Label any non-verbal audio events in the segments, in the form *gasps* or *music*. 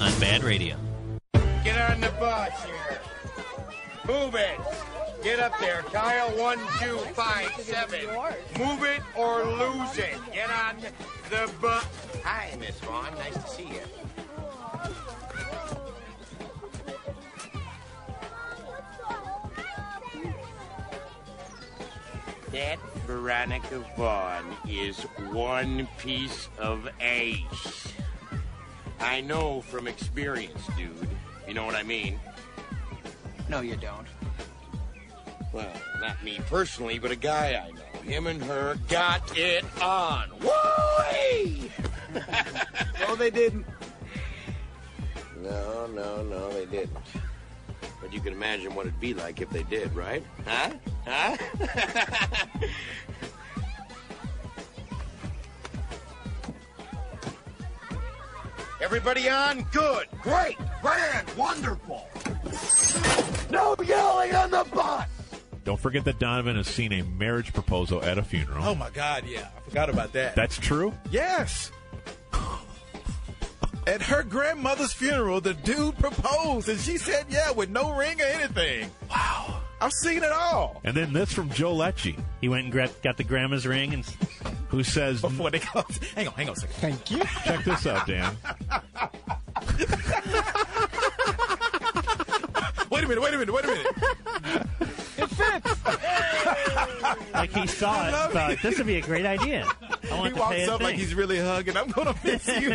on Bad Radio. Get on the bus here. Move it. Get up there. Kyle, 1257. Move it or lose it. Get on the bus. Hi, Miss Vaughn. Nice to see you. That Veronica Vaughn is one piece of ace. I know from experience, dude. You know what I mean? No, you don't. Well, not me personally, but a guy I know. Him and her got it on. Woo! No, they didn't. No, no, no, they didn't. But you can imagine what it'd be like if they did, right? Huh? Huh? *laughs* Everybody on? Good. Great. Grand. Wonderful. No yelling on the bus. Don't forget that Donovan has seen a marriage proposal at a funeral. Oh my God, yeah, I forgot about that. That's true? yes. At her grandmother's funeral, the dude proposed, and she said, "Yeah," with no ring or anything. Wow, I've seen it all. And then this from Joe Lecce, He went and gra- got the grandma's ring and *laughs* who says, *laughs* Before they go, hang on, hang on a second. Thank you. check this out, Dan. *laughs* Wait a minute, wait a minute, wait a minute. It fits. like he saw it, thought this would be a great idea. I want He walks pay a up like he's really hugging. I'm gonna miss you.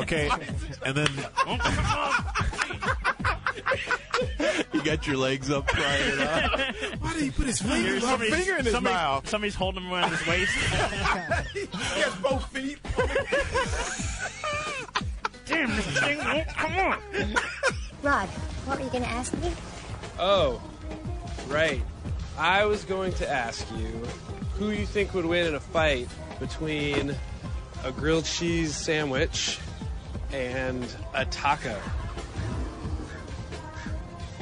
Okay, and then *laughs* you got your legs up, trying it out. Why did he put his finger, Here's my somebody's- finger in his somebody- mouth? Somebody's holding him around his waist. *laughs* He has both feet. Damn, this thing won't come on. Rod, what were you going to ask me? Oh, right. I was going to ask you who you think would win in a fight between a grilled cheese sandwich and a taco.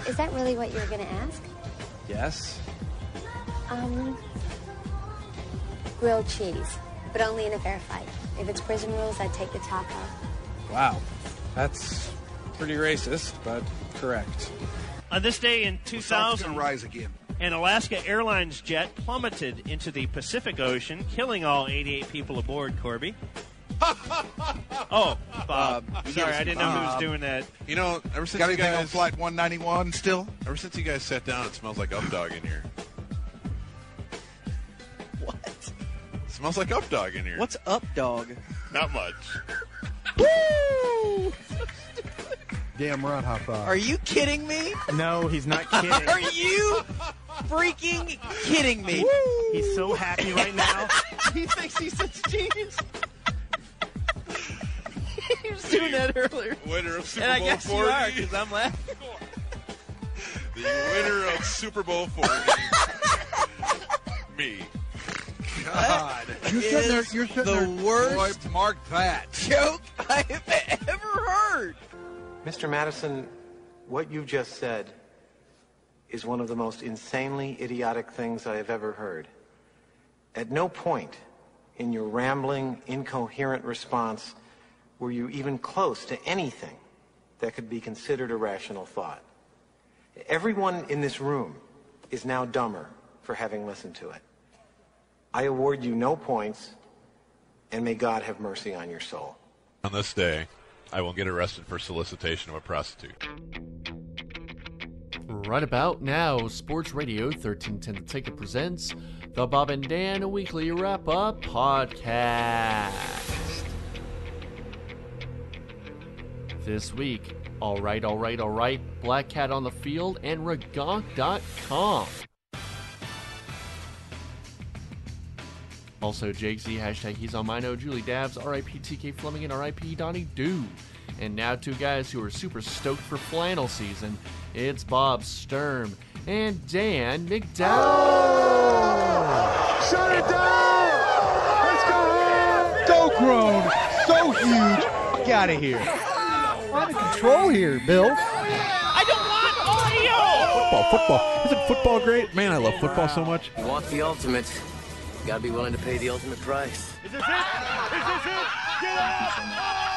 Is that really what you were going to ask? Yes? Um, grilled cheese, but only in a fair fight. If it's prison rules, I'd take the taco. Wow. That's pretty racist, but correct. On this day in 2000, rise again. an Alaska Airlines jet plummeted into the Pacific Ocean, killing all 88 people aboard, Corby. *laughs* oh, Bob. Um, Sorry, I didn't know who was um, doing that. You know, ever since Got you anything on guys, flight 191 still? ever since you guys sat down, it smells like up dog in here. What? It smells like up dog in here. What's up, dog? Not much. Woo! Damn right, high five. Are you kidding me? No, he's not *laughs* kidding. Are you freaking kidding me? He's so happy right now. *laughs* he thinks he's such a genius. He was doing that earlier. *laughs* Winner of Super And I Bowl guess you are, because I'm laughing. *laughs* The winner of Super Bowl 40. *laughs* Me. God. You're sitting there, you're sitting the there. worst Boy, mark that. joke I have ever heard. Mr. Madison, what you've just said is one of the most insanely idiotic things I have ever heard. At no point in your rambling, incoherent response were you even close to anything that could be considered a rational thought. Everyone in this room is now dumber for having listened to it. I award you no points, and may God have mercy on your soul. On this day, I will get arrested for solicitation of a prostitute. Right about now, Sports Radio 1310 The Ticket presents the Bob and Dan Weekly Wrap Up Podcast. This week, Alright, Alright, Alright, Black Cat on the Field, and Ragonk.com. Also, Jake Z, hashtag he's on my note, oh, Julie Dabs, RIP TK Fleming, and RIP Donnie Doo. And now two guys who are super stoked for flannel season. It's Bob Sturm and Dan McDowell. Shut it down! Let's go home! So grown, so huge. Get out of here. Out of control here, Bill. I don't want audio! Football, football. Isn't football great? Man, I love football so much. You want the ultimate, you gotta be willing to pay the ultimate price. Is this it? Is this it? Get up!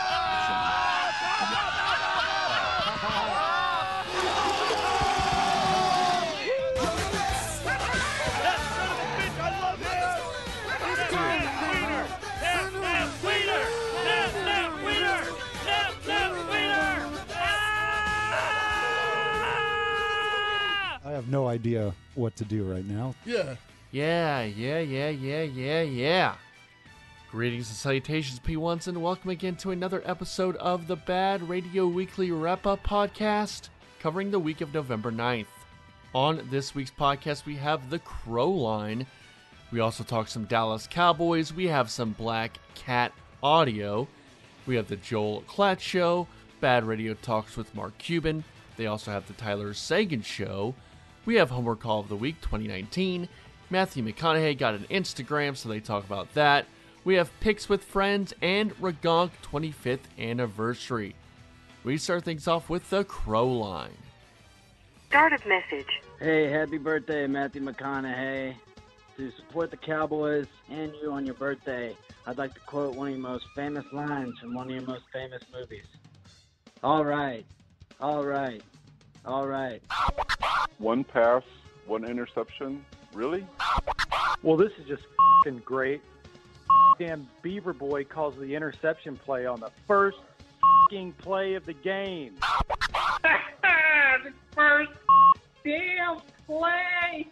Idea what to do right now. Yeah. Yeah, yeah, yeah, yeah, yeah, yeah. Greetings and salutations, P1s, and welcome again to another episode of the Bad Radio Weekly Wrap Up Podcast, covering the week of November 9th. On this week's podcast, we have the Crow Line. We also talk some Dallas Cowboys. We have some Black Cat audio. We have the Joel Klatt Show. Bad Radio Talks with Mark Cuban. They also have the Tyler Seguin Show. We have Homercall of the Week 2019. Matthew McConaughey got an Instagram, so they talk about that. We have Picks with Friends and Ragonk 25th Anniversary. We start things off with the Crow Line. Start of message. Hey, happy birthday, Matthew McConaughey. To support the Cowboys and you on your birthday, I'd like to quote one of your most famous lines from one of your most famous movies. All right, all right, all right. One pass, one interception. Really? Well, this is just fing great. Damn Beaver Boy calls the interception play on the first fing play of the game. *laughs* the first damn play.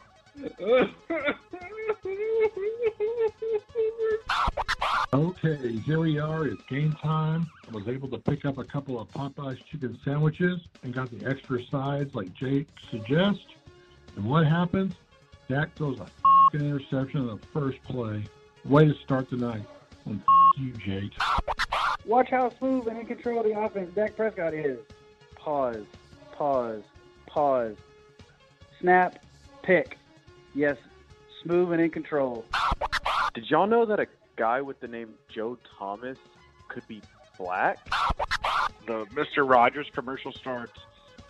*laughs* Okay, here we are. It's game time. I was able to pick up a couple of Popeye's chicken sandwiches and got the extra sides like Jake suggests. And what happens? Dak throws a fing interception on the first play. Way to start the night. And f- you, Jake. Watch how smooth and in control the offense Dak Prescott is. Pause, pause, pause. Snap, pick. Yes, smooth and in control. Did y'all know that a guy with the name Joe Thomas could be black? The Mr. Rogers commercial starts.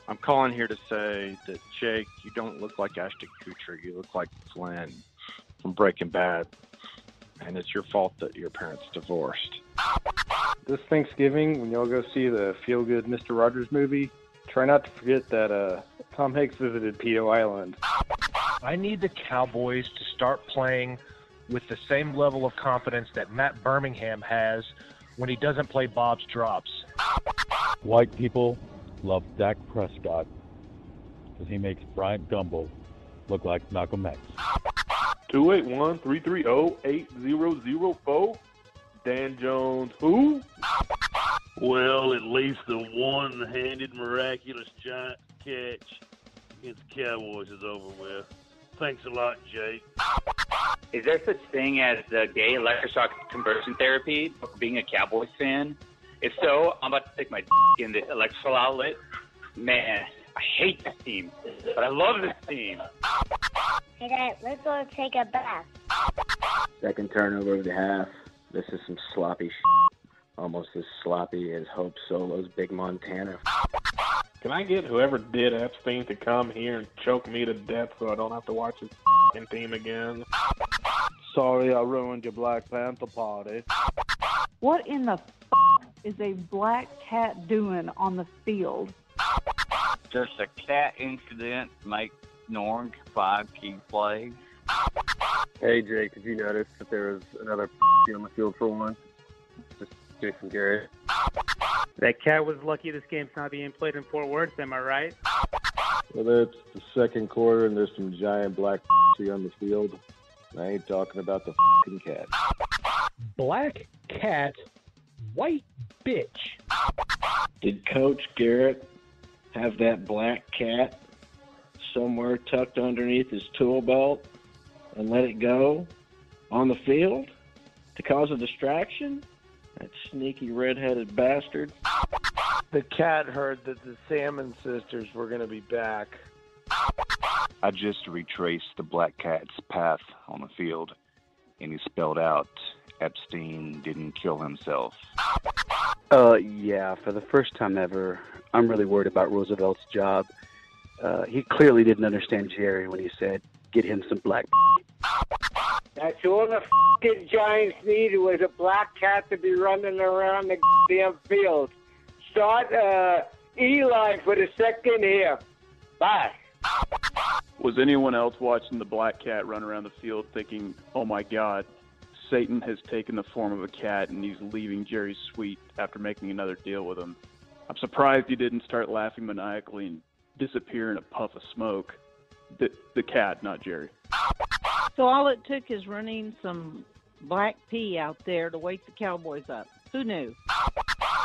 I'm calling here to say that Jake, you don't look like Ashton Kutcher. You look like Flynn from Breaking Bad, and it's your fault that your parents divorced. This Thanksgiving, when y'all go see the Feel Good Mr. Rogers movie, try not to forget that uh, Tom Hanks visited Pito Island. I need the Cowboys to start playing with the same level of confidence that Matt Birmingham has when he doesn't play Bob's drops. White people love Dak Prescott because he makes Bryant Gumbel look like Malcolm X. 281-330-8004. Dan Jones, who? Well, at least the one-handed miraculous giant catch against the Cowboys is over with. Thanks a lot, Jake. Is there such thing as the gay electroshock conversion therapy for being a Cowboys fan? If so, I'm about to stick my d- *laughs* in the electrical outlet. Man, I hate this team, but I love this team. Hey, Dad, let's go take a bath. Second turnover of the half. This is some sloppy sh- *laughs* Almost as sloppy as Hope Solo's Big Montana. Can I get whoever did Epstein to come here and choke me to death so I don't have to watch his f***ing team again? Sorry I ruined your Black Panther party. What in the f- is a black cat doing on the field? Just a cat incident make Norn five key plays. Hey Jake, did you notice that there was another on the field for one? Just Jason Garrett. That cat was lucky this game's not being played in Fort Worth, am I right? Whether it's the second quarter and there's some giant black on the field, I ain't talking about the fucking cat. Black cat, white bitch. Did Coach Garrett have that black cat somewhere tucked underneath his tool belt and let it go on the field to cause a distraction? That sneaky red-headed bastard. The cat heard that the Salmon sisters were going to be back. I just retraced the black cat's path on the field, and he spelled out Epstein didn't kill himself. Uh, yeah, for the first time ever, I'm really worried about Roosevelt's job. Uh, he clearly didn't understand Jerry when he said, get him some black. That's all the fucking Giants needed was a black cat to be running around the damn field. Start uh, Eli for the second here. Bye. Was anyone else watching the black cat run around the field thinking, oh my god, Satan has taken the form of a cat and he's leaving Jerry's suite after making another deal with him? I'm surprised he didn't start laughing maniacally and disappear in a puff of smoke. The the cat, not Jerry. So all it took is running some black pea out there to wake the Cowboys up. Who knew?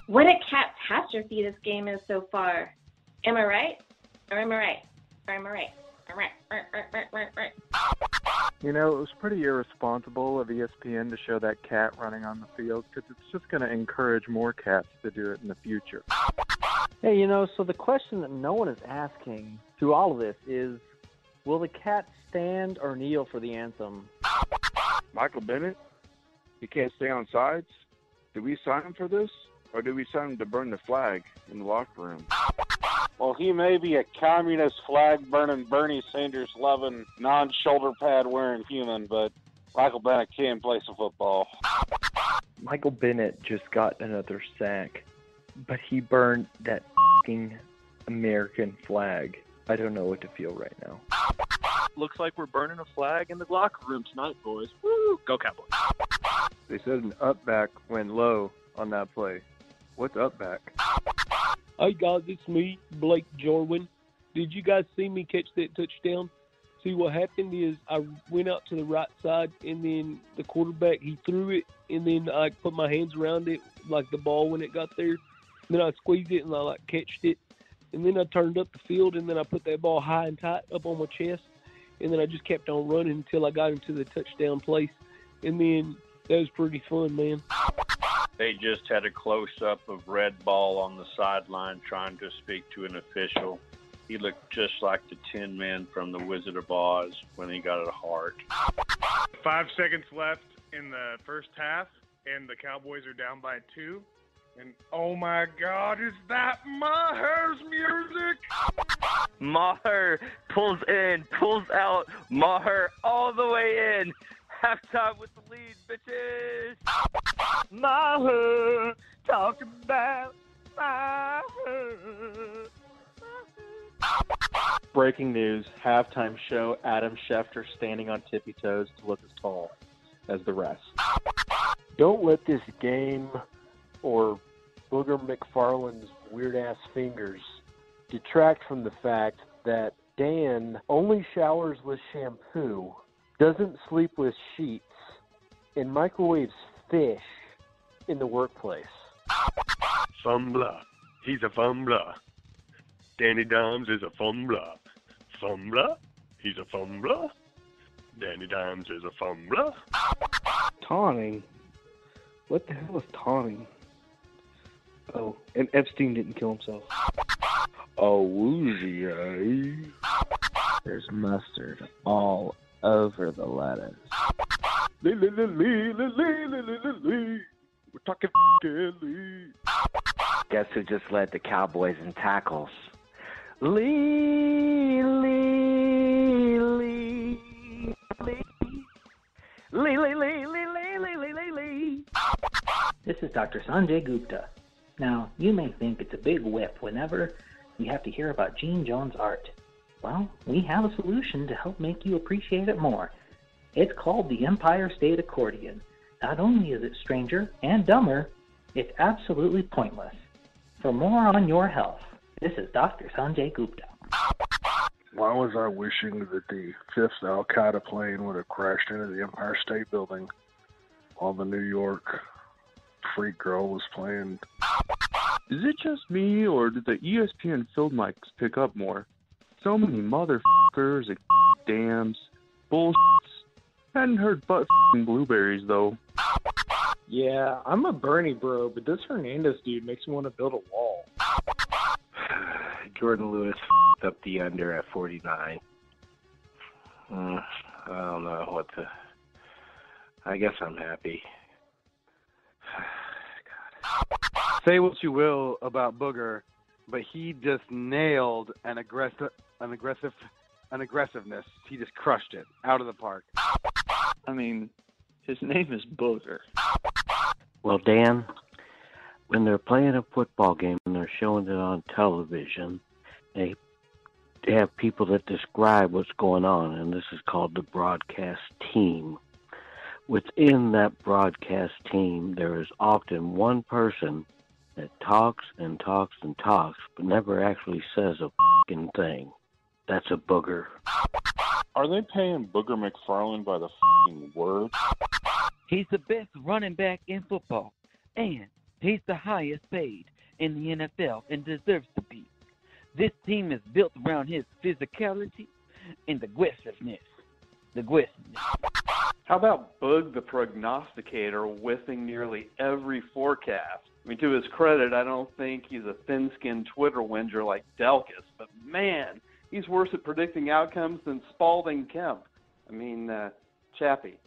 What a cat catastrophe this game is so far. Am I right? Or am I right? Or am I right? All right, right, right, right, right, right. You know, it was pretty irresponsible of ESPN to show that cat running on the field because it's just going to encourage more cats to do it in the future. Hey, you know, so the question that no one is asking through all of this is will the cat stand or kneel for the anthem? Michael Bennett, he can't stay on sides. Did we sign him for this, or did we sign him to burn the flag in the locker room? Well, he may be a communist flag burning, Bernie Sanders loving, non shoulder pad wearing human, but Michael Bennett can play some football. Michael Bennett just got another sack, but he burned that fing American flag. I don't know what to feel right now. Looks like we're burning a flag in the locker room tonight, boys. Woo! Go Cowboys. They said an up back went low on that play. What's up back? Hey guys, it's me, Blake Jarwin. Did you guys see me catch that touchdown? See what happened is I went out to the right side and then the quarterback he threw it and then I put my hands around it like the ball when it got there. Then I squeezed it and I like catched it. And then I turned up the field and then I put that ball high and tight up on my chest. And then I just kept on running until I got into the touchdown place. And then that was pretty fun, man. They just had a close up of Red Ball on the sideline trying to speak to an official. He looked just like the Tin Man from The Wizard of Oz when he got a heart. Five seconds left in the first half, and the Cowboys are down by two. And oh my God, is that Maher's music? Maher pulls in, pulls out, Maher all the way in. Halftime with the lead, bitches. Maher, talk about Maher. Breaking news: halftime show. Adam Schefter standing on tippy toes to look as tall as the rest. Don't let this game or Booger McFarland's weird ass fingers detract from the fact that Dan only showers with shampoo, doesn't sleep with sheets, and microwaves fish in the workplace. Fumbler. He's a fumbler. Danny Dimes is a fumbler. Fumbler? He's a fumbler. Danny Dimes is a fumbler. Taunting? What the hell is taunting? Oh, and Epstein didn't kill himself. Oh, woozy. There's mustard all over the lettuce. Lee, lee, lee, lee, lee, lee, lee, lee. We're talking Lee. Guess who just led the Cowboys in tackles? Lee, Lee, Lee, Lee. Lee, Lee, Lee, Lee, Lee, Lee, Lee, Lee. This is Dr. Sanjay Gupta. Now, you may think it's a big whip whenever you have to hear about Gene Jones' art. Well, we have a solution to help make you appreciate it more. It's called the Empire State Accordion. Not only is it stranger and dumber, it's absolutely pointless. For more on your health, this is Dr. Sanjay Gupta. Why was I wishing that the fifth Al Qaeda plane would have crashed into the Empire State Building while the New York freak girl was playing? Is it just me, or did the ESPN field mics pick up more? So many motherfuckers and *laughs* dams, bullshits. Hadn't heard but f***ing blueberries though. Yeah, I'm a Bernie bro, but this Hernandez dude makes me want to build a wall. *sighs* Jourdan Lewis f***ed up the under at 49. Uh, I don't know what to. I guess I'm happy. *sighs* Say what you will about Booger, but he just nailed an aggressive, an aggressive, an aggressiveness. He just crushed it out of the park. I mean, his name is Booger. Well, Dan, when they're playing a football game and they're showing it on television, they they have people that describe what's going on, and this is called the broadcast team. Within that broadcast team, there is often one person that talks and talks and talks, but never actually says a fucking thing. That's a booger. Are they paying Booger McFarland by the fucking word? He's the best running back in football, and he's the highest paid in the NFL and deserves to be. This team is built around his physicality and aggressiveness. The aggressiveness. How about Bug the prognosticator whiffing nearly every forecast? I mean, to his credit, I don't think he's a thin-skinned Twitter whinger like Delkus, but man, he's worse at predicting outcomes than Spalding Kemp. I mean, uh, Chappie.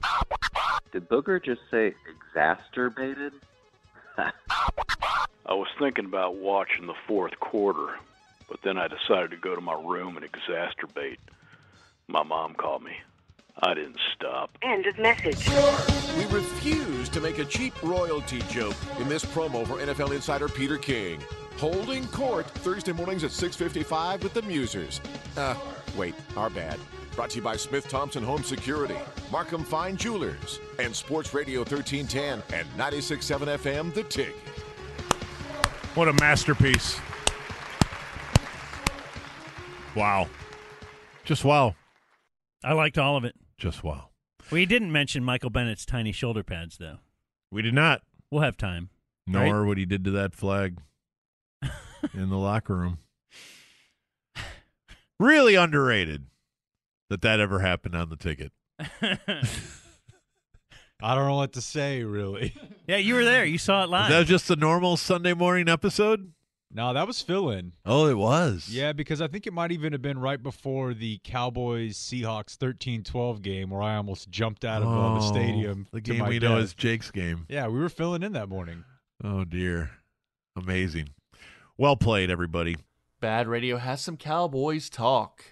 Did Booger just say exacerbated? *laughs* I was thinking about watching the fourth quarter, but then I decided to go to my room and exacerbate. My mom called me. I didn't stop. End of message. We refuse to make a cheap royalty joke in this promo for NFL insider Peter King. Holding court Thursday mornings at 6:55 with the Musers. Uh, wait, our bad. Brought to you by Smith Thompson Home Security, Markham Fine Jewelers, and Sports Radio 1310 and 96.7 FM The Tick. What a masterpiece. Wow. Just wow. I liked all of it. Just wow. We didn't mention Michael Bennett's tiny shoulder pads, though. We did not. We'll have time. Nor right? what he did to that flag *laughs* in the locker room. Really underrated that that ever happened on the ticket. *laughs* I don't know what to say, really. Yeah, you were there. You saw it live. That was just a normal Sunday morning episode? No, that was fill in. Oh, it was. Yeah, because I think it might even have been right before the Cowboys Seahawks 13 12 game where I almost jumped out of uh, the Oh, stadium. The game my we know death. is Jake's game. Yeah, we were filling in that morning. Oh, dear. Amazing. Well played, everybody. Bad Radio has some Cowboys talk.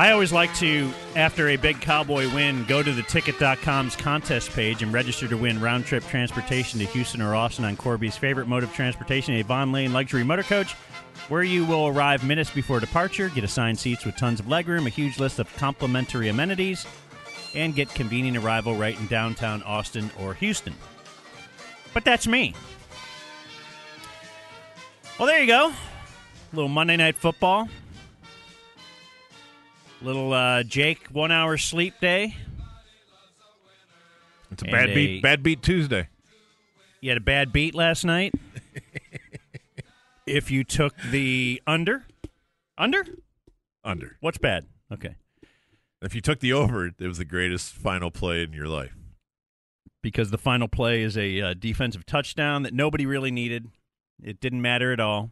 I always like to, after a big Cowboy win, go to the ticket.com's contest page and register to win round trip transportation to Houston or Austin on Corby's favorite mode of transportation, a Vonlane luxury motor coach, where you will arrive minutes before departure, get assigned seats with tons of legroom, a huge list of complimentary amenities, and get convenient arrival right in downtown Austin or Houston. But that's me. Well, there you go. A little Monday Night Football. Little uh, Jake one hour sleep day. It's a And bad a- beat. Bad beat Tuesday. You had a bad beat last night. *laughs* if you took the under, under, Under. what's bad? Okay, If you took the over, it was the greatest final play in your life. because the final play is a uh, defensive touchdown that nobody really needed. It didn't matter at all.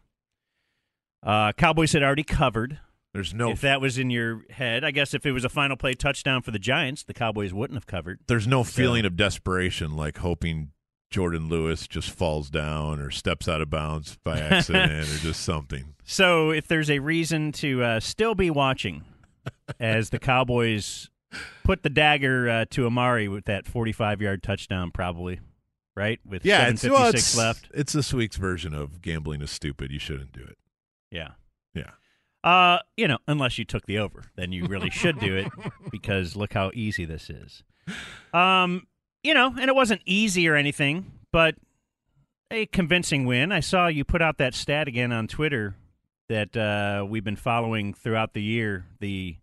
Uh, Cowboys had already covered. There's no If that was in your head, I guess if it was a final play touchdown for the Giants, the Cowboys wouldn't have covered. there's no So- feeling of desperation like hoping Jourdan Lewis just falls down or steps out of bounds by *laughs* accident or just something. So, if there's a reason to uh, still be watching as the Cowboys put the dagger uh, to Amari with that 45 yard touchdown, probably, right? With Yeah, it's, 7.56 well, it's left. It's this week's version of gambling is stupid. You shouldn't do it. Yeah. Uh, you know, unless you took the over, then you really should do it *laughs* because look how easy this is. Um, you know, and it wasn't easy or anything, but a convincing win. I saw you put out that stat again on Twitter that uh, we've been following throughout the year. The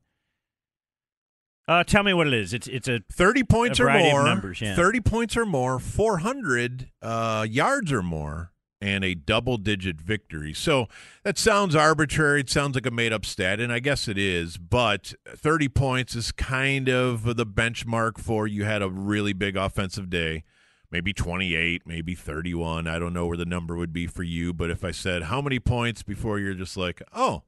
uh, tell me what it is. It's it's a 30 points a or more, numbers. Yeah. 30 points or more, 400 uh, yards or more, and a double digit victory. So that sounds arbitrary. It sounds like a made up stat, and I guess it is, but 30 points is kind of the benchmark for you had a really big offensive day. Maybe 28, maybe 31. I don't know where the number would be for you, but if I said how many points before you're just like, oh,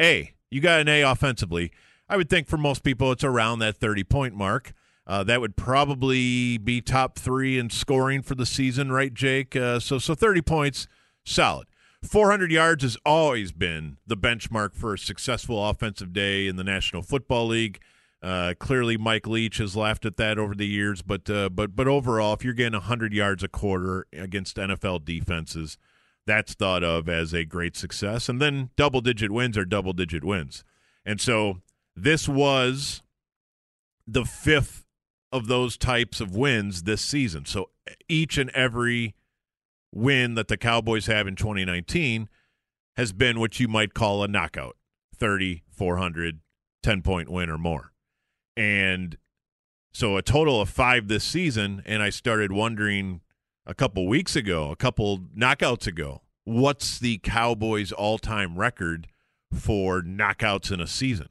A, you got an A offensively. I would think for most people it's around that 30 point mark. Uh, that would probably be top three in scoring for the season, right, Jake? Uh, so, so 30 points, solid. 400 yards has always been the benchmark for a successful offensive day in the National Football League. Uh, clearly, Mike Leach has laughed at that over the years, but uh, but but overall, if you're getting 100 yards a quarter against NFL defenses, that's thought of as a great success. And then double digit wins are double digit wins. And so this was the fifth of those types of wins this season. So each and every win that the Cowboys have in 2019 has been what you might call a knockout 30, 400, 10 point win or more. And so a total of five this season. And I started wondering a couple weeks ago, a couple knockouts ago, what's the Cowboys' all time record for knockouts in a season?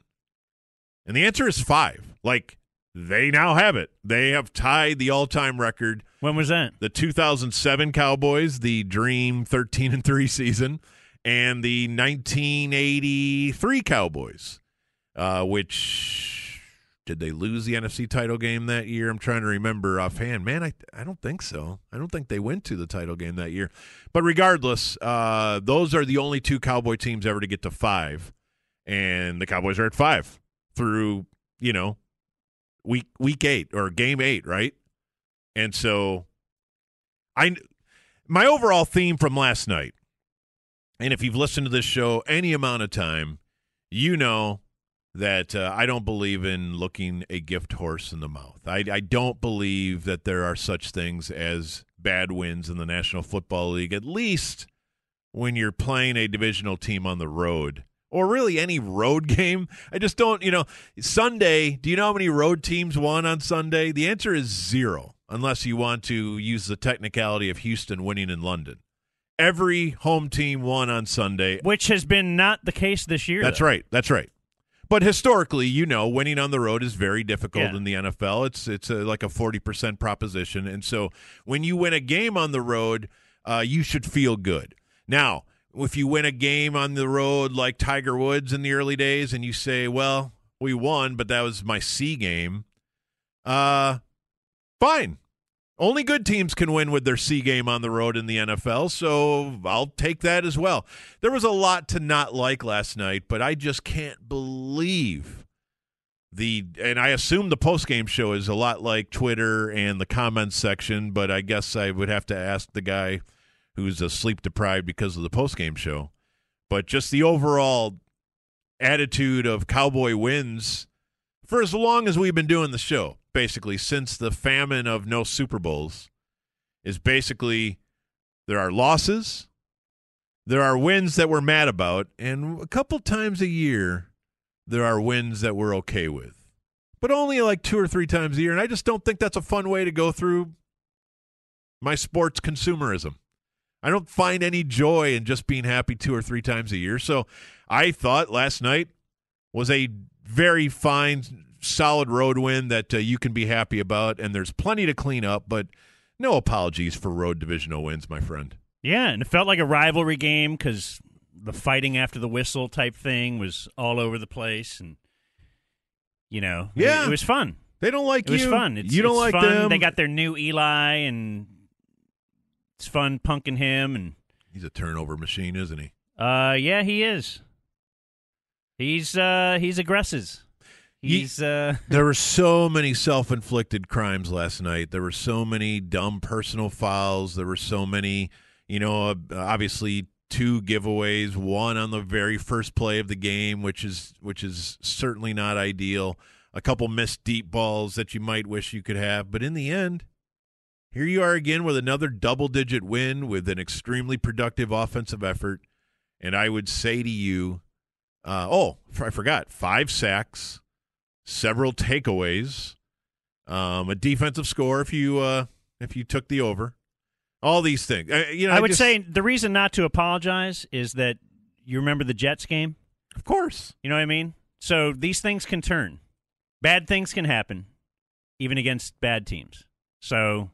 And the answer is five. Like, they now have it. They have tied the all time record. When was that? The 2007 Cowboys, the Dream 13 and 3 season, and the 1983 Cowboys, uh, which did they lose the NFC title game that year? I'm trying to remember offhand. Man, I I don't think so. I don't think they went to the title game that year. But regardless, uh, those are the only two Cowboy teams ever to get to five, and the Cowboys are at five through you know week week eight or game eight, right? And so, I my overall theme from last night, and if you've listened to this show any amount of time, you know that uh, I don't believe in looking a gift horse in the mouth. I, I don't believe that there are such things as bad wins in the National Football League, at least when you're playing a divisional team on the road or really any road *laughs* game. I just don't, you know, Sunday, do you know how many road teams won on Sunday? The answer is zero, unless you want to use the technicality of Houston winning in London. Every home team won on Sunday. Which has been not the case this year. That's though. right. That's right. But historically, you know, winning on the road is very difficult Yeah. in the NFL. It's it's a, like a forty percent proposition, and so when you win a game on the road, uh, you should feel good. Now, if you win a game on the road like Tiger Woods in the early days, and you say, "Well, we won, but that was my C game," uh, fine. Only good teams can win with their C game on the road in the NFL, so I'll take that as well. There was a lot to not like last night, but I just can't believe the and I assume the post game show is a lot like Twitter and the comments section, but I guess I would have to ask the guy who's uh, sleep deprived because of the post game show. But just the overall attitude of Cowboy wins for as long as we've been doing the show, basically since the famine of no Super Bowls, is basically there are losses, there are wins that we're mad about, and a couple times a year there are wins that we're okay with. But only like two or three times a year, and I just don't think that's a fun way to go through my sports consumerism. I don't find any joy in just being happy two or three times a year. So I thought last night was a very fine, solid road win that uh, you can be happy about, and there's plenty to clean up, but no apologies for road divisional wins, my friend. Yeah, and it felt like a rivalry game because the fighting after the whistle type thing was all over the place, and you know, Yeah. it, was fun. They don't like you. It was fun. It's, You don't like fun. them. They got their new Eli, and it's fun punking him. And He's a turnover machine, isn't he? uh, yeah, he is. He's uh, he's aggressive. He's uh, *laughs* there were so many self-inflicted crimes last night. There were so many dumb personal fouls. There were so many, you know, obviously two giveaways, one on the very first play of the game, which is which is certainly not ideal. A couple missed deep balls that you might wish you could have, but in the end, here you are again with another double-digit win with an extremely productive offensive effort. And I would say to you, uh, oh, I forgot, five sacks, several takeaways, um, a defensive score if you uh, if you took the over, all these things. Uh, you know, I would just- say the reason not to apologize is that you remember the Jets game. Of course. You know what I mean? So these things can turn. Bad things can happen, even against bad teams. So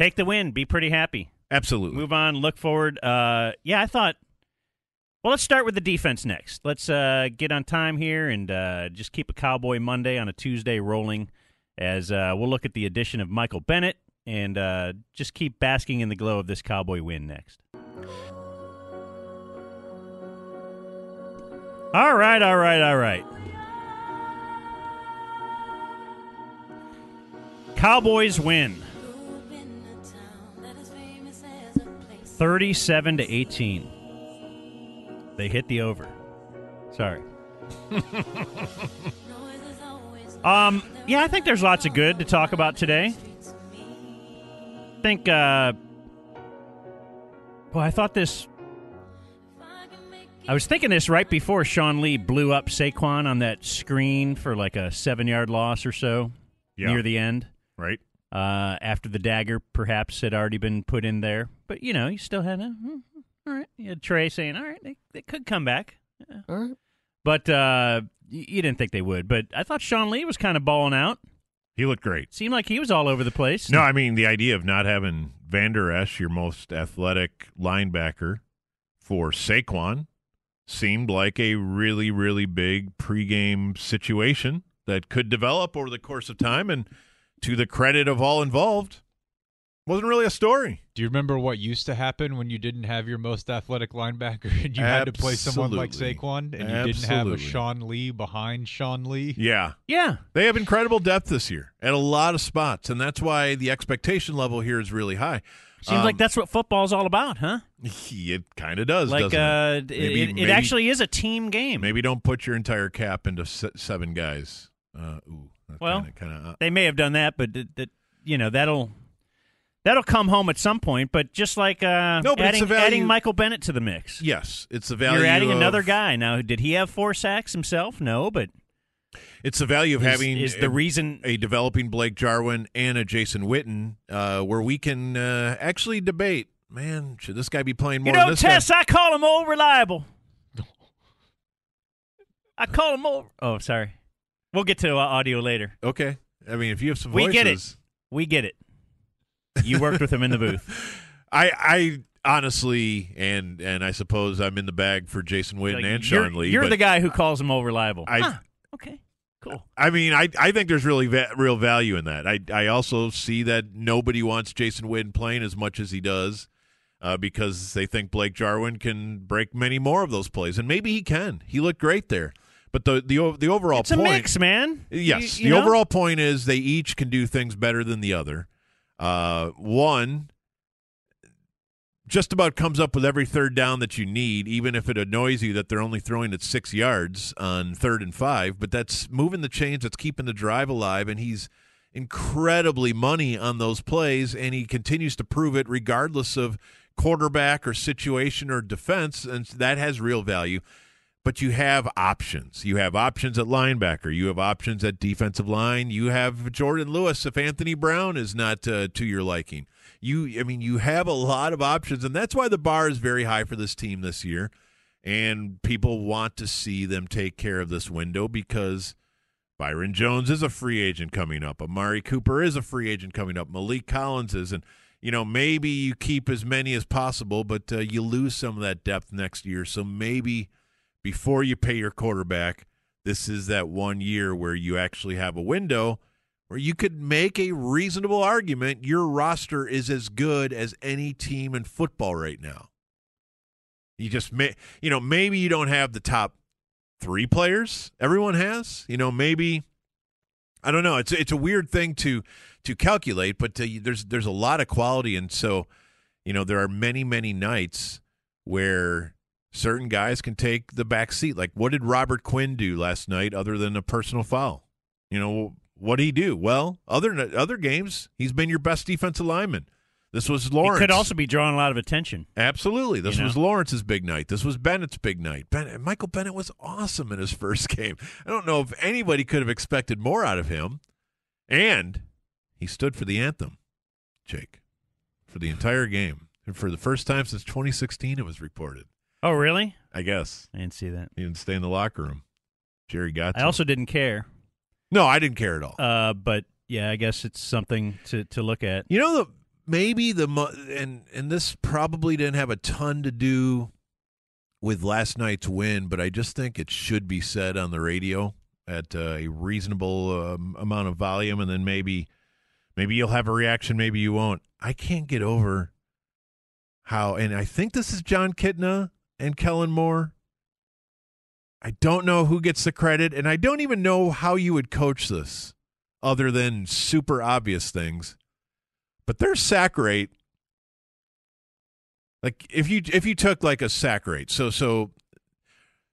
take the win. Be pretty happy. Absolutely. Move on. Look forward. Uh, yeah, I thought Well, let's start with the defense next. Let's uh, get on time here and uh, just keep a Cowboy Monday on a Tuesday rolling as uh, we'll look at the addition of Michael Bennett and uh, just keep basking in the glow of this Cowboy win next. All right, all right, all right. Cowboys win. 37 to 18. They hit the over. Sorry. *laughs* um yeah, I think there's lots of good to talk about today. I think uh well, I thought this I was thinking this right before Sean Lee blew up Saquon on that screen for like a seven yard loss or so Yeah. near the end. Right. Uh, after the dagger perhaps had already been put in there. But, you know, you still had a. hmm, All right. You had Trey saying, all right, they, they could come back. All right. But uh, y- you didn't think they would. But I thought Sean Lee was kind of balling out. He looked great. Seemed like he was all over the place. No, I mean the idea of not having Vander Esch, your most athletic linebacker, for Saquon seemed like a really, really big pregame situation that could develop over the course of time. And to the credit of all involved, wasn't really a story. Do you remember what used to happen when you didn't have your most athletic linebacker *laughs* and you had to play someone like Absolutely. Saquon and you didn't have a Sean Lee behind Sean Lee? Yeah. Yeah. They have incredible depth this year at a lot of spots, and that's why the expectation level here is really high. Seems Um, like that's what football's all about, huh? *laughs* It kind of does, Like, doesn't uh, it? it- it- it actually is a team game. Maybe don't put your entire cap into se- seven guys. Uh, ooh, Well, kinda, kinda, uh, they may have done that, but that, that you know that'll that'll come home at some point. But just like uh, No, but adding, value- adding Michael Bennett to the mix, yes, it's the value. you're adding of- another guy. Now, did he have four sacks himself? No, but It's the value of Is- having is the a, reason- a developing Blake Jarwin and a Jason Witten, uh, where we can uh, actually debate. Man, should this guy be playing more you know, Tess, guy? I call him more reliable. I call him more. Oh, sorry. We'll get to uh, audio later. Okay, I mean, if you have some voices, We get it. We get it. You worked with him in the booth. *laughs* I, I honestly, and and I suppose I'm in the bag for Jason Witten Like, and you're, Sean Lee. You're the guy who calls him more reliable. I- Huh, okay, cool. I mean, I I think there's really va- real value in that. I I also see that nobody wants Jason Witten playing as much as he does, uh, because they think Blake Jarwin can break many more of those plays, and maybe he can. He looked great there. But the the the overall It's a mix, man. Yes, You- you the know? overall point is they each can do things better than the other. Uh, one just about comes up with every third down that you need, even if it annoys you that they're only throwing it six yards on third and five. But that's moving the chains, that's keeping the drive alive, and he's incredibly money on those plays, and he continues to prove it regardless of quarterback or situation or defense, and that has real value. But you have options. You have options at linebacker. You have options at defensive line. You have Jourdan Lewis if Anthony Brown is not uh, to your liking. You, I mean, you have a lot of options, and that's why the bar is very high for this team this year. And people want to see them take care of this window because Byron Jones is a free agent coming up. Amari Cooper is a free agent coming up. Maliek Collins is, and you know maybe you keep as many as possible, but uh, you lose some of that depth next year. So maybe before you pay your quarterback, this is that one year where you actually have a window where you could make a reasonable argument your roster is as good as any team in football right now. You just may, you know, maybe you don't have the top three players everyone has. You know, maybe I don't know. It's it's a weird thing to to calculate, but uh, there's there's a lot of quality, and so you know there are many many nights where certain guys can take the back seat. Like what did Robert Quinn do last night, other than a personal foul? You know what did he do? Well, other other games, he's been your best defensive lineman. This was Lawrence. He could also be drawing a lot of attention. Absolutely. This You know? was Lawrence's big night. This was Bennett's big night. Ben- Michael Bennett was awesome in his *laughs* first game. I don't know if anybody could have expected more out of him. And he stood for the anthem, Jake, for the entire game. And for the first time since 2016, it was reported. Oh, really? I guess. I didn't see that. He didn't stay in the locker room. Jerry got I also didn't care. No, I didn't care at all. Uh, but yeah, I guess it's something to, to look at. You know the maybe the mo- and and this probably didn't have a ton to do with last night's win, but I just think it should be said on the radio at uh, a reasonable um, amount of volume, and then maybe maybe you'll have a reaction, maybe you won't. I can't get over how, and I think this is Jon Kitna and Kellen Moore. I don't know who gets the credit, and I don't even know how you would coach this other than super obvious things. But their sack rate, like if you if you took like a sack rate, so so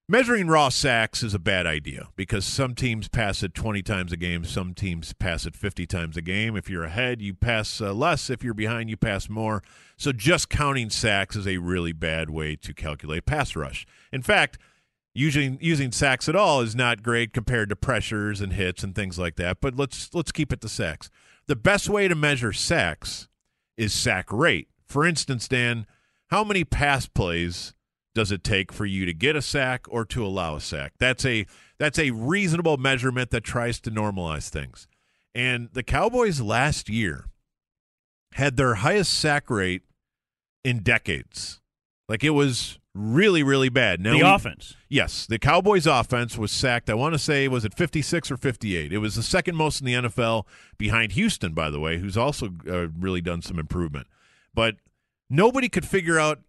measuring raw sacks is a bad idea because some teams pass it 20 times a game, some teams pass it 50 times a game. If you're ahead, you pass uh, less. If you're behind, you pass more. So just counting sacks is a really bad way to calculate pass rush. In fact, using using sacks at all is not great compared to pressures and hits and things like that. But let's let's keep it to sacks. The best way to measure sacks is sack rate. For instance, Dan, how many pass plays does it take for you to get a sack or to allow a sack? That's a that's a reasonable measurement that tries to normalize things. And the Cowboys last year had their highest sack rate in decades. Like it was really, really bad. Now the we, offense. Yes, the Cowboys' offense was sacked. I want to say was it 56 or 58. It was the second most in the NFL, behind Houston, by the way, who's also uh, really done some improvement. But nobody could figure out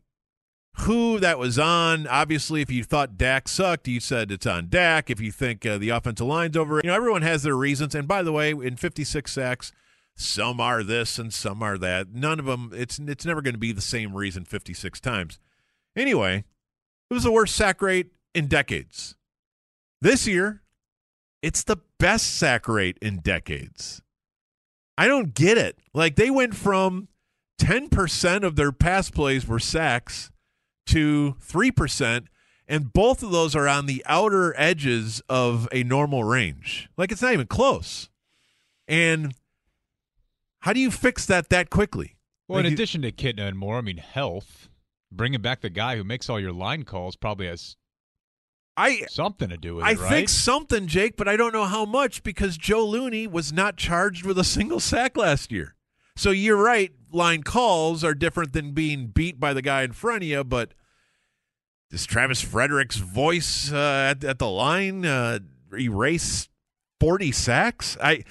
who that was on. Obviously, if you thought Dak sucked, you said it's on Dak. If you think uh, the offensive line's over, you know everyone has their reasons. And by the way, in 56 sacks. Some are this and some are that. None of them. It's it's never going to be the same reason 56 times. Anyway, it was the worst sack rate in decades. This year, it's the best sack rate in decades. I don't get it. Like they went from 10% of their pass plays were sacks to 3%, and both of those are on the outer edges of a normal range. Like it's not even close. And how do you fix that that quickly? Well, like in you, addition to Kitna and Moore, I mean, health bringing back the guy who makes all your line calls probably has I something to do with I it, right? think something, Jake, but I don't know how much because Joe Looney was not charged with a single sack last year. So you're right, line calls are different than being beat by the guy in front of you, but does Travis Frederick's voice uh, at, at the line uh, erase 40 sacks? I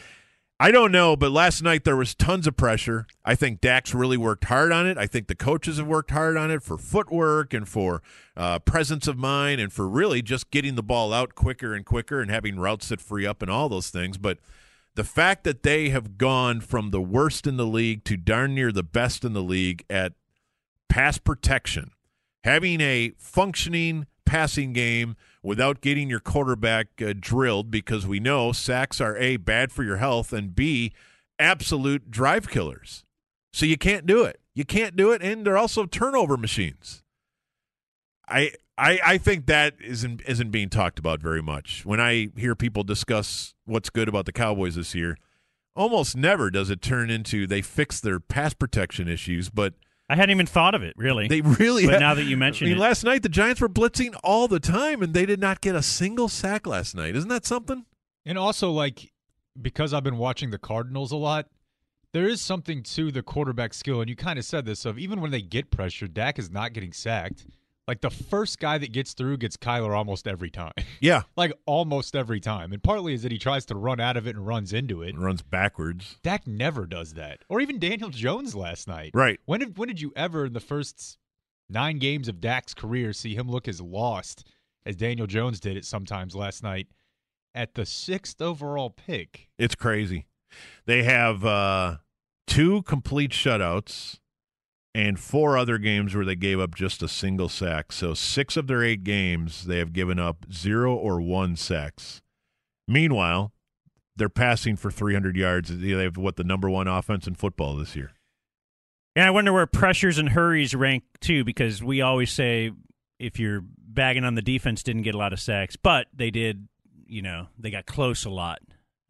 I don't know, but last night there was tons of pressure. I think Dak's really worked hard on it. I think the coaches have worked hard on it for footwork and for uh, presence of mind and for really just getting the ball out quicker and quicker and having routes that free up and all those things. But the fact that they have gone from the worst in the league to darn near the best in the league at pass protection, having a functioning passing game without getting your quarterback uh, drilled because we know sacks are A, bad for your health, and B, absolute drive killers. So you can't do it. You can't do it, and they're also turnover machines. I I, I think that isn't isn't being talked about very much. When I hear people discuss what's good about the Cowboys this year, almost never does it turn into they fix their pass protection issues, but – I hadn't even thought of it, really. They really. But have, now that you mention I mean, it, last night the Giants were blitzing all the time, and they did not get a single sack last night. Isn't that something? And also, like, because I've been watching the Cardinals a lot, there is something to the quarterback skill, and you kind of said this of even when they get pressure, Dak is not getting sacked. Like the first guy that gets through gets Kyler almost every time. *laughs* Yeah. like almost every time. And partly is that he tries to run out of it and runs into it. And runs backwards. Dak never does that. Or even Daniel Jones last night. Right. When did when did you ever in the first nine games of Dak's career see him look as lost as Daniel Jones did it sometimes last night at the sixth overall pick? It's crazy. They have uh two complete shutouts and four other games where they gave up just a single sack. So six of their eight games, they have given up zero or one sacks. Meanwhile, they're passing for 300 yards. They have what the number one offense in football this year. Yeah, I wonder where pressures and hurries rank too, because we always say if you're bagging on the defense, didn't get a lot of sacks, but they did. You know, they got close a lot.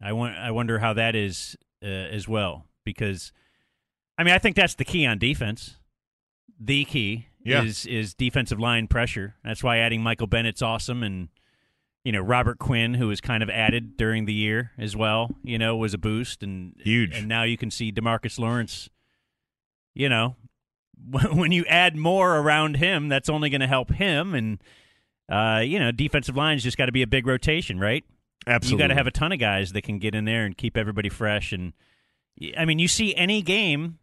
I want. I wonder how that is uh, as well, because I mean, I think that's the key on defense the key yeah. is is defensive line pressure. That's why adding Michael Bennett's awesome, and you know Robert Quinn, who was kind of added during the year as well, you know, was a boost and huge. And now you can see Demarcus Lawrence, you know, *laughs* when you add more around him, that's only going to help him. And uh, you know, defensive line's just got to be a big rotation, right? Absolutely. You got to have a ton of guys that can get in there and keep everybody fresh. And I mean, you see any game,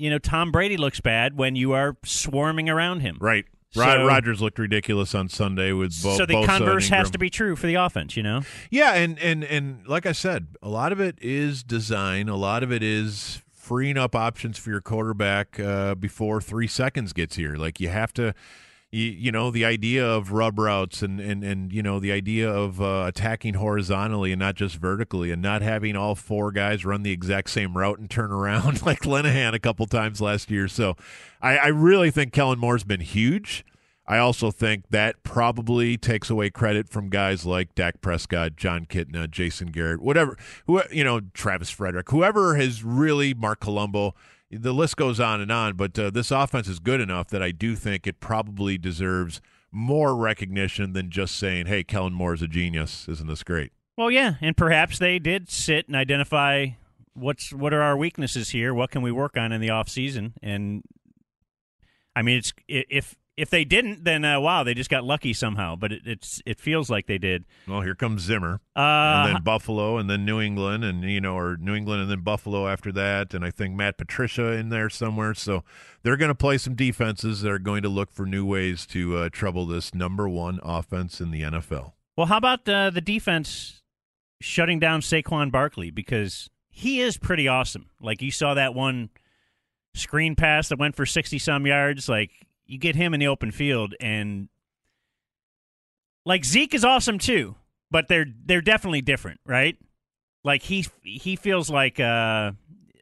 you know, Tom Brady looks bad when you are swarming around him. Right. So- Aaron Rodgers looked ridiculous on Sunday with both. so the converse has to be true for the offense, you know. Yeah, and and and like I said, a lot of it is design. A lot of it is freeing up options for your quarterback uh, before three seconds gets here. Like you have to. You, you know the idea of rub routes and, and, and you know the idea of uh, attacking horizontally and not just vertically and not having all four guys run the exact same route and turn around *laughs* like Linehan a couple times last year. So I, I really think Kellen Moore's been huge. I also think that probably takes away credit from guys like Dak Prescott, Jon Kitna, Jason Garrett, whatever, who you know, Travis Frederick, whoever has really Marc Colombo. The list goes on and on, but uh, this offense is good enough that I do think it probably deserves more recognition than just saying, "Hey, Kellen Moore is a genius. Isn't this great?" Well, yeah, and perhaps they did sit and identify what's what are our weaknesses here. What can we work on in the off season? And I mean, it's if if they didn't, then uh, wow, they just got lucky somehow. But it, it's it feels like they did. Well, here comes Zimmer, Uh, and then Buffalo, and then New England, and you know, or New England, and then Buffalo after that, and I think Matt Patricia in there somewhere. So they're going to play some defenses that are going to look for new ways to uh, trouble this number one offense in the NFL. Well, how about uh, the defense shutting down Saquon Barkley because he is pretty awesome. Like you saw that one screen pass that went for sixty some yards. Like you get him in the open field, and like Zeke is awesome too, but they're they're definitely different, right? Like he he feels like uh,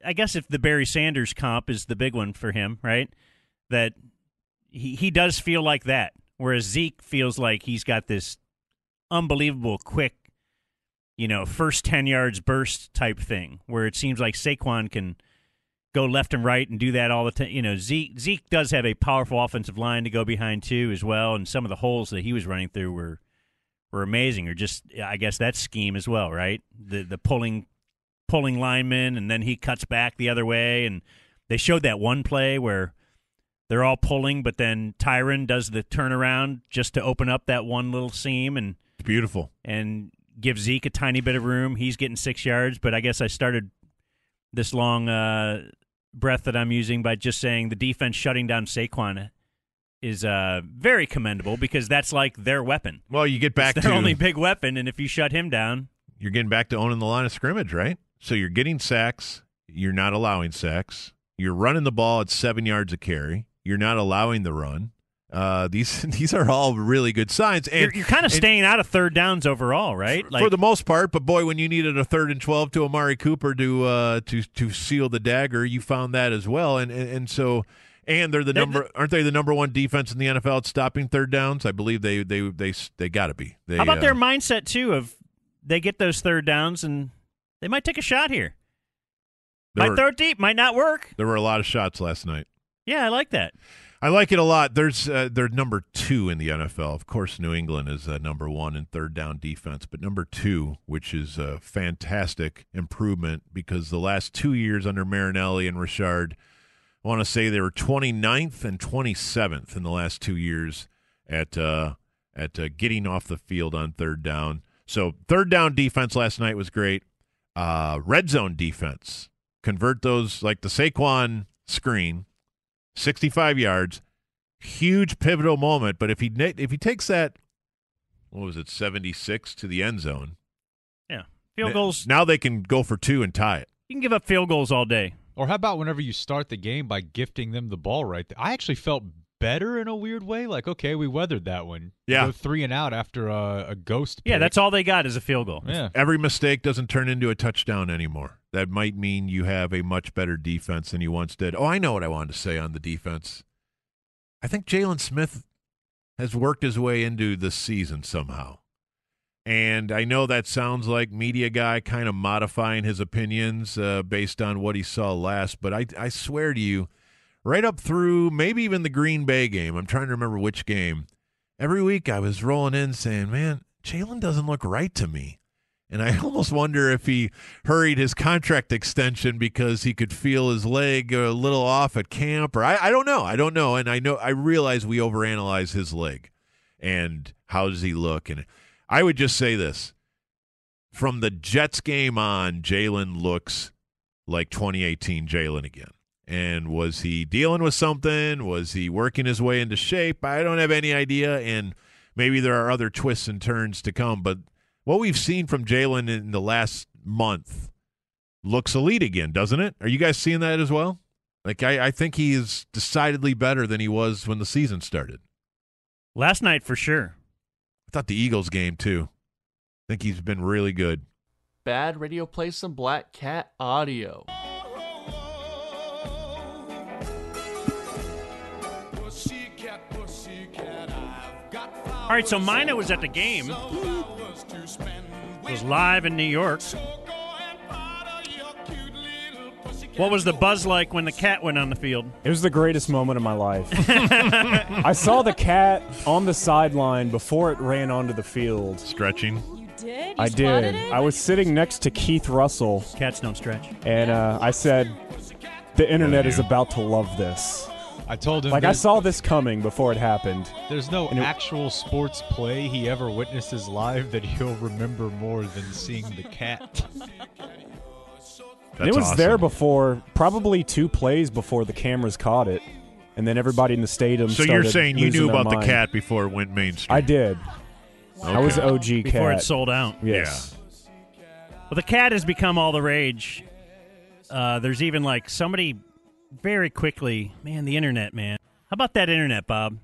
I guess if the Barry Sanders comp is the big one for him, right? That he he does feel like that, whereas Zeke feels like he's got this unbelievable quick, you know, first 10 yards burst type thing where it seems like Saquon can go left and right and do that all the time. You know, Zeke Zeke does have a powerful offensive line to go behind too as well and some of the holes that he was running through were were amazing or just I guess that scheme as well, right? The the pulling pulling linemen and then he cuts back the other way and they showed that one play where they're all pulling, but then Tyron does the turnaround just to open up that one little seam and It's beautiful. and give Zeke a tiny bit of room. He's getting six yards, but I guess I started this long uh, breath that I'm using by just saying the defense shutting down Saquon is uh, very commendable because that's like their weapon. Well, you get back It's their to only big weapon, and if you shut him down, you're getting back to owning the line of scrimmage, right? So you're getting sacks. You're not allowing sacks. You're running the ball at seven yards a carry. You're not allowing the run. Uh, these *laughs* these are all really good signs, and you're, you're kind of staying out of third downs overall, right? for the most part. But boy, when you needed a third and twelve to Amari Cooper to uh, to to seal the dagger, you found that as well. And and, and so, and they're the They- number, aren't they the number one defense in the NFL at stopping third downs? I believe they they they they got to be. They, how about uh, their mindset too? Of they get those third downs and they might take a shot here. Might were- throw it deep, might not work. There were a lot of shots last night. Yeah, I like that. I like it a lot. There's uh, they're number two in the NFL. Of course, New England is uh, number one in third down defense, but number two, which is a fantastic improvement because the last two years under Marinelli and Richard, I want to say they were 29th and 27th in the last two years at uh, at uh, getting off the field on third down. So third down defense last night was great. Uh, red zone defense, convert those like the Saquon screen 65 yards, huge pivotal moment. But if he na- if he takes that, what was it, 76 to the end zone? Yeah, field goals. Now they can go for two and tie it. You can give up field goals all day. Or how about whenever you start the game by gifting them the ball right there? I actually felt better in a weird way. Like, okay, we weathered that one. Yeah. Go three and out after a, a ghost. Yeah, that's all they got is a field goal. Yeah. Every mistake doesn't turn into a touchdown anymore. That might mean you have a much better defense than you once did. Oh, I know what I wanted to say on the defense. I think Jaylon Smith has worked his way into this season somehow. And I know that sounds like media guy kind of modifying his opinions uh, based on what he saw last, but I, I swear to you, right up through maybe even the Green Bay game, I'm trying to remember which game, every week I was rolling in saying, man, Jaylon doesn't look right to me. And I *laughs* almost wonder if he hurried his contract extension because he could feel his leg a little off at camp, or I, I don't know. I don't know. And I know I realize we overanalyze his leg and how does he look. And I would just say this: from the Jets game on, Jaylon looks like 2018 Jaylon again. And was he dealing with something? Was he working his way into shape? I don't have any idea. And maybe there are other twists and turns to come. But what we've seen from Jaylon in the last month looks elite again, doesn't it? Are you guys seeing that as well? Like, I, I think he is decidedly better than he was when the season started. Last night, for sure. I thought the Eagles game, too. I think he's been really good. Bad Radio plays some Black Cat audio. All right, so Mino was at the game. Was live in New York. What was the buzz like when the cat went on the field? It was the greatest moment of my life. *laughs* I saw the cat on the sideline before it ran onto the field. Stretching. You did? You I did. it? I was sitting next to Keith Russell. Cats don't stretch. And uh, I said, the internet is about to love this. I told him Like, I saw this coming before it happened. There's no it- actual sports play he ever witnesses live that he'll remember more than seeing the cat. *laughs* And it was there before, probably two plays before the cameras caught it. And then everybody in the stadium So you're saying you knew their about the cat before it went mainstream? I did. I was OG cat. Before it sold out. Yes. Well, the cat has become all the rage. Uh, there's even like somebody very quickly, man, the internet, man. How about that internet, Bob?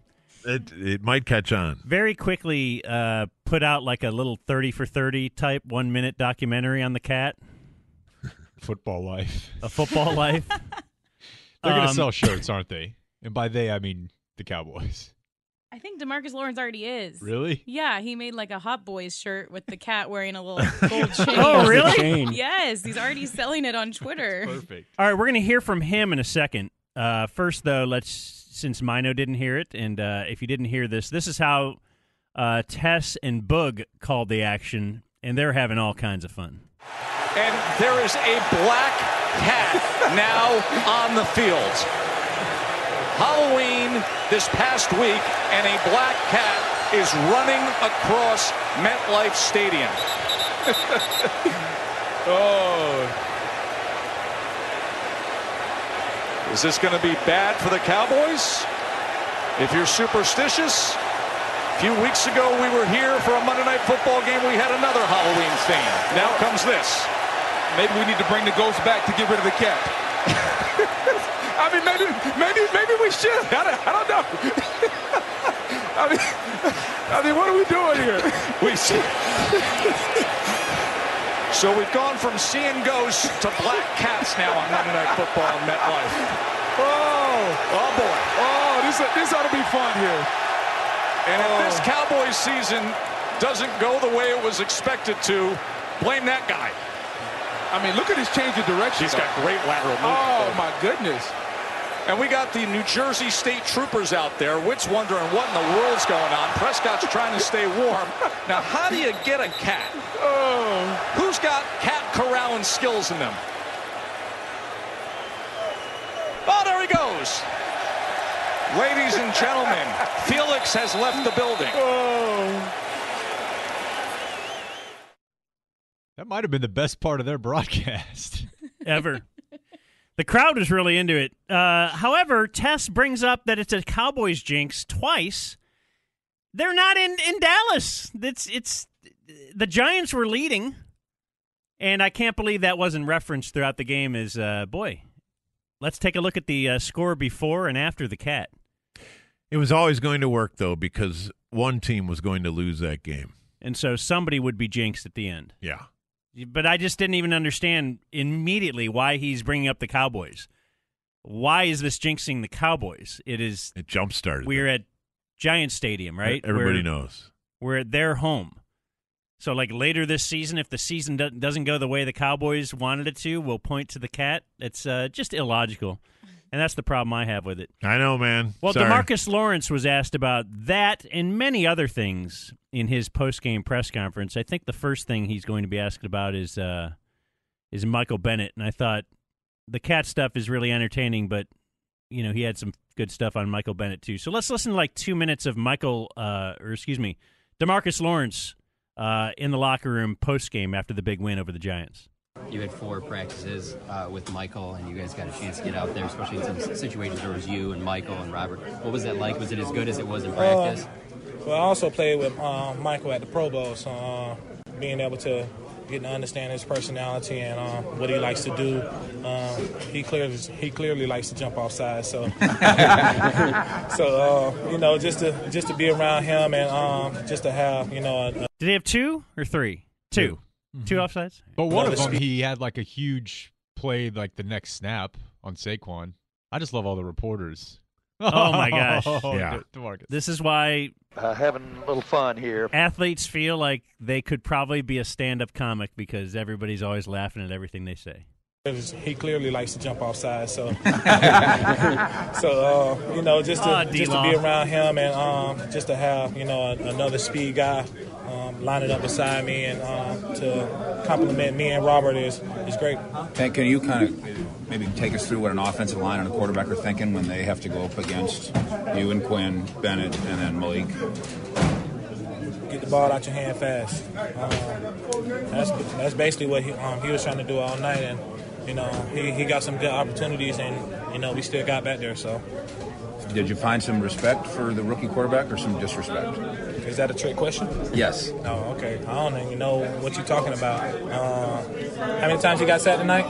It, it might catch on. Very quickly uh, put out like a little 30 for 30 type one minute documentary on the cat. *laughs* Football life. A football life. *laughs* They're gonna Um, sell shirts, aren't they? And by they, I mean the Cowboys. I think Demarcus Lawrence already is. Really? Yeah, he made like a Hot Boys shirt with the cat wearing a little *laughs* gold chain. Oh, really? *laughs* Chain. Yes, he's already selling it on Twitter. Perfect. All right, we're going to hear from him in a second. Uh, first, though, let's since Mino didn't hear it, and uh, if you didn't hear this, this is how uh, Tess and Boog called the action, and they're having all kinds of fun. And there is a black cat *laughs* now on the field. Halloween this past week, and a black cat is running across MetLife Stadium. *laughs* oh. Is this going to be bad for the Cowboys? If you're superstitious, a few weeks ago we were here for a Monday Night Football game. We had another Halloween theme. Now comes this. Maybe we need to bring the ghost back to get rid of the cat. I mean, maybe, maybe, maybe we should. I don't, I don't know. *laughs* I mean, I mean, what are we doing here? We see. So we've gone from seeing ghosts to black cats now on Monday Night Football in MetLife. Oh, oh boy. Oh, this this ought to be fun here. And if this oh. Cowboys season doesn't go the way it was expected to, blame that guy. I mean, look at his change of direction. He's got great lateral movement. Oh though. my goodness. And we got the New Jersey State Troopers out there. Witt's wondering what in the world's going on. Prescott's trying to stay warm. Now, how do you get a cat? Oh. Who's got cat corralling skills in them? Oh, there he goes. Ladies and gentlemen, *laughs* Felix has left the building. Oh. That might have been the best part of their broadcast. ever. *laughs* the crowd was really into it. Uh, however, Tess brings up that it's a Cowboys jinx twice. They're not in, in Dallas. It's it's the Giants were leading, and I can't believe that wasn't referenced throughout the game. As uh, boy, let's take a look at the uh, score before and after the cat. It was always going to work though because one team was going to lose that game. And so somebody would be jinxed at the end. Yeah. But I just didn't even understand immediately why he's bringing up the Cowboys. Why is this jinxing the Cowboys? It is. It jump started. We're at Giant Stadium, right? Everybody We're- knows. We're at their home. So, like later this season, if the season doesn't go the way the Cowboys wanted it to, we'll point to the cat. It's uh, just illogical. And that's the problem I have with it. I know, man. Well, Sorry. Demarcus Lawrence was asked about that and many other things in his post-game press conference. I think the first thing he's going to be asked about is uh, is Michael Bennett, and I thought the cat stuff is really entertaining, but you know he had some good stuff on Michael Bennett too. So let's listen to like two minutes of Michael, uh, or excuse me, Demarcus Lawrence uh, in the locker room post-game after the big win over the Giants. You had four practices uh, with Michael, and you guys got a chance to get out there, especially in some situations where it was you and Michael and Robert. What was that like? Was it as good as it was in practice? Uh, well, I also played with uh, Michael at the Pro Bowl, so uh, being able to get to understand his personality and uh, what he likes to do. Um, he clearly he clearly likes to jump off sides, so *laughs* so uh, you know just to just to be around him and um, just to have you know. A, a Did he have two or three? Two. Two offsides. But one of them, he had like a huge play, like the next snap on Saquon. I just love all the reporters. Oh my gosh! *laughs* De- DeMarcus. This is why Uh, having a little fun here. athletes feel like they could probably be a stand-up comic because everybody's always laughing at everything they say. He clearly likes to jump off sides, so *laughs* so uh, you know just to Ah, just to be around him and um, just to have you know a, another speed guy um, lining up beside me and um, to compliment me and Robert is is great. Can, can you kind of maybe take us through what an offensive line and a quarterback are thinking when they have to go up against you and Quinn, Bennett, and then Maliek? Get the ball out your hand fast. Um, that's that's basically what he, um, he was trying to do all night, and you know he, he got some good opportunities, and you know we still got back there. So Did you find some respect for the rookie quarterback or some disrespect? is that a trick question? Yes. Oh, okay. I don't even know what you're talking about. Uh, how many times you got sacked tonight?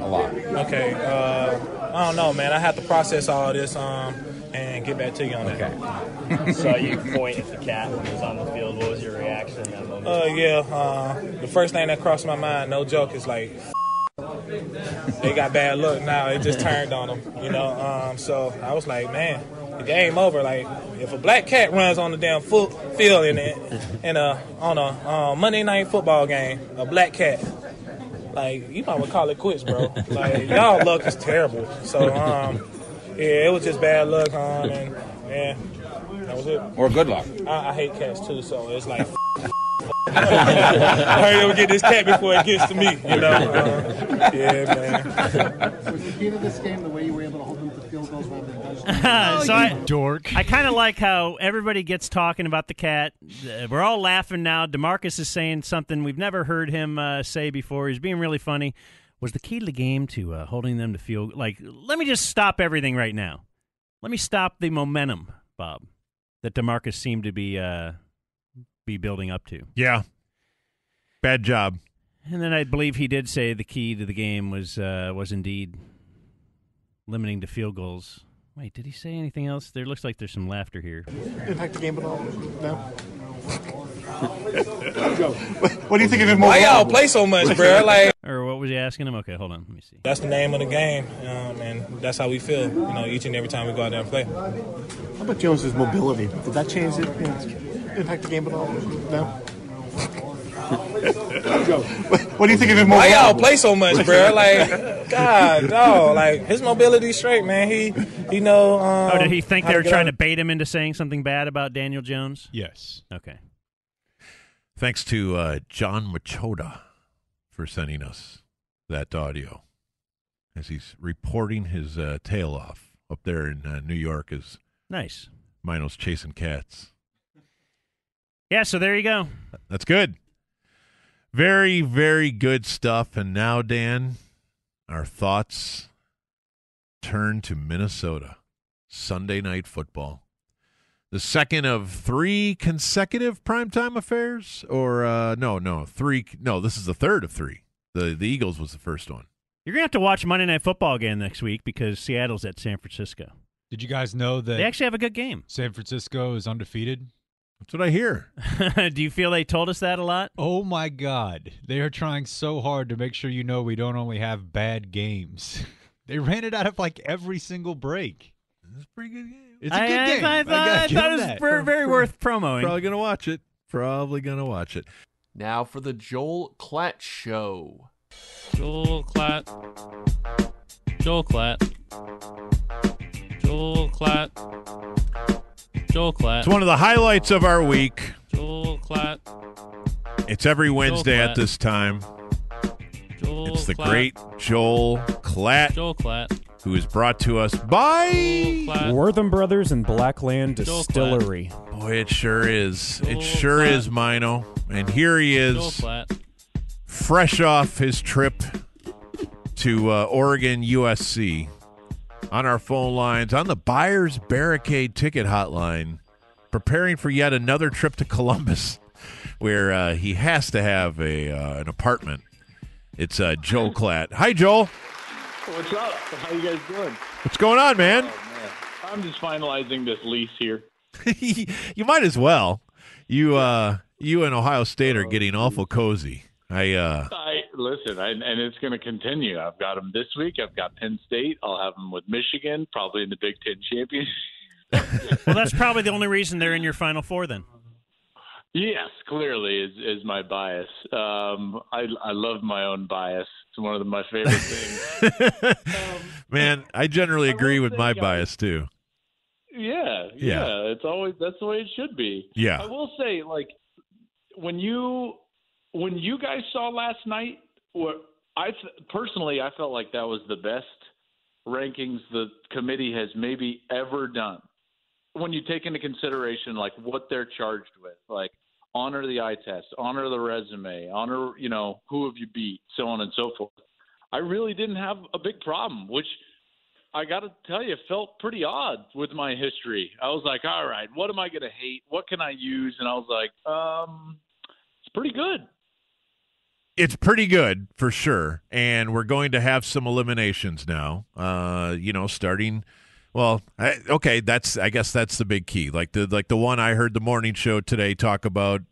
A lot. Okay. Uh, I don't know, man. I have to process all this um, and get back to you on that. *laughs* Saw so you point at the cat when it was on the field. What was your reaction in that moment? Uh, yeah. Uh, the first thing that crossed my mind, no joke, is like they got bad luck now. It just turned on them, you know. Um, so I was like, man, the game over. Like if a black cat runs on the damn foot field in it, in a on a uh, Monday night football game, a black cat. Like you might well call it quits, bro. Like y'all luck is terrible. So um, yeah, it was just bad luck, um, and yeah, that was it. Or good luck. I, I hate cats too, so it's like. I heard it would get this cat before it gets to me, you know. Uh, yeah, man. Was the key to this game the way you were able to hold them to field goals rather than touchdowns? *laughs* so I, dork. I kind of like how everybody gets talking about the cat. Uh, We're all laughing now. Demarcus is saying something we've never heard him uh, say before. He's being really funny. Was the key to the game to uh, holding them to field? Like, let me just stop everything right now. Let me stop the momentum, Bob, that Demarcus seemed to be uh, be building up to. Yeah. Bad job. And then I believe he did say the key to the game was uh, was indeed limiting to field goals. Wait, did he say anything else? There looks like there's some laughter here. Impact the game at all? No. *laughs* what do you think of him Why y'all play so much, bro? *laughs* Like Or what was he asking him? Okay, hold on. Let me see. that's the name of the game, um, and that's how we feel. You know, each and every time we go out there and play. How about Jones's mobility? Did that change it? Impact the game at all? No. *laughs* what do you think of him Why y'all play so much, bro? *laughs* Like, God, no, like his mobility's straight, man. He, he know. Um, Oh, did he think they were get trying out- to bait him into saying something bad about Daniel Jones? Yes. Okay. Thanks to uh, Jon Machota for sending us that audio as he's reporting his uh, tail off up there in uh, New York as Nice. Mino's chasing cats. Yeah, so there you go. That's good. Very, very good stuff. And now, Dan, our thoughts turn to Minnesota. Sunday night football. The second of three consecutive primetime affairs? Or, uh, no, no, three. No, this is the third of three. The, the Eagles was the first one. You're going to have to watch Monday Night Football again next week because Seattle's at San Francisco. Did you guys know that They actually have a good game. San Francisco is undefeated? That's what I hear. *laughs* Do you feel they told us that a lot? Oh my God. They are trying so hard to make sure you know we don't only have bad games. *laughs* they ran it out of like every single break. It's a pretty good game. It's a I- good I game. I I thought- gotta I thought it was that. very- very worth promoing. Probably going to watch it. Probably going to watch it. Now for the Joel Klatt Show. Joel Klatt. Joel Klatt. Joel Klatt. Joel Klatt. It's one of the highlights of our week. Joel Klatt. It's every Wednesday at this time. Joel It's the Klatt. great Joel Klatt, Joel Klatt. who is brought to us by. Wortham Brothers and Blackland Distillery. Boy, it sure is. It sure Klatt. is, Mino. And here he is, fresh off his trip to uh, Oregon USC, on our phone lines, on the Buyers Barricade ticket hotline, preparing for yet another trip to Columbus, *laughs* where uh, he has to have a uh, an apartment. It's uh, Joel Klatt. Hi, Joel. What's up? How you guys doing? What's going on, man? I'm just finalizing this lease here. *laughs* you might as well. You uh, you and Ohio State are getting awful cozy. I uh, I listen, I, and it's going to continue. I've got them this week. I've got Penn State. I'll have them with Michigan, probably in the Big Ten championship. *laughs* Well, that's probably the only reason they're in your Final Four then. yes, clearly is is my bias. Um, I I love my own bias. It's one of the, my favorite things. *laughs* man, I generally agree with my bias too. Yeah, Yeah. yeah, It's always that's the way it should be. Yeah. I will say, like, when you when you guys saw last night, what I th- personally I felt like that was the best rankings the committee has maybe ever done. When you take into consideration like what they're charged with, like honor the eye test, honor the resume, honor you know who have you beat, so on and so forth. I really didn't have a big problem, which I got to tell you, felt pretty odd with my history. I was like, all right, what am I going to hate? What can I use? And I was like, um, it's pretty good. It's pretty good for sure, and we're going to have some eliminations now. Uh, you know, starting. Well, I, okay, that's I guess that's the big key. Like the like the one I heard the morning show today talk about,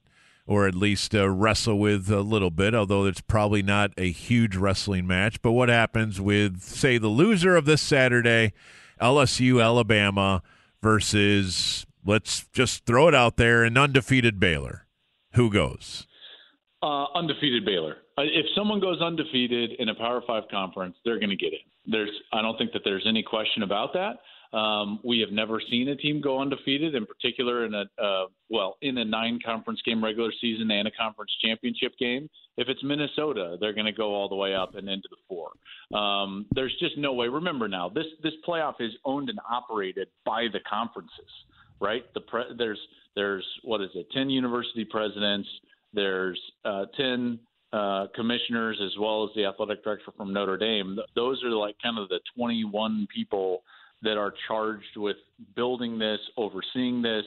or at least uh, wrestle with a little bit. Although it's probably not a huge wrestling match. But what happens with say the loser of this Saturday, LSU Alabama versus let's just throw it out there an undefeated Baylor. Who goes? Uh, undefeated Baylor. Uh, If someone goes undefeated in a Power Five conference, they're going to get in. There's, I don't think that there's any question about that. Um, we have never seen a team go undefeated, in particular in a uh, well in a nine-conference game regular season and a conference championship game. If it's Minnesota, they're going to go all the way up and into the four. Um, there's just no way. Remember now, this this playoff is owned and operated by the conferences, right? The pre- there's there's what is it? Ten university presidents. There's uh, 10 uh, commissioners as well as the athletic director from Notre Dame. Those are like kind of the 21 people that are charged with building this, overseeing this.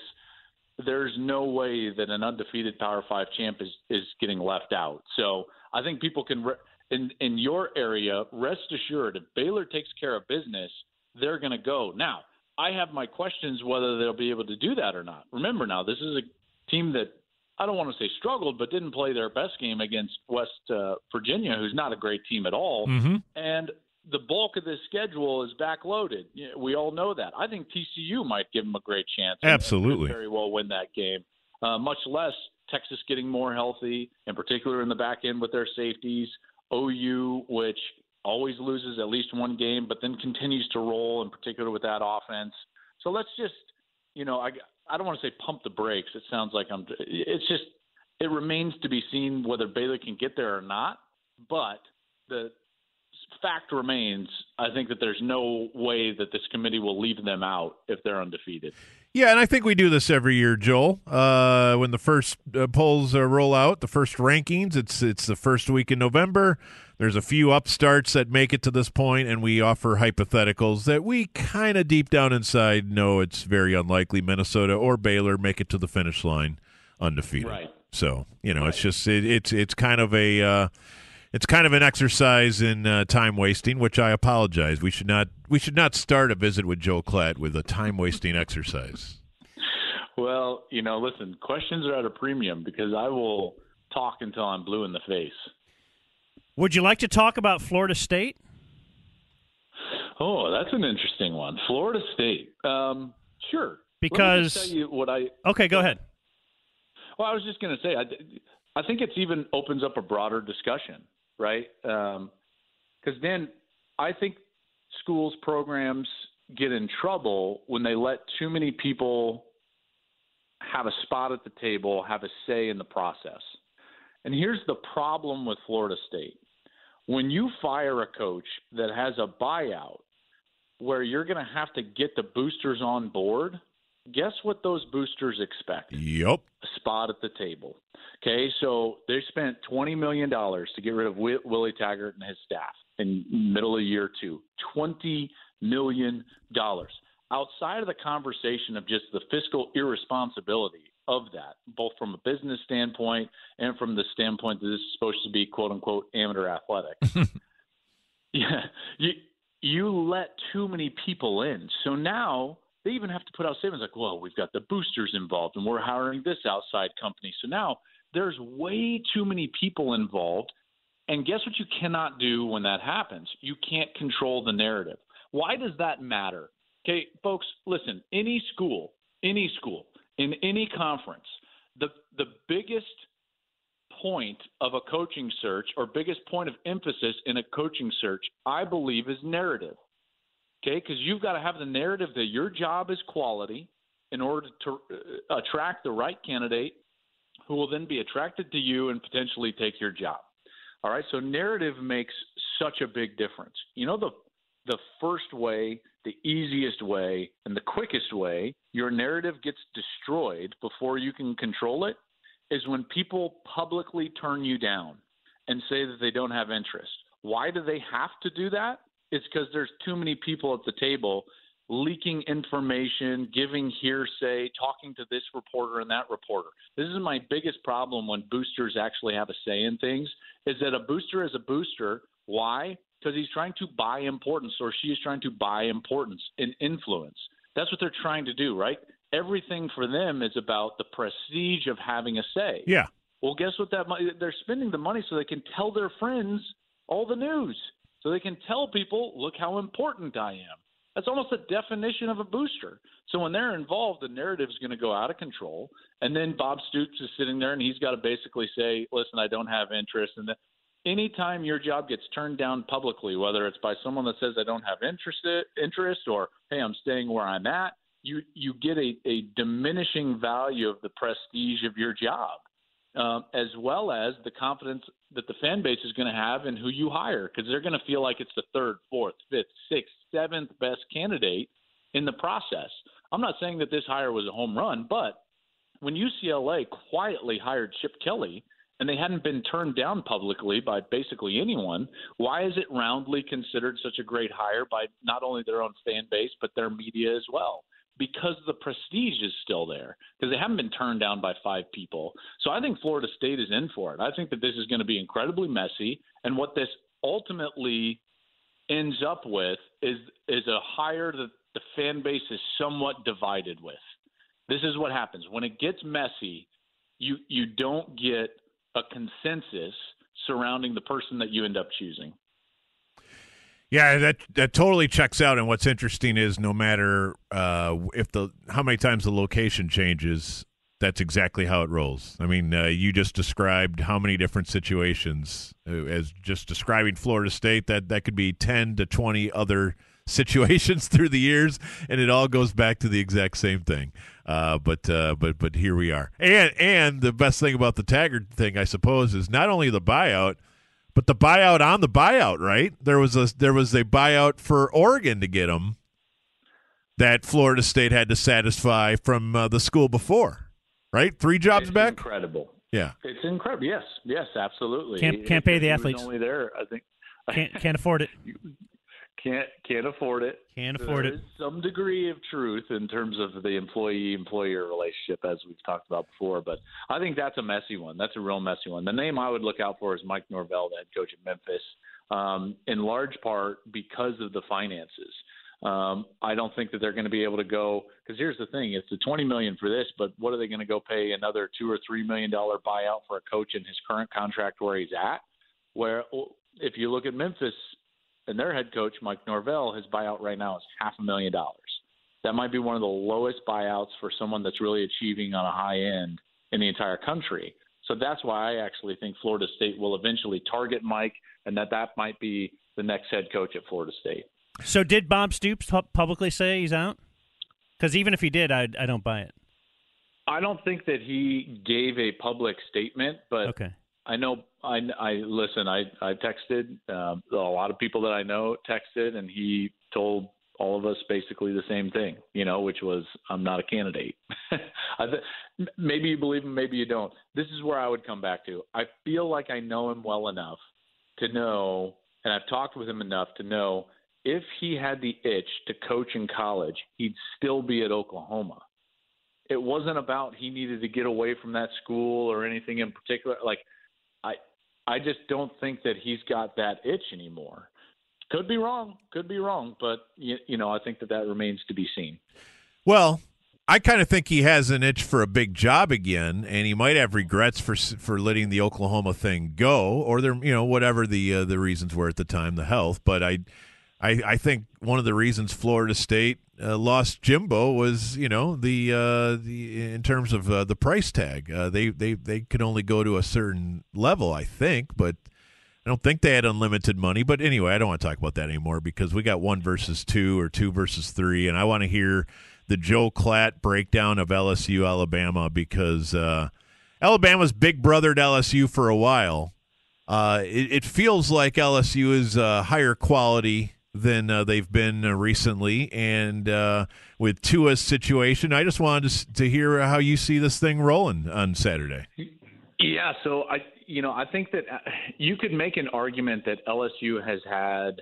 There's no way that an undefeated Power Five champ is is getting left out. So I think people can re- in in your area rest assured if Baylor takes care of business, they're going to go. Now I have my questions whether they'll be able to do that or not. Remember now, this is a team that I don't want to say struggled, but didn't play their best game against West uh, Virginia, who's not a great team at all. Mm-hmm. And the bulk of this schedule is backloaded. We all know that. I think TCU might give them a great chance. Absolutely. very well win that game. Uh, much less Texas getting more healthy, in particular in the back end with their safeties. OU, which always loses at least one game, but then continues to roll, in particular with that offense. So let's just, you know, I, I don't want to say pump the brakes. It sounds like I'm. It's just it remains to be seen whether Baylor can get there or not. But the fact remains, I think that there's no way that this committee will leave them out if they're undefeated. Yeah, and I think we do this every year, Joel. Uh, when the first uh, polls uh, roll out, the first rankings, it's it's the first week in November. There's a few upstarts that make it to this point, and we offer hypotheticals that we kind of deep down inside know it's very unlikely Minnesota or Baylor make it to the finish line undefeated. Right. So you know, it's just it, it's it's kind of a uh, it's kind of an exercise in uh, time wasting, which I apologize. We should not we should not start a visit with Joe Klatt with a time wasting exercise. Well, you know, listen, questions are at a premium because I will talk until I'm blue in the face. Would you like to talk about Florida State? Oh, that's an interesting one. Florida State. Um, sure. Let me Because- tell you what I. Okay, go ahead. Well, I was just going to say, I, I think it's even opens up a broader discussion, right? Um, because then I think schools programs get in trouble when they let too many people have a spot at the table, have a say in the process. And here's the problem with Florida State. When you fire a coach that has a buyout where you're going to have to get the boosters on board, guess what those boosters expect? Yep. A spot at the table. Okay, so they spent $20 million to get rid of Willie Taggart and his staff in middle of year two. $20 million. Outside of the conversation of just the fiscal irresponsibility of that, both from a business standpoint and from the standpoint that this is supposed to be quote unquote amateur athletics. *laughs* yeah, *laughs* you you let too many people in. So now they even have to put out statements like, well, we've got the boosters involved and we're hiring this outside company. So now there's way too many people involved. And guess what you cannot do when that happens? You can't control the narrative. Why does that matter? Okay, folks, listen, any school, any school, in any conference, the the biggest point of a coaching search or biggest point of emphasis in a coaching search, I believe, is narrative. Okay, because you've got to have the narrative that your job is quality in order to uh, attract the right candidate who will then be attracted to you and potentially take your job. All right, so narrative makes such a big difference. You know the the first way, the easiest way, and the quickest way your narrative gets destroyed before you can control it is when people publicly turn you down and say that they don't have interest. Why do they have to do that? It's because there's too many people at the table leaking information, giving hearsay, talking to this reporter and that reporter. This is my biggest problem when boosters actually have a say in things is that a booster is a booster. Why? Because he's trying to buy importance or she is trying to buy importance and influence. That's what they're trying to do, right? Everything for them is about the prestige of having a say. Yeah. Well, guess what? That money they're spending the money so they can tell their friends all the news, so they can tell people, look how important I am. That's almost the definition of a booster. So when they're involved, the narrative is going to go out of control, and then Bob Stoops is sitting there, and he's got to basically say, "Listen, I don't have interest." And anytime your job gets turned down publicly, whether it's by someone that says I don't have interest, interest, or hey, I'm staying where I'm at, you you get a, a diminishing value of the prestige of your job, um, as well as the confidence that the fan base is going to have in who you hire, because they're going to feel like it's the third, fourth, fifth, sixth, seventh best candidate in the process. I'm not saying that this hire was a home run, but when UCLA quietly hired Chip Kelly and they hadn't been turned down publicly by basically anyone, why is it roundly considered such a great hire by not only their own fan base but their media as well? Because the prestige is still there because they haven't been turned down by five people. So I think Florida State is in for it. I think that this is going to be incredibly messy, and what this ultimately ends up with is is a hire that the fan base is somewhat divided with. This is what happens when it gets messy. You you don't get a consensus surrounding the person that you end up choosing. Yeah, that that totally checks out. And what's interesting is no matter uh, if the how many times the location changes, that's exactly how it rolls. I mean, uh, you just described how many different situations uh, as just describing Florida State. That that could be ten to twenty other *laughs* situations through the years, and it all goes back to the exact same thing. Uh, but uh, but but here we are. And and the best thing about the Taggart thing, I suppose, is not only the buyout but the buyout on the buyout, right? There was a there was a buyout for Oregon to get him that Florida State had to satisfy from uh, the school before, right? Three jobs it's back. Incredible. Yeah, it's incredible. Yes, yes, absolutely. Can't can't pay the athletes. Only there, I think. Can't can't afford it. *laughs* can't can't afford it. Can't afford there it. some degree of truth in terms of the employee employer relationship, as we've talked about before. But I think that's a messy one. That's a real messy one. The name I would look out for is Mike Norvell, the head coach at Memphis, um, in large part because of the finances. Um, I don't think that they're going to be able to go because here's the thing: it's the 20 million for this, but what are they going to go pay another two or three million dollar buyout for a coach in his current contract where he's at? Where if you look at Memphis, and their head coach, Mike Norvell, his buyout right now is half a million dollars. That might be one of the lowest buyouts for someone that's really achieving on a high end in the entire country. So that's why I actually think Florida State will eventually target Mike, and that that might be the next head coach at Florida State. So did Bob Stoops pu- publicly say he's out? Because even if he did, I I don't buy it. I don't think that he gave a public statement, but Okay. I know I, I listen. I I texted um, a lot of people that I know texted, and he told all of us basically the same thing. You know, which was I'm not a candidate. *laughs* Th- maybe you believe him, maybe you don't. This is where I would come back to. I feel like I know him well enough to know, and I've talked with him enough to know if he had the itch to coach in college, he'd still be at Oklahoma it wasn't about he needed to get away from that school or anything in particular. Like I just don't think that he's got that itch anymore. Could be wrong, could be wrong, but you, you know I think that that remains to be seen. Well, I kind of think he has an itch for a big job again, and he might have regrets for for letting the Oklahoma thing go, or there, you know, whatever the uh, the reasons were at the time, the health. But I, I, I think one of the reasons Florida State uh, lost Jimbo was, you know, the uh, the in terms of uh, the price tag. Uh, they they they could only go to a certain level, I think, but I don't think they had unlimited money. But anyway, I don't want to talk about that anymore because we got one versus two or two versus three, and I want to hear the Joel Klatt breakdown of LSU Alabama because uh, Alabama's big brothered LSU for a while. Uh, it, it feels like LSU is uh, higher quality than uh, they've been uh, recently. And uh, with Tua's situation, I just wanted to, to hear how you see this thing rolling on Saturday. Yeah, so I you know I think that uh, you could make an argument that LSU has had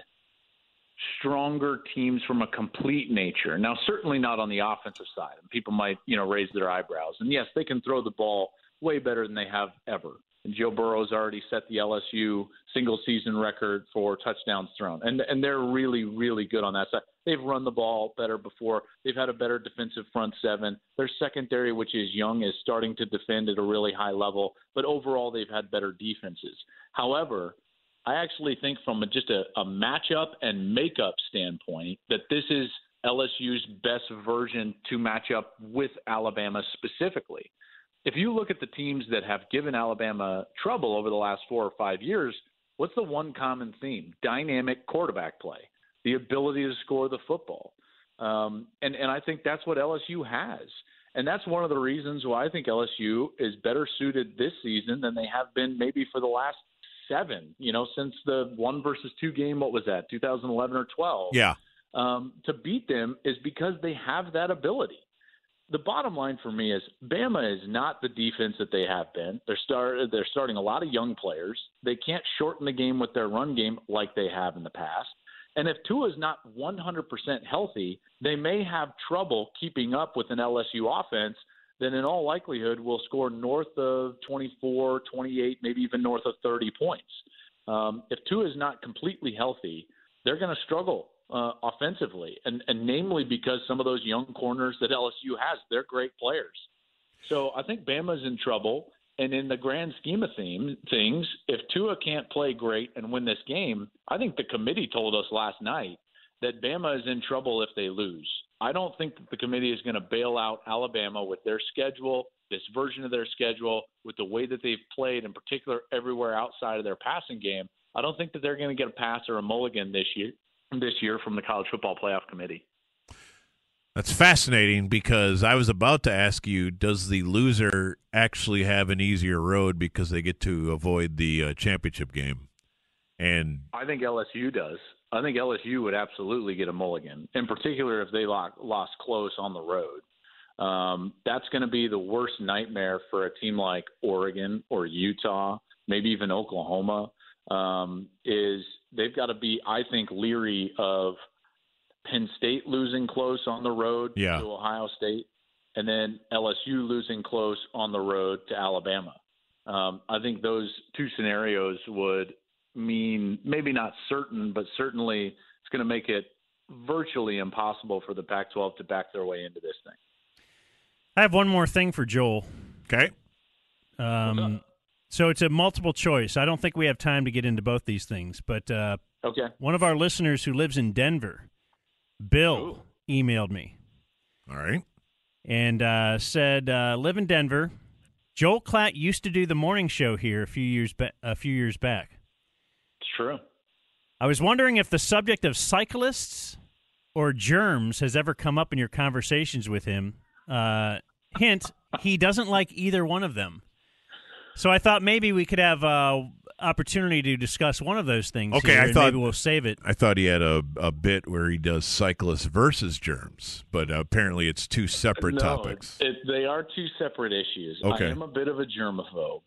stronger teams from a complete nature. Now, certainly not on the offensive side. And people might, you know, raise their eyebrows. And yes, they can throw the ball way better than they have ever. And Joe Burrow's already set the LSU single season record for touchdowns thrown. And and they're really, really good on that side. They've run the ball better before. They've had a better defensive front seven. Their secondary, which is young, is starting to defend at a really high level. But overall, they've had better defenses. However, I actually think from a, just a, a matchup and makeup standpoint that this is LSU's best version to match up with Alabama specifically. If you look at the teams that have given Alabama trouble over the last four or five years, what's the one common theme? Dynamic quarterback play, the ability to score the football. Um, and, and I think that's what LSU has. And that's one of the reasons why I think LSU is better suited this season than they have been maybe for the last seven, you know, since the one versus two game, what was that, 2011 or 12? Yeah. Um, to beat them is because they have that ability. The bottom line for me is Bama is not the defense that they have been. They're start they're starting a lot of young players. They can't shorten the game with their run game like they have in the past. And if Tua is not 100% healthy, they may have trouble keeping up with an LSU offense then in all likelihood will score north of 24, 28, maybe even north of 30 points. Um, if Tua is not completely healthy, they're going to struggle uh, offensively, and, and namely because some of those young corners that LSU has, they're great players. So I think Bama's in trouble. And in the grand scheme of theme, things, if Tua can't play great and win this game, I think the committee told us last night that Bama is in trouble if they lose. I don't think that the committee is going to bail out Alabama with their schedule, this version of their schedule, with the way that they've played, in particular everywhere outside of their passing game. I don't think that they're going to get a pass or a mulligan this year. This year from the college football playoff committee. That's fascinating because I was about to ask you: Does the loser actually have an easier road because they get to avoid the uh, championship game? And I think LSU does. I think LSU would absolutely get a mulligan, in particular if they lost close on the road. Um, that's going to be the worst nightmare for a team like Oregon or Utah, maybe even Oklahoma. Um, is they've got to be, I think, leery of Penn State losing close on the road yeah. to Ohio State, and then LSU losing close on the road to Alabama. Um, I think those two scenarios would mean maybe not certain, but certainly it's going to make it virtually impossible for the Pac 12 to back their way into this thing. I have one more thing for Joel. Okay. Um, so it's a multiple choice. I don't think we have time to get into both these things, but uh, okay. One of our listeners who lives in Denver, Bill, Ooh. emailed me. All right. And uh, said, uh, "Live in Denver. Joel Klatt used to do the morning show here a few years ba- a few years back. It's true. I was wondering if the subject of cyclists or germs has ever come up in your conversations with him. Uh, hint: he doesn't like either one of them. So I thought maybe we could have uh, opportunity to discuss one of those things. Okay, here, I and thought maybe we'll save it. I thought he had a, a bit where he does cyclists versus germs, but uh, apparently it's two separate no, topics. It, they are two separate issues. Okay. I am a bit of a germaphobe,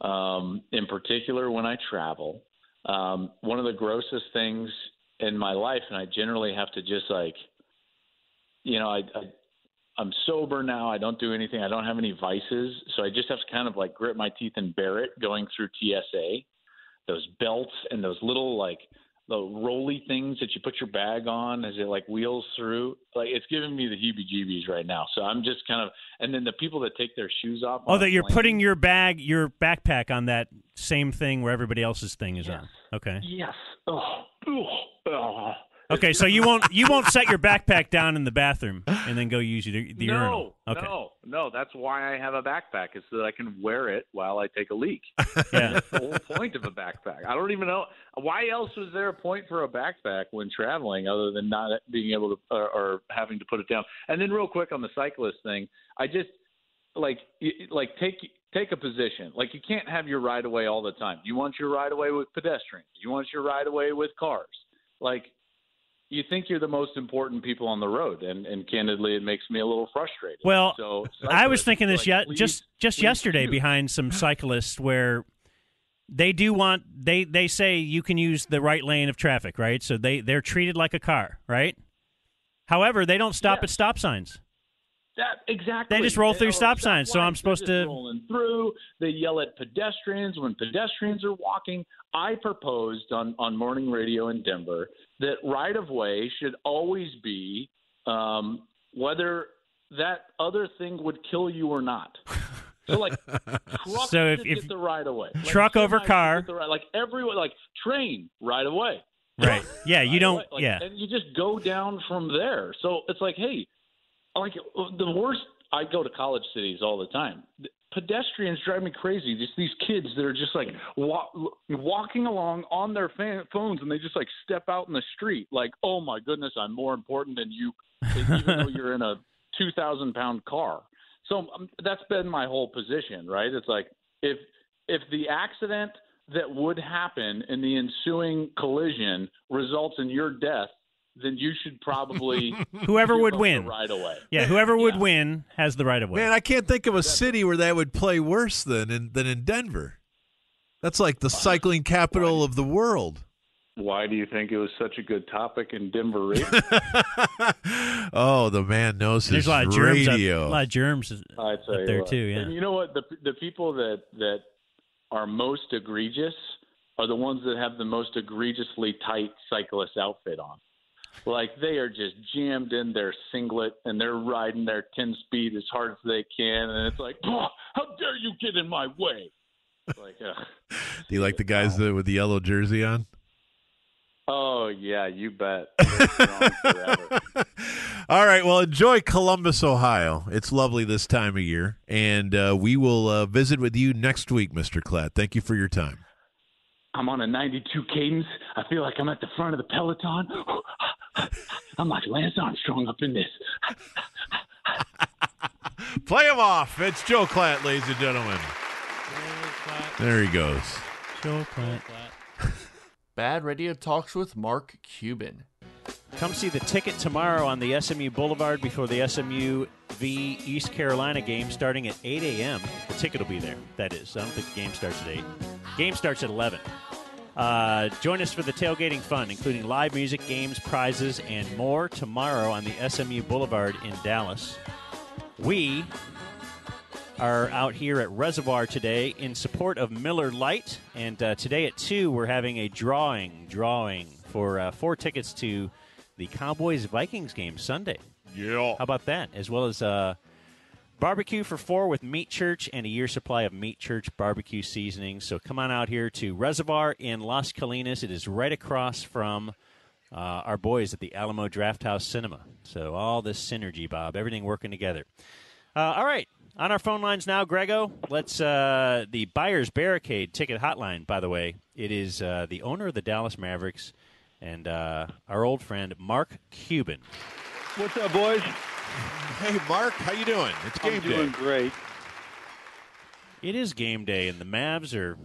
um, in particular when I travel. Um, one of the grossest things in my life, and I generally have to just like, you know, I, I I'm sober now. I don't do anything. I don't have any vices, so I just have to kind of like grit my teeth and bear it going through TSA. Those belts and those little like the roly things that you put your bag on as it like wheels through. Like it's giving me the heebie-jeebies right now. So I'm just kind of, and then the people that take their shoes off. Oh, that you're plane- putting your bag, your backpack on that same thing where everybody else's thing is on. Okay. Yes. Oh, oh, oh. Okay, so you won't you won't set your backpack down in the bathroom and then go use the, the no, urinal. Okay. no, no. That's why I have a backpack is so that I can wear it while I take a leak. *laughs* Yeah. That's the whole point of a backpack. I don't even know why else was there a point for a backpack when traveling other than not being able to or, or having to put it down. And then real quick on the cyclist thing, I just like like take take a position. Like you can't have your right away all the time. You want your right away with pedestrians. You want your right away with cars. Like you think you're the most important people on the road, and, and candidly, it makes me a little frustrated. Well, so I was thinking this like, yet please- just just yesterday do. behind some *laughs* cyclists where they do want they they say you can use the right lane of traffic, right? So they they're treated like a car, right? However, they don't stop at stop signs. That exactly. They just roll through are stop signs, so I'm supposed to- rolling through. They yell at pedestrians when pedestrians are walking. I proposed on on morning radio in Denver that right of way should always be um, whether that other thing would kill you or not. So like *laughs* trucks So if- if- the right of way. Like, truck over car. right- like everyone like train right away. Right. *laughs* Yeah, you don't Like, yeah. and you just go down from there. So it's like, hey, like the worst. I go to college cities all the time. Pedestrians drive me crazy. Just these kids that are just like wa- walking along on their fa- phones, and they just like step out in the street. Like, oh my goodness, I'm more important than you, even though you're in a two thousand pound car. So um, that's been my whole position, right? It's like if if the accident that would happen in the ensuing collision results in your death, then you should probably *laughs* Whoever give would up win. right away. Yeah, whoever would win has the right of way. Man, I can't think of a city where that would play worse than in, than in Denver. That's like the cycling capital of the world. Why do you think it was such a good topic in Denver radio? *laughs* Oh, the man knows his There's a lot of germs up, radio. a lot of germs up there what. too, yeah. And you know what? The the people that that are most egregious are the ones that have the most egregiously tight cyclist outfit on. Like they are just jammed in their singlet and they're riding their ten speed as hard as they can, and it's like, "Oh, how dare you get in my way? Like, uh, *laughs* Do you like the guys that, with the yellow jersey on? oh yeah, you bet. *laughs* They're strong forever. *laughs* All right. Well, enjoy Columbus, Ohio. It's lovely this time of year, and uh, we will uh, visit with you next week, Mr. Klatt. Thank you for your time. I'm on a 92 cadence. I feel like I'm at the front of the peloton. *gasps* *laughs* I'm like Lance Armstrong up in this. *laughs* Play him off. It's Joel Klatt, ladies and gentlemen. There he goes. Joel Klatt. *laughs* Bad Radio Talks with Mark Cuban. Come see the ticket tomorrow on the SMU Boulevard before the SMU v East Carolina game starting at 8 a.m. The ticket will be there. That is. I don't think the game starts at 8. Game starts at 11. Uh, join us for the tailgating fun, including live music, games, prizes, and more tomorrow on the SMU Boulevard in Dallas. We are out here at Reservoir today in support of Miller Lite, and uh, today at two we're having a drawing, drawing for uh, four tickets to the Cowboys Vikings game Sunday. Yeah, how about that? As well as uh, barbecue for four with Meat Church and a year supply of Meat Church barbecue seasonings. So come on out here to Reservoir in Las Colinas. It is right across from. Uh, our boys at the Alamo Drafthouse Cinema. So all this synergy, Bob, everything working together. Uh, all right, On our phone lines now, Grego. Let's uh, the Buyers Barricade ticket hotline. By the way, it is uh, the owner of the Dallas Mavericks and uh, our old friend Mark Cuban. What's up, boys? Hey, Mark, how you doing? It's game day. I'm doing day. great. It is game day, and the Mavs are,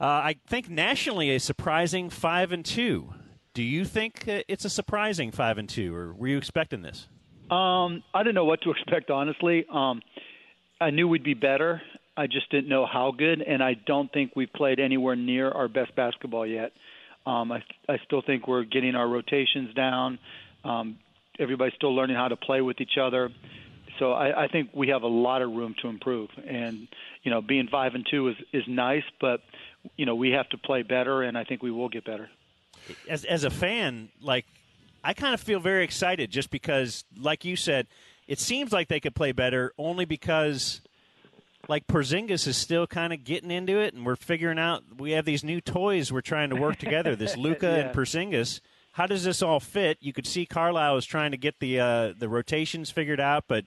uh, I think, nationally a surprising five and two. Do you think uh, it's a surprising five and two, or were you expecting this? Um, I didn't know what to expect, honestly. Um, I knew we'd be better. I just didn't know how good, and I don't think we've played anywhere near our best basketball yet. Um, I, I still think we're getting our rotations down. Um, everybody's still learning how to play with each other. So I, I think we have a lot of room to improve. And you know, being five and two is is nice, but you know we have to play better, and I think we will get better. As as a fan, like I kind of feel very excited just because, like you said, it seems like they could play better only because, like Porzingis is still kind of getting into it, and we're figuring out we have these new toys we're trying to work together. This *laughs* Luka Yeah. and Porzingis. How does this all fit? You could see Carlisle is trying to get the uh, the rotations figured out, but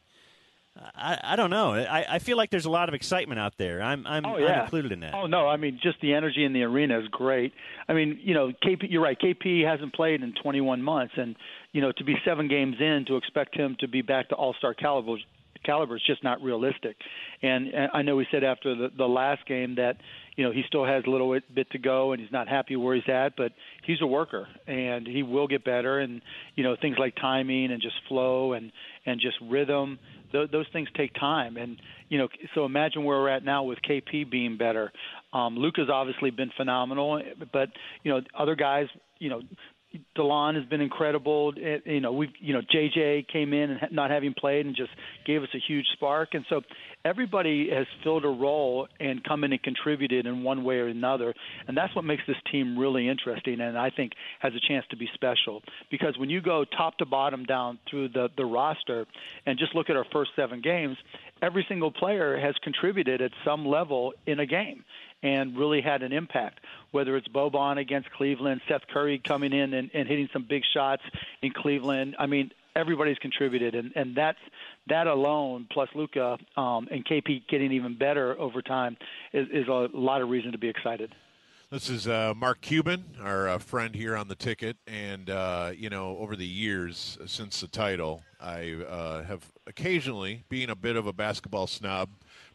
I, I don't know. I, I feel like there's a lot of excitement out there. I'm I'm, Oh I'm included in that. Oh no, I mean just the energy in the arena is great. I mean, you know, KP, you're right. KP hasn't played in 21 months, and you know, to be seven games in, to expect him to be back to All-Star caliber caliber is just not realistic. And, and I know we said after the, the last game that you know he still has a little bit to go, and he's not happy where he's at, but he's a worker, and he will get better. And you know, things like timing and just flow and and just rhythm th- those things take time. And you know, so imagine where we're at now with KP being better. Um, Luka's obviously been phenomenal, but you know, other guys, you know. Delon has been incredible. Eh, You know, we you know JJ came in and not having played and just gave us a huge spark. And so everybody has filled a role and come in and contributed in one way or another. And that's what makes this team really interesting and I think has a chance to be special. Because when you go top to bottom down through the, the roster and just look at our first seven games, every single player has contributed at some level in a game and really had an impact. Whether it's Boban against Cleveland, Seth Curry coming in and, and hitting some big shots in Cleveland. I mean, everybody's contributed, and, and that's that alone, plus Luka um, and KP getting even better over time, is, is a lot of reason to be excited. This is uh, Mark Cuban, our uh, friend here on the ticket, and uh, you know, over the years since the title, I uh, have occasionally, being a bit of a basketball snob,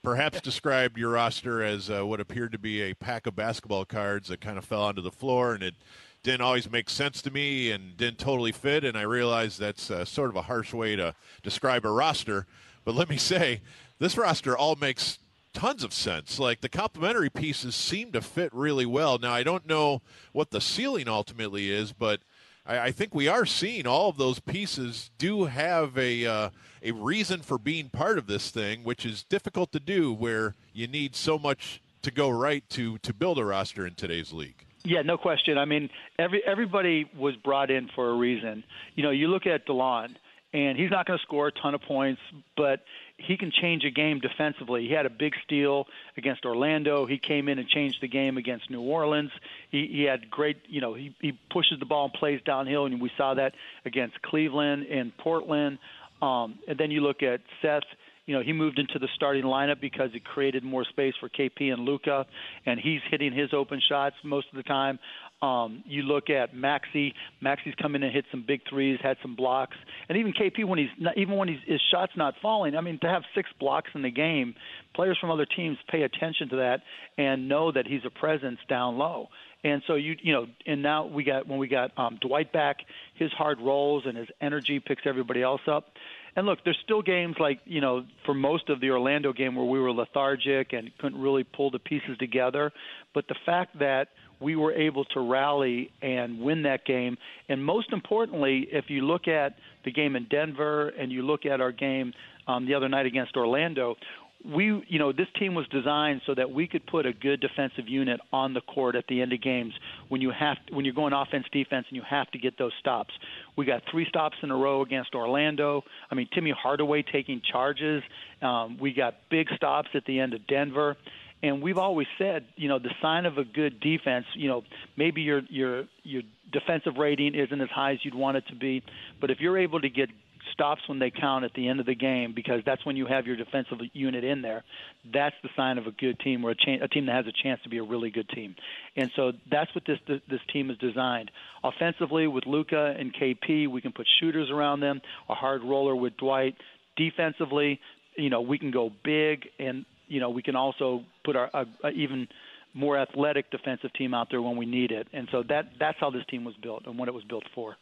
perhaps described your roster as uh, what appeared to be a pack of basketball cards that kind of fell onto the floor, and it didn't always make sense to me and didn't totally fit. And I realize that's uh, sort of a harsh way to describe a roster, but let me say, this roster all makes tons of sense. Like the complementary pieces seem to fit really well. Now I don't know what the ceiling ultimately is, but I, I think we are seeing all of those pieces do have a uh, a reason for being part of this thing, which is difficult to do where you need so much to go right to to build a roster in today's league. Yeah, no question. I mean, every everybody was brought in for a reason. You know, you look at Delon, and he's not going to score a ton of points, but he can change a game defensively. He had a big steal against Orlando. He came in and changed the game against New Orleans. He, he had great, you know, he, he pushes the ball and plays downhill, and we saw that against Cleveland and Portland. Um, and then you look at Seth. You know, he moved into the starting lineup because it created more space for KP and Luka, and he's hitting his open shots most of the time. Um, you look at Maxi. Maxi's come in and hit some big threes, had some blocks, and even KP when he's not, even when he's, his shots not falling. I mean, to have six blocks in the game, players from other teams pay attention to that and know that he's a presence down low. And so you you know, and now we got when we got um, Dwight back, his hard rolls and his energy picks everybody else up. And look, there's still games like you know for most of the Orlando game where we were lethargic and couldn't really pull the pieces together. But the fact that we were able to rally and win that game, and most importantly, if you look at the game in Denver and you look at our game um, the other night against Orlando, we you know this team was designed so that we could put a good defensive unit on the court at the end of games when you have when you're going offense defense and you have to get those stops. We got three stops in a row against Orlando. I mean Timmy Hardaway taking charges. Um, we got big stops at the end of Denver. And we've always said, you know, the sign of a good defense, you know, maybe your your your defensive rating isn't as high as you'd want it to be, but if you're able to get stops when they count at the end of the game because that's when you have your defensive unit in there. That's the sign of a good team or a, cha- a team that has a chance to be a really good team. And so that's what this this team is designed. Offensively, with Luka and KP, we can put shooters around them. A hard roller with Dwight. Defensively, you know, we can go big, and you know, we can also put our a, a even more athletic defensive team out there when we need it. And so that that's how this team was built and what it was built for.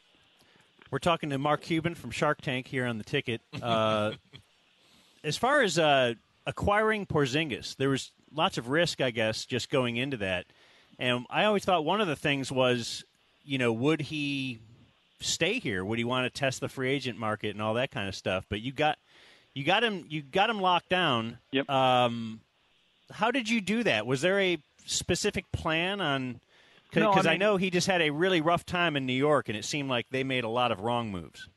We're talking to Mark Cuban from Shark Tank here on the ticket. Uh, *laughs* as far as uh, acquiring Porzingis, there was lots of risk, I guess, just going into that. And I always thought one of the things was, you know, would he stay here? Would he want to test the free agent market and all that kind of stuff? But you got you got him you got him locked down. Yep. Um, how did you do that? Was there a specific plan on because No, I I, know he just had a really rough time in New York, and it seemed like they made a lot of wrong moves.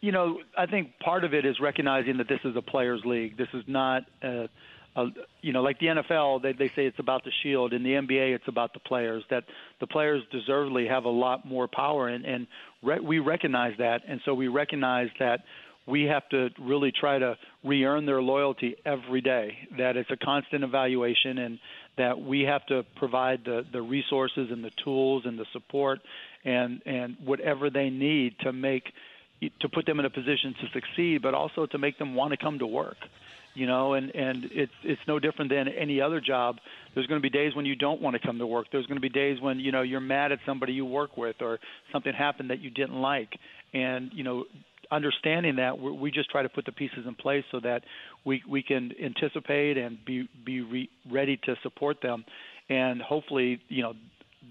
You know, I think part of it is recognizing that this is a players' league. This is not, a, a, you know, like the NFL. They they say it's about the shield. In the NBA, it's about the players. That the players deservedly have a lot more power, and and re- we recognize that, and so we recognize that we have to really try to re-earn their loyalty every day. That it's a constant evaluation, and that we have to provide the the resources and the tools and the support and and whatever they need to make to put them in a position to succeed, but also to make them want to come to work. You know, and and it's it's no different than any other job. There's going to be days when you don't want to come to work. There's going to be days when you know you're mad at somebody you work with, or something happened that you didn't like, and you know understanding that we just try to put the pieces in place so that we we can anticipate and be be re, ready to support them. And hopefully you know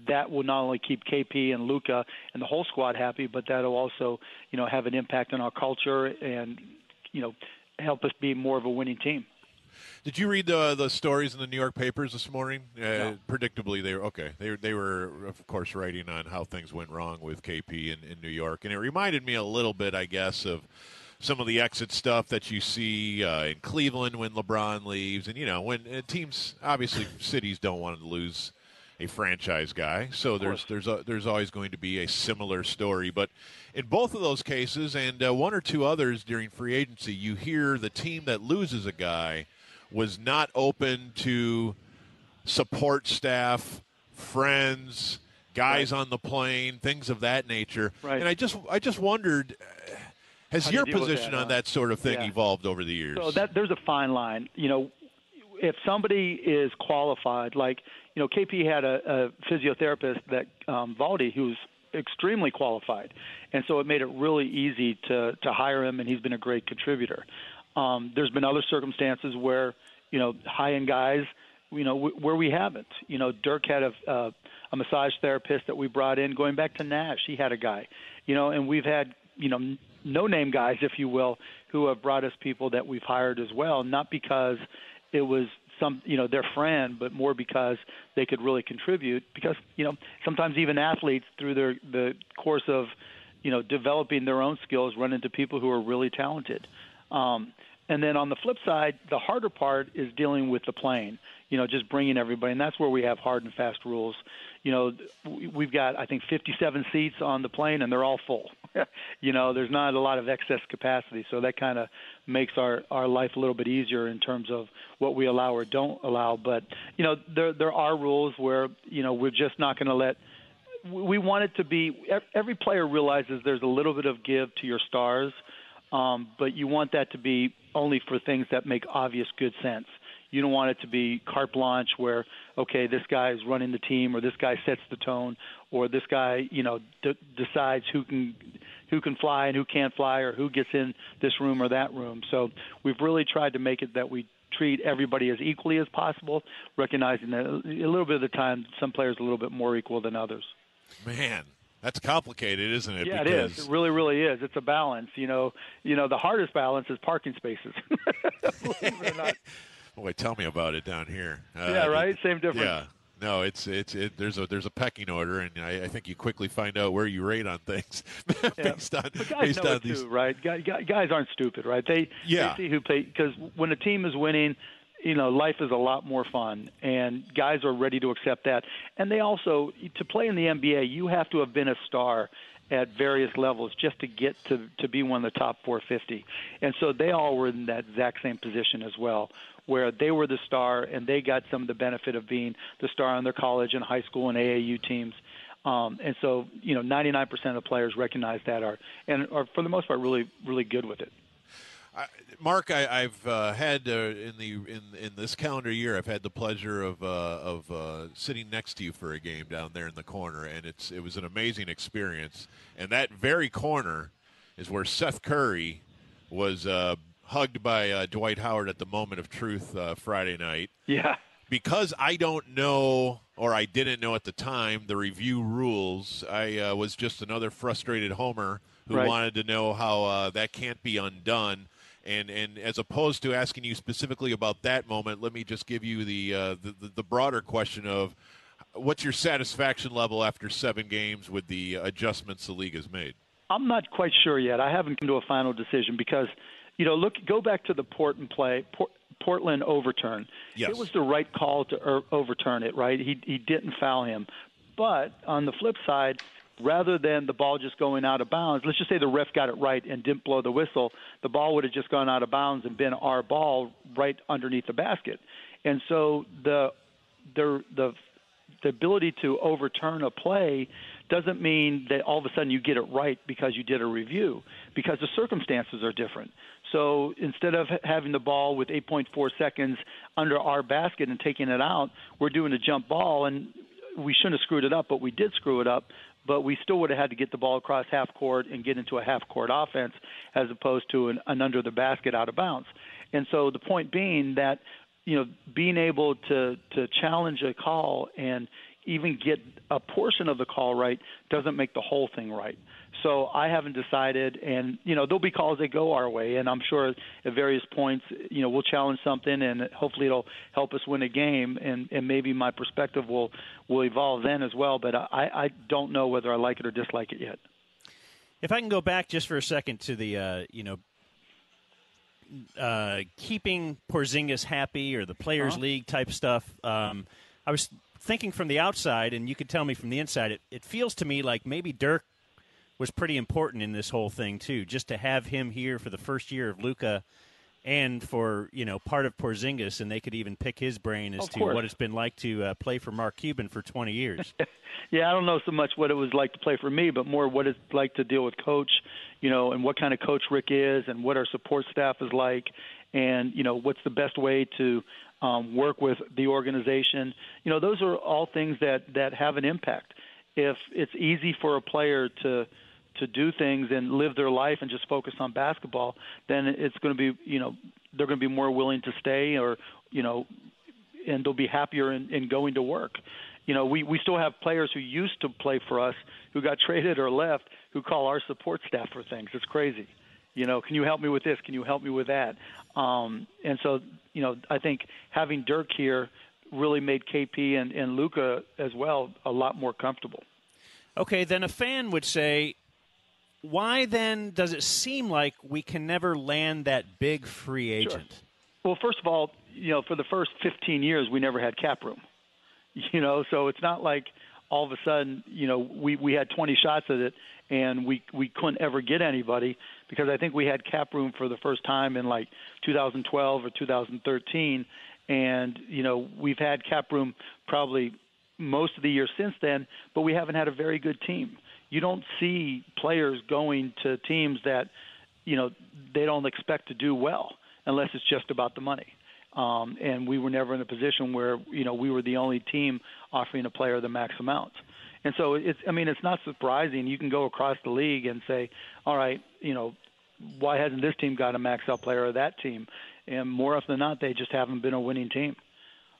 that will not only keep KP and Luka and the whole squad happy but that'll also you know have an impact on our culture and you know help us be more of a winning team Did you read the the stories in the New York papers this morning? Uh, Predictably, they were okay. They they were of course writing on how things went wrong with KP in, in New York, and it reminded me a little bit, I guess, of some of the exit stuff that you see uh, in Cleveland when LeBron leaves, and you know when uh, teams obviously cities don't want to lose a franchise guy, so there's there's a, there's always going to be a similar story, but in both of those cases and uh, one or two others during free agency, you hear the team that loses a guy was not open to support staff, friends, guys on the plane, things of that nature. Right. And I just I just wondered uh, has How your position that, on that sort of thing Yeah. evolved over the years? So that there's a fine line. You know, if somebody is qualified, like you know, KP had a, a physiotherapist that um, Valdi, who's extremely qualified, and so it made it really easy to to hire him, and he's been a great contributor. Um, there's been other circumstances where you know high end guys, you know, w- where we haven't. You know, Dirk had a uh, a massage therapist that we brought in going back to Nash. He had a guy, you know, and we've had you know no name guys, if you will, who have brought us people that we've hired as well, not because it was some you know their friend, but more because they could really contribute. Because you know sometimes even athletes through their the course of you know developing their own skills run into people who are really talented. Um, and then on the flip side, the harder part is dealing with the plane. You know, just bringing everybody, and that's where we have hard and fast rules. You know, we- we've got I think 57 seats on the plane, and they're all full. *laughs* you know, there's not a lot of excess capacity, so that kind of makes our our life a little bit easier in terms of what we allow or don't allow. But you know, there there are rules where you know we're just not going to let we want it to be every player realizes there's a little bit of give to your stars, um, but you want that to be only for things that make obvious good sense. You don't want it to be carte blanche where okay, this guy is running the team, or this guy sets the tone, or this guy you know d- decides who can who can fly and who can't fly, or who gets in this room or that room. So we've really tried to make it that we treat everybody as equally as possible, recognizing that a little bit of the time some players are a little bit more equal than others. Man, that's complicated, isn't it? Yeah, because it is. It really, really is. It's a balance. You know, you know, the hardest balance is parking spaces. *laughs* Believe it or not. *laughs* Boy, tell me about it down here. Uh, Yeah, right? Same difference. Yeah. No, it's it's it, there's a there's a pecking order, and I, I think you quickly find out where you rate on things *laughs* based on But guys based know on it these. too, right? Guys, guys aren't stupid, right? They Yeah. they see who play because when a team is winning, you know, life is a lot more fun, and guys are ready to accept that. And they also to play in the NBA, you have to have been a star at various levels just to get to to be one of the top 450. And so they all were in that exact same position as well, where they were the star and they got some of the benefit of being the star on their college and high school and AAU teams. Um, and so, you know, 99% of the players recognize that are and are for the most part really really good with it. I, Mark, I, have uh, had uh, in the in in this calendar year, I've had the pleasure of uh, of uh, sitting next to you for a game down there in the corner, and it's it was an amazing experience. And that very corner is where Seth Curry was uh, hugged by uh, Dwight Howard at the moment of truth Friday night. Yeah. Because I don't know, or I didn't know at the time, the review rules. I was just another frustrated homer who right. wanted to know how that can't be undone and and as opposed to asking you specifically about that moment, let me just give you the uh, the, the broader question of what's your satisfaction level after seven games with the adjustments the league has made. I'm not quite sure yet. I haven't come to a final decision because, you know, look, go back to the Portland play, Port, Portland overturn. Yes. It was the right call to er, overturn it, right? He he didn't foul him, but on the flip side, rather than the ball just going out of bounds, let's just say the ref got it right and didn't blow the whistle, the ball would have just gone out of bounds and been our ball right underneath the basket. And so the the the the ability to overturn a play doesn't mean that all of a sudden you get it right because you did a review because the circumstances are different. So instead of having the ball with 8.4 seconds under our basket and taking it out, we're doing a jump ball and we shouldn't have screwed it up, but we did screw it up but we still would have had to get the ball across half court and get into a half court offense as opposed to an, an under the basket out of bounds. And so the point being that you know being able to to challenge a call and even get a portion of the call right doesn't make the whole thing right. So I haven't decided, and you know there'll be calls that go our way, and I'm sure at various points, you know, we'll challenge something, and hopefully it'll help us win a game, and and maybe my perspective will will evolve then as well. But I I don't know whether I like it or dislike it yet. If I can go back just for a second to the uh, you know uh, keeping Porzingis happy or the Players uh-huh. League type stuff. Um, I was thinking from the outside, and you could tell me from the inside, it, it feels to me like maybe Dirk was pretty important in this whole thing too. Just to have him here for the first year of Luka, and for you know part of Porzingis, and they could even pick his brain as to what it's been like to uh, play for Mark Cuban for 20 years. *laughs* Yeah, I don't know so much what it was like to play for me, but more what it's like to deal with coach, you know, and what kind of coach Rick is, and what our support staff is like, and you know what's the best way to um, work with the organization. You know, those are all things that that have an impact. If it's easy for a player to to do things and live their life and just focus on basketball, then it's going to be, you know, they're going to be more willing to stay or, you know, and they'll be happier in, in going to work. You know, we, we still have players who used to play for us who got *laughs* traded or left who call our support staff for things. It's crazy. You know, can you help me with this? Can you help me with that? Um, and so, you know, I think having Dirk here really made KP and, and Luka as well a lot more comfortable. Okay, then a fan would say, why then does it seem like we can never land that big free agent? Well, first of all, you know, for the first 15 years, we never had cap room. *laughs* You know, so it's not like all of a sudden, you know, we we had 20 shots at it and we we couldn't ever get anybody because I think we had cap room for the first time in like 2012 or 2013, and you know we've had cap room probably most of the year since then, but we haven't had a very good team. You don't see players going to teams that, you know, they don't expect to do well unless it's just about the money. Um, and we were never in a position where you know we were the only team offering a player the max amount. And so it's I mean it's not surprising. You can go across the league and say, all right, you know, why hasn't this team got a max out player or that team? And more often than not, they just haven't been a winning team.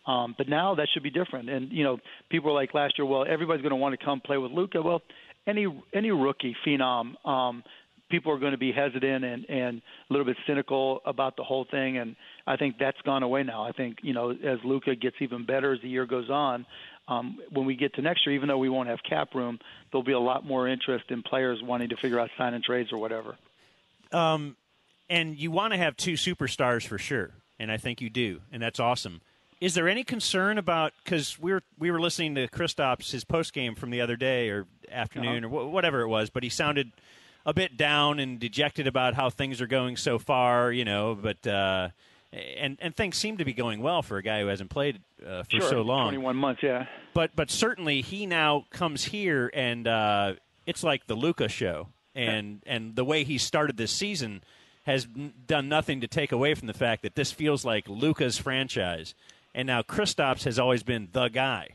Um, but now that should be different. And you know, people were like last year, well, everybody's going to want to come play with Luka. Well, any any rookie phenom, um, people are going to be hesitant and and a little bit cynical about the whole thing. And I think that's gone away now. I think you know, as Luka gets even better as the year goes on. Um, when we get to next year, even though we won't have cap room, there'll be a lot more interest in players wanting to figure out sign and trades or whatever. Um, and you want to have two superstars for sure, and I think you do, and that's awesome. is there any concern about because we were we were listening to Kristaps his post game from the other day or afternoon uh-huh. or wh- whatever it was, but he sounded a bit down and dejected about how things are going so far, you know, but. Uh, and and things seem to be going well for a guy who hasn't played uh, for sure, so long. Twenty one months, yeah. But but certainly he now comes here and uh, it's like the Luka show, and yeah. and the way he started this season has done nothing to take away from the fact that this feels like Luka's franchise, and now Kristaps has always been the guy.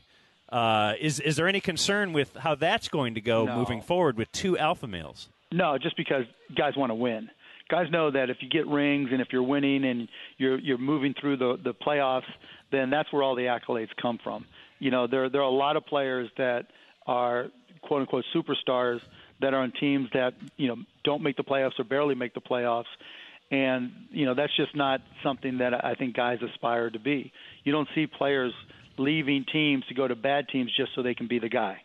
Uh, is is there any concern with how that's going to go no. moving forward with two alpha males? No, just because guys want to win guys know that if you get rings and if you're winning and you're you're moving through the the playoffs, then that's where all the accolades come from. You know, there there are a lot of players that are quote unquote superstars that are on teams that you know don't make the playoffs or barely make the playoffs, and you know that's just not something that I think guys aspire to be. You don't see players leaving teams to go to bad teams just so they can be the guy.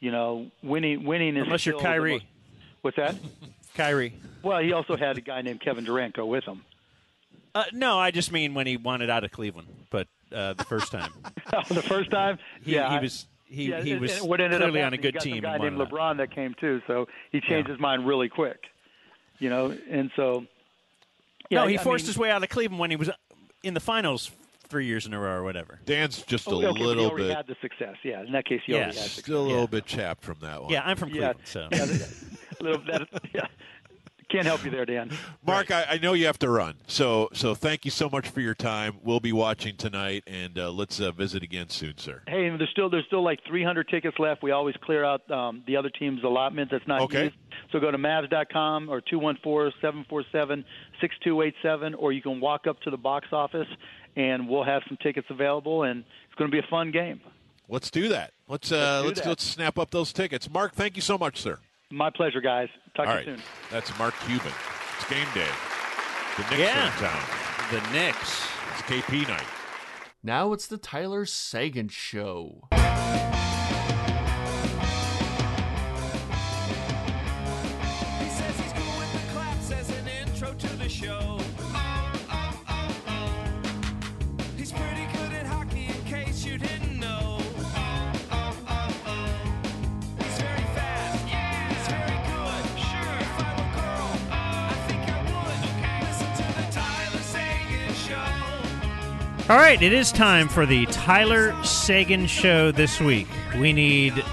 You know, winning winning is unless you're Kyrie. Most, what's that? *laughs* Kyrie. Well, he also had a guy named Kevin Durant go with him. Uh, no, I just mean when he wanted out of Cleveland, but uh, the first time. *laughs* oh, the first time, he, yeah, he was he, yeah, he was and what ended clearly up on a good team. A guy named LeBron that came too, so he changed yeah. his mind really quick. You know, and so. Yeah, no, he I forced mean, his way out of Cleveland when he was in the finals three years in a row or whatever. Dan's just oh, a okay, little but he bit. had the success, yeah. In that case, he yes. already had success. Still a little yeah. bit chapped from that one. Yeah, I'm from Cleveland, yeah. so. *laughs* Yeah, a little, that, yeah. Can't help you there, Dan. *laughs* Mark, right. I, I, know you have to run, so so thank you so much for your time. We'll be watching tonight, and uh, let's uh, visit again soon, sir. Hey, there's still there's still like 300 tickets left. We always clear out um, the other team's allotment that's not okay. used. So go to Mavs.com or 214-747-6287, or you can walk up to the box office, and we'll have some tickets available, and it's going to be a fun game. Let's do that. Let's uh, let's let's, that. let's snap up those tickets. Mark, thank you so much, sir. My pleasure, guys. Talk All to right. you soon. That's Mark Cuban. It's game day. The Knicks yeah. are in town. The Knicks. It's KP night. Now it's the Tyler Seguin Show. All right, it is time for the Tyler Seguin Show this week. We need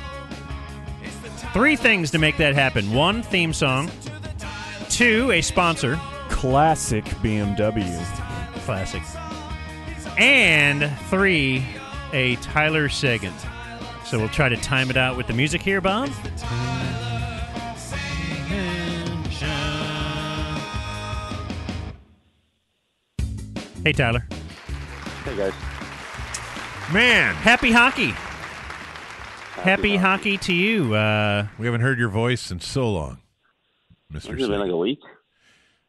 three things to make that happen one, theme song, two, a sponsor, Classic BMW. classic, and three, a Tyler Seguin. So we'll try to time it out with the music here, Bob. Hey, Tyler. Hey guys. Man, Happy hockey. Happy, hockey. to you. Uh, We haven't heard your voice in so long, Mister. It's been like a week?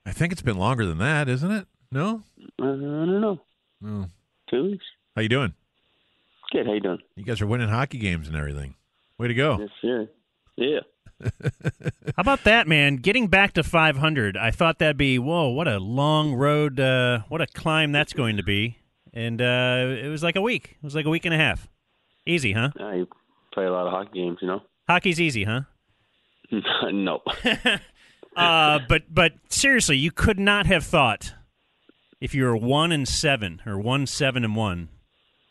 I think it's been longer than that, isn't it? No. Uh, I don't know. Oh. Two weeks. How you doing? Good. How you doing? You guys are winning hockey games and everything. Way to go! Yes, sir. Yeah. How about that, man? Getting back to 500, I thought that'd be whoa, what a long road, uh, what a climb that's going to be. And uh, it was like a week. It was like a week and a half. Easy, huh? I play a lot of hockey games, you know. Hockey's easy, huh? *laughs* *laughs* no. Uh, but but seriously, you could not have thought if you were one and seven or one seven and one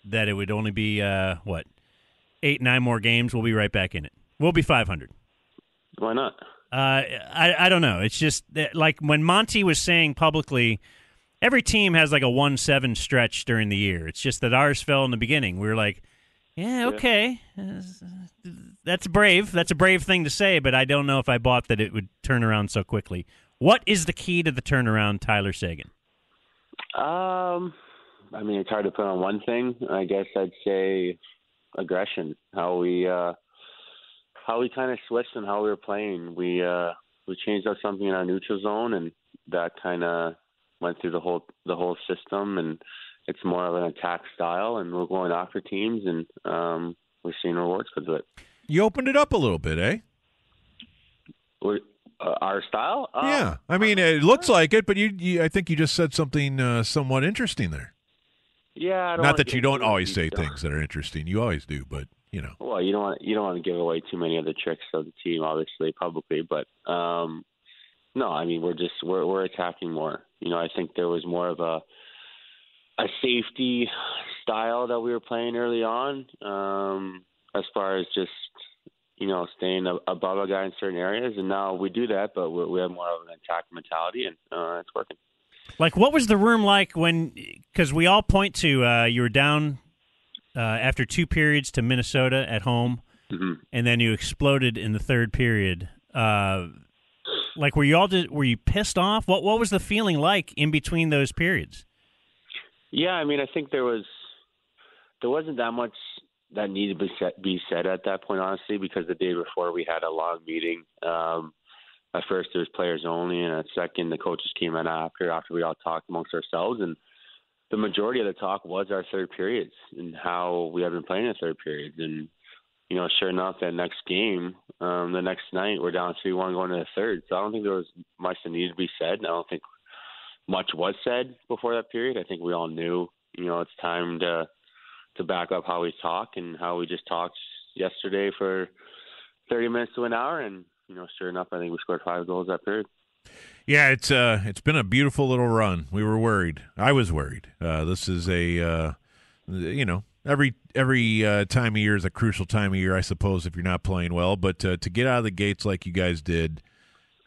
that it would only be uh, what eight nine more games. We'll be right back in it. We'll be 500. Why not? Uh, I I don't know. It's just that, like when Monty was saying publicly, every team has like a one seven stretch during the year. It's just that ours fell in the beginning. We were like, yeah, okay, that's brave. That's a brave thing to say, but I don't know if I bought that it would turn around so quickly. What is the key to the turnaround, Tyler Seguin? Um, I mean, it's hard to put on one thing. I guess I'd say aggression. How we uh, how we kind of switched and how we were playing. We uh, we changed up something in our neutral zone, and that kind of went through the whole the whole system. And it's more of an attack style, and we're going after teams, and um, we're seeing rewards because of it. You opened it up a little bit, eh? We're, uh, our style? Um, yeah. I mean, it looks like it, but you, you I think you just said something uh, somewhat interesting there. Yeah, I don't Not that you don't always say down. things that are interesting. You always do, but you know. Well, you don't want you don't want to give away too many of the tricks of the team, obviously publicly, but um, no, I mean we're just we're we're attacking more. You know, I think there was more of a a safety style that we were playing early on, um, as far as just you know staying above a guy in certain areas, and now we do that, but we we have more of an attack mentality, and uh, it's working. Like, what was the room like when? Because we all point to uh, you were down uh, after two periods to Minnesota at home, Mm-hmm. and then you exploded in the third period. Uh, like, were you all just, were you pissed off? What what was the feeling like in between those periods? Yeah, I mean, I think there was there wasn't that much that needed to be said, be said at that point, honestly, because the day before we had a long meeting. Um, at first, it was players only, and at second, the coaches came in after after we all talked amongst ourselves, and the majority of the talk was our third periods and how we have been playing the third periods, and you know, sure enough, that next game, um, the next night, we're down three one going to the third. So I don't think there was much that needed to be said. I don't think much was said before that period. I think we all knew, you know, it's time to to back up how we talk and how we just talked yesterday for 30 minutes to an hour, and you know, sure enough, I think we scored five goals that period. Yeah, it's uh, it's been a beautiful little run. We were worried. I was worried. Uh, this is a, uh, you know, every every uh, time of year is a crucial time of year, I suppose, if you're not playing well. But uh, to get out of the gates like you guys did,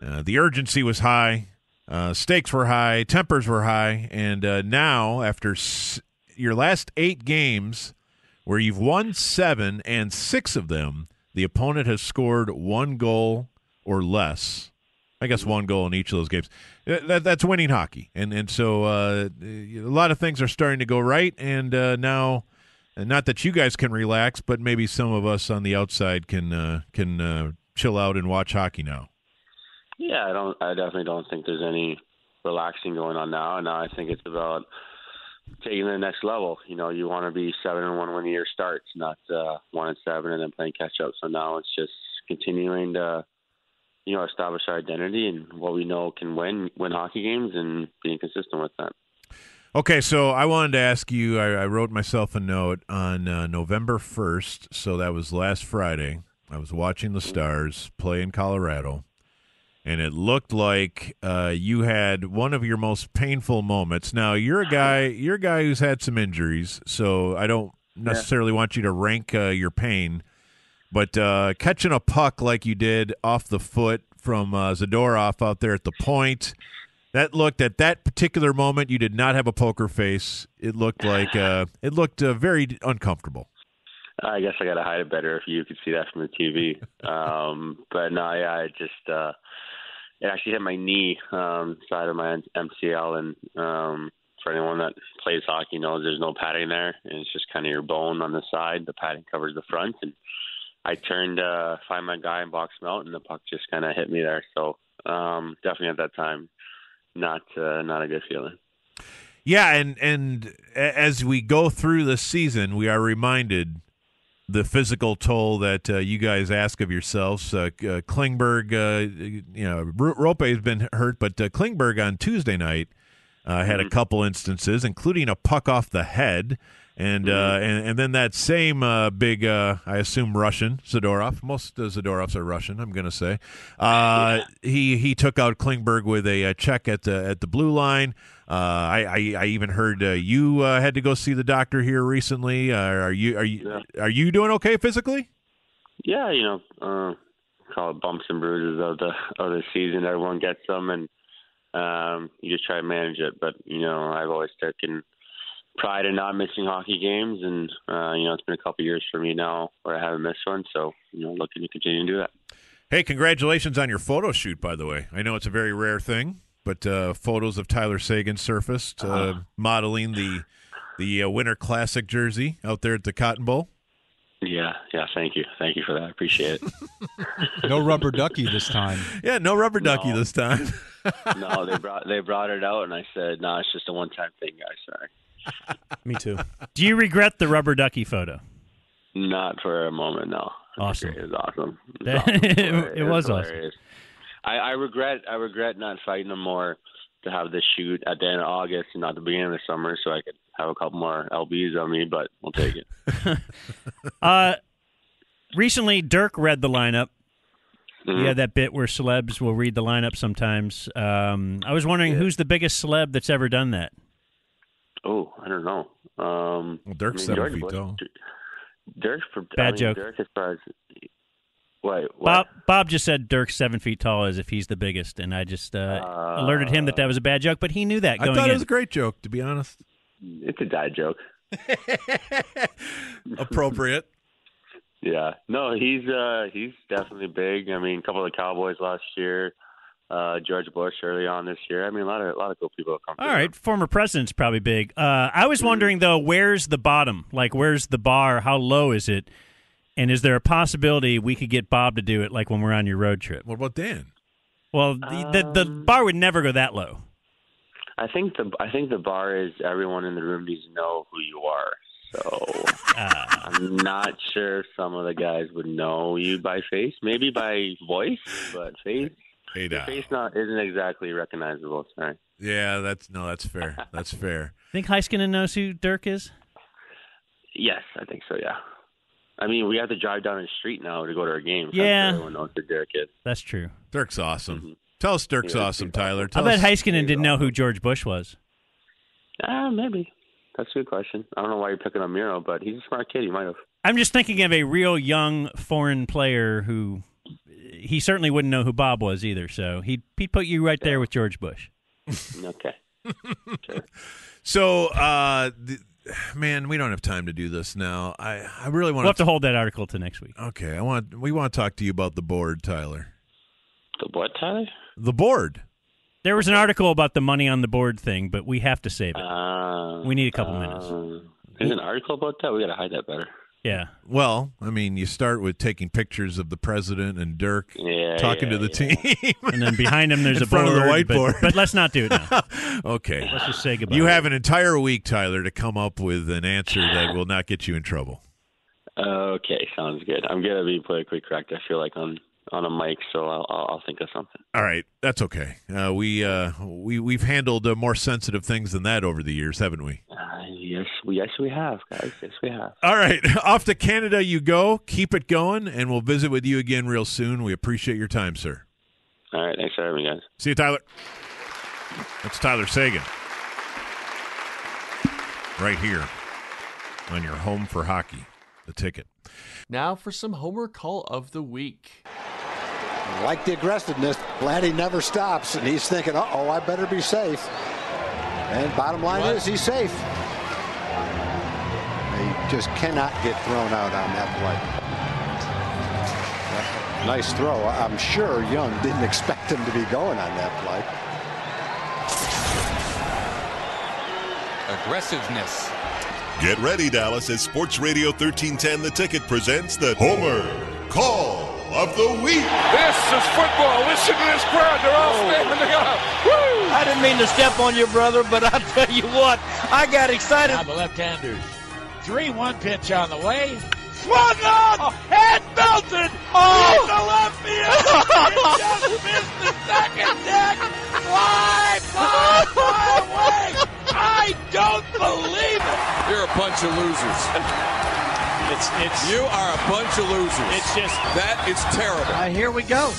uh, the urgency was high, uh, stakes were high, tempers were high, and uh, now after s- your last eight games, where you've won seven and six of them, the opponent has scored one goal or less. I guess one goal in each of those games. That, that's winning hockey, and and so uh, a lot of things are starting to go right. And now, and not that you guys can relax, but maybe some of us on the outside can uh, can uh, chill out and watch hockey now. Yeah, I don't. I definitely don't think there's any relaxing going on now. Now I think it's about taking the next level. You know, you want to be seven and one when the year starts, not uh, one and seven and then playing catch up. So now it's just continuing to, you know, establish our identity and what we know can win win hockey games and being consistent with that. Okay, so I wanted to ask you. I, I wrote myself a note on uh, November first, so that was last Friday. I was watching the Stars play in Colorado, and it looked like uh, you had one of your most painful moments. Now you're a guy. You're a guy who's had some injuries, so I don't necessarily want you to rank uh, your pain. But uh, catching a puck like you did off the foot from uh, Zadorov out there at the point, that looked at that particular moment. You did not have a poker face. It looked like *laughs* uh, it looked uh, very uncomfortable. I guess I got to hide it better if you could see that from the TV. *laughs* Um, but no, yeah, I just uh, it actually hit my knee um, side of my MCL, and um, for anyone that plays hockey knows there's no padding there, and it's just kind of your bone on the side. The padding covers the front, and I turned uh, find my guy and box him out, and the puck just kind of hit me there. So um, definitely at that time, not uh, not a good feeling. Yeah, and and as we go through the season, we are reminded the physical toll that uh, you guys ask of yourselves. Uh, uh, Klingberg, uh, you know, Ro- Rope has been hurt, but uh, Klingberg on Tuesday night uh, had a couple instances, including a puck off the head. And, uh, and and then that same uh, big, uh, I assume Russian Zadorov. Most uh, Zadorovs are Russian. I'm going to say uh, he he took out Klingberg with a, uh check at the at the blue line. Uh, I, I I even heard uh, you uh, had to go see the doctor here recently. Uh, are you are you are you doing okay physically? Yeah, you know, uh, call it bumps and bruises of the of the season. Everyone gets them, and um, you just try to manage it. But you know, I've always taken pride in not missing hockey games, and uh, you know, it's been a couple years for me now where I haven't missed one. So you know, looking to continue to do that. Hey, congratulations on your photo shoot, by the way. I know it's a very rare thing, but uh, photos of Tyler Seguin surfaced, uh, Uh-huh. modeling the the uh, Winter Classic jersey out there at the Cotton Bowl. Yeah, yeah. Thank you, thank you for that. I appreciate it. *laughs* No rubber ducky this time. *laughs* Yeah, no rubber ducky this time. *laughs* no, they brought they brought it out, and I said, no, it's just a one time thing, guys. Sorry. Me too. Do you regret the rubber ducky photo? Not for a moment, no. Awesome. *laughs* It was awesome. It was, awesome. it was awesome. hilarious. I, I regret I regret not fighting them more to have this shoot at the end of August and not the beginning of the summer, so I could have a couple more lbs on me. But we'll take it. *laughs* Uh, recently, Dirk read the lineup. Mhm. Yeah, that bit where celebs will read the lineup sometimes. Um, I was wondering who's the biggest celeb that's ever done that. Oh, I don't know. Um, well, Dirk's I mean, seven George feet Bush- tall. Dirk's for I Bad mean, joke. Dirk as far as wait, what? Bob Bob just said Dirk's seven feet tall as if he's the biggest, and I just uh, alerted him that that was a bad joke, but he knew that I thought in. it was a great joke, to be honest. It's a dad joke. *laughs* Appropriate. *laughs* Yeah, no, he's uh he's definitely big. I mean, a couple of the Cowboys last year, uh George Bush early on this year. I mean, a lot of a lot of cool people have come. All right, former president's probably big. Uh, I was wondering though, where's the bottom? Like, where's the bar? How low is it? And is there a possibility we could get Bob to do it, like when we're on your road trip? What about Dan? Well, the the, the bar would never go that low. I think the I think the bar is everyone in the room needs to know who you are. So *laughs* Ah. I'm not sure some of the guys would know you by face, maybe by voice, but face. Hey, your face not isn't exactly recognizable. Sorry. Yeah, that's no, that's fair. *laughs* That's fair. Think Heiskanen knows who Dirk is? Yes, I think so. Yeah. I mean, we have to drive down the street now to go to our game. I'm Yeah. sure everyone knows who Derek is. That's true. Dirk's awesome. Tell us Dirk's Yeah, awesome, Tyler. I bet us- Heiskanen didn't know who George Bush was. Ah, maybe. That's a good question. I don't know why you're picking on Miro, but he's a smart kid. He might have. I'm just thinking of a real young foreign player who he certainly wouldn't know who Bob was either. So he he put you right there with George Bush. *laughs* Okay. Sure. So, uh, th- man, we don't have time to do this now. I, I really want We'll have to hold that article to next week. Okay, I want we want to talk to you about the board, Tyler. The what, Tyler? The board. There was an article about the money on the board thing, but we have to save it. Uh, we need a couple minutes. uh, There's an article about that. We got to hide that better. Yeah. Well, I mean, you start with taking pictures of the president and Dirk Yeah, talking to the team, And then behind him there's in a front of the board, but- whiteboard. but let's not do it now. *laughs* okay, Let's just say goodbye. You have an entire week, Tyler, to come up with an answer that will not get you in trouble. Okay, sounds good. I'm gonna be politically correct. I feel like on on a mic, so I'll I'll, think of something. All right, that's okay. Uh, we uh, we we've handled uh, more sensitive things than that over the years, haven't we? Uh, yes, we yes we have, guys. Yes, we have. All right, *laughs* off to Canada you go. Keep it going, and we'll visit with you again real soon. We appreciate your time, sir. All right, thanks for having me, guys. See you, Tyler. That's Tyler Seguin. Right here on your home for hockey, the ticket. Now for some Homer call of the week. Like the aggressiveness, Vladdy never stops, and he's thinking, "Uh oh, I better be safe." And bottom line What? is, he's safe. He just cannot get thrown out on that play. Nice throw. I'm sure Young didn't *laughs* expect him to be going on that play. Aggressiveness. Get ready, Dallas, as Sports Radio 1310 The Ticket presents the Homer Call of the Week. This is football. Listen to this crowd. They're all oh. standing up. Woo! I didn't mean to step on your brother, but I'll tell you what, I got excited. Now the left-handers. 3-1 pitch on the way. Swung on and belted Oh. in the left field. *laughs* It just missed the second deck. Fly, fly, fly away. I don't believe it. You're a bunch of losers. *laughs* It's it's You are a bunch of losers. It's just that is terrible. All right, here we go.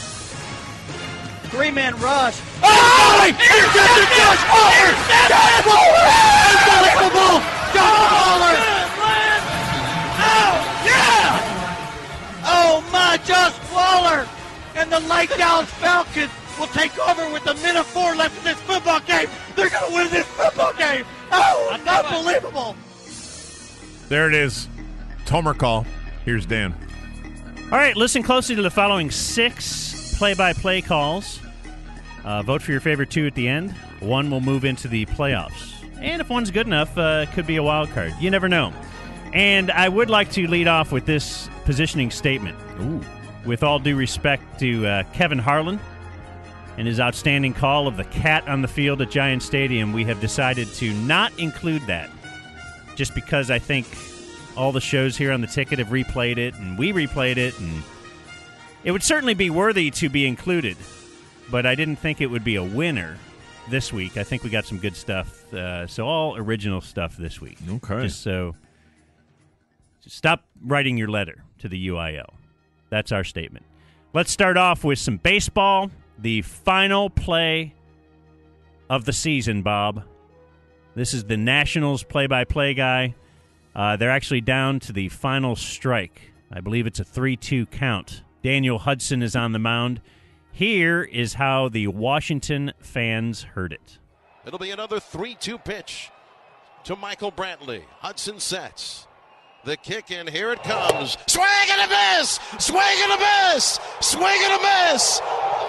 Three-man rush. Oh! Intercepted Josh Waller! Josh Waller! Unbelievable! Josh Waller! Oh, yeah! Oh, my, Josh Waller! And the Lightdowns Falcons will take over with a minute four left in this football game. They're going to win this football game. Oh, unbelievable! There it is. It's Homer call. Here's Dan. All right, listen closely to the following six play-by-play calls. Uh, vote for your favorite two at the end. One will move into the playoffs, and if one's good enough, uh, it could be a wild card. You never know. And I would like to lead off with this positioning statement. Ooh. With all due respect to uh, Kevin Harlan and his outstanding call of the cat on the field at Giant Stadium, we have decided to not include that. Just because I think all the shows here on the ticket have replayed it, and we replayed it, and it would certainly be worthy to be included. But I didn't think it would be a winner this week. I think we got some good stuff. Uh, so all original stuff this week. Okay. Just so stop writing your letter to the UIL. That's our statement. Let's start off with some baseball. The final play of the season, Bob. This is the Nationals play-by-play guy. Uh, they're actually down to the final strike. I believe it's a 3-2 count. Daniel Hudson is on the mound. Here is how the Washington fans heard it. It'll be another 3 2 pitch to Michael Brantley. Hudson sets. The kick in, here it comes. Swing and a miss! Swing and a miss! Swing and a miss!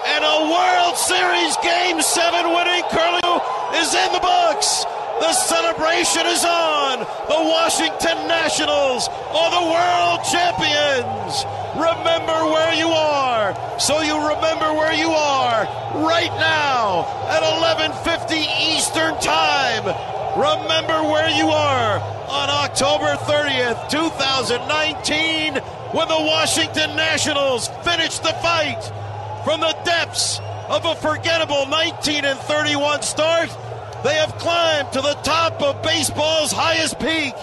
And a World Series Game 7 winning curling is in the books! The celebration is on! The Washington Nationals are the world champions! Remember where you are, so you remember where you are right now at 11:50 Eastern Time. Remember where you are on October 30th, 2019, when the Washington Nationals finished the fight from the depths of a forgettable 19 and 31 start. They have climbed to the top of baseball's highest peak,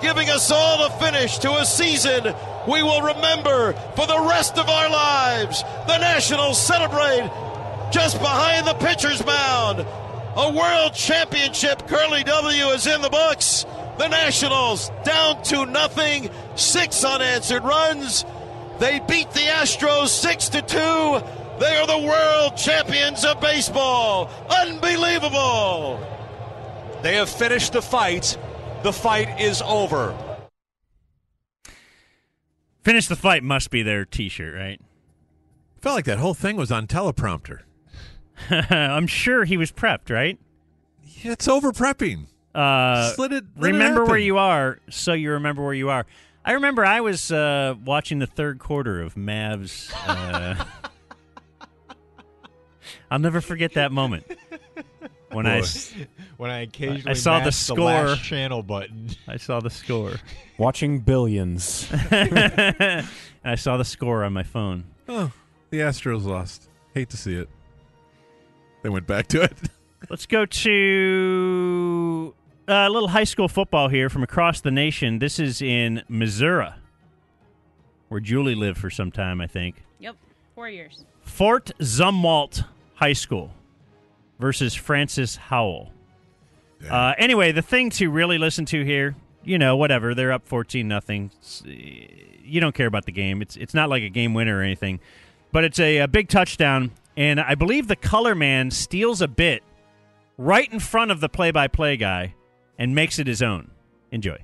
giving us all a finish to a season we will remember for the rest of our lives. The Nationals celebrate just behind the pitcher's mound. A world championship curly W is in the books. The Nationals down to nothing, six unanswered runs. They beat the Astros six to two. They are the world champions of baseball. Unbelievable. They have finished the fight. The fight is over. Finish the fight must be their T-shirt, right? Felt like that whole thing was on teleprompter. *laughs* I'm sure he was prepped, right? Yeah, it's over prepping. Uh, Slid it- let it remember where you are, so you remember where you are. I remember I was uh, watching the third quarter of Mavs. Uh, *laughs* I'll never forget that moment when I s- when I occasionally I saw the mash score last channel button. I saw the score. Watching billions. and *laughs* I saw the score on my phone. Oh, the Astros lost. Hate to see it. They went back to it. *laughs* Let's go to uh, a little high school football here from across the nation. This is in Missouri, where Julie lived for some time, I think. Yep, four years. Fort Zumwalt High School versus Francis Howell. Uh, anyway, the thing to really listen to here, you know, whatever they're up fourteen nothing. You don't care about the game. It's it's not like a game winner or anything, but it's a, a big touchdown, and I believe the color man steals a bit right in front of the play-by-play guy and makes it his own. Enjoy.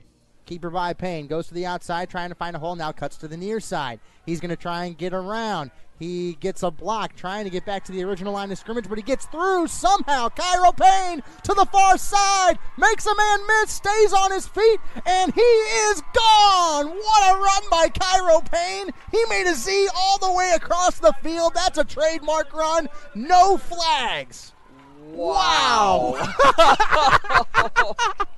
Keeper by Payne goes to the outside, trying to find a hole. Now cuts to the near side. He's going to try and get around. He gets a block, trying to get back to the original line of scrimmage, but he gets through somehow. Cairo Payne to the far side, makes a man miss, stays on his feet, and he is gone. What a run by Cairo Payne! He made a Z all the way across the field. That's a trademark run. No flags. Wow. *laughs* *laughs*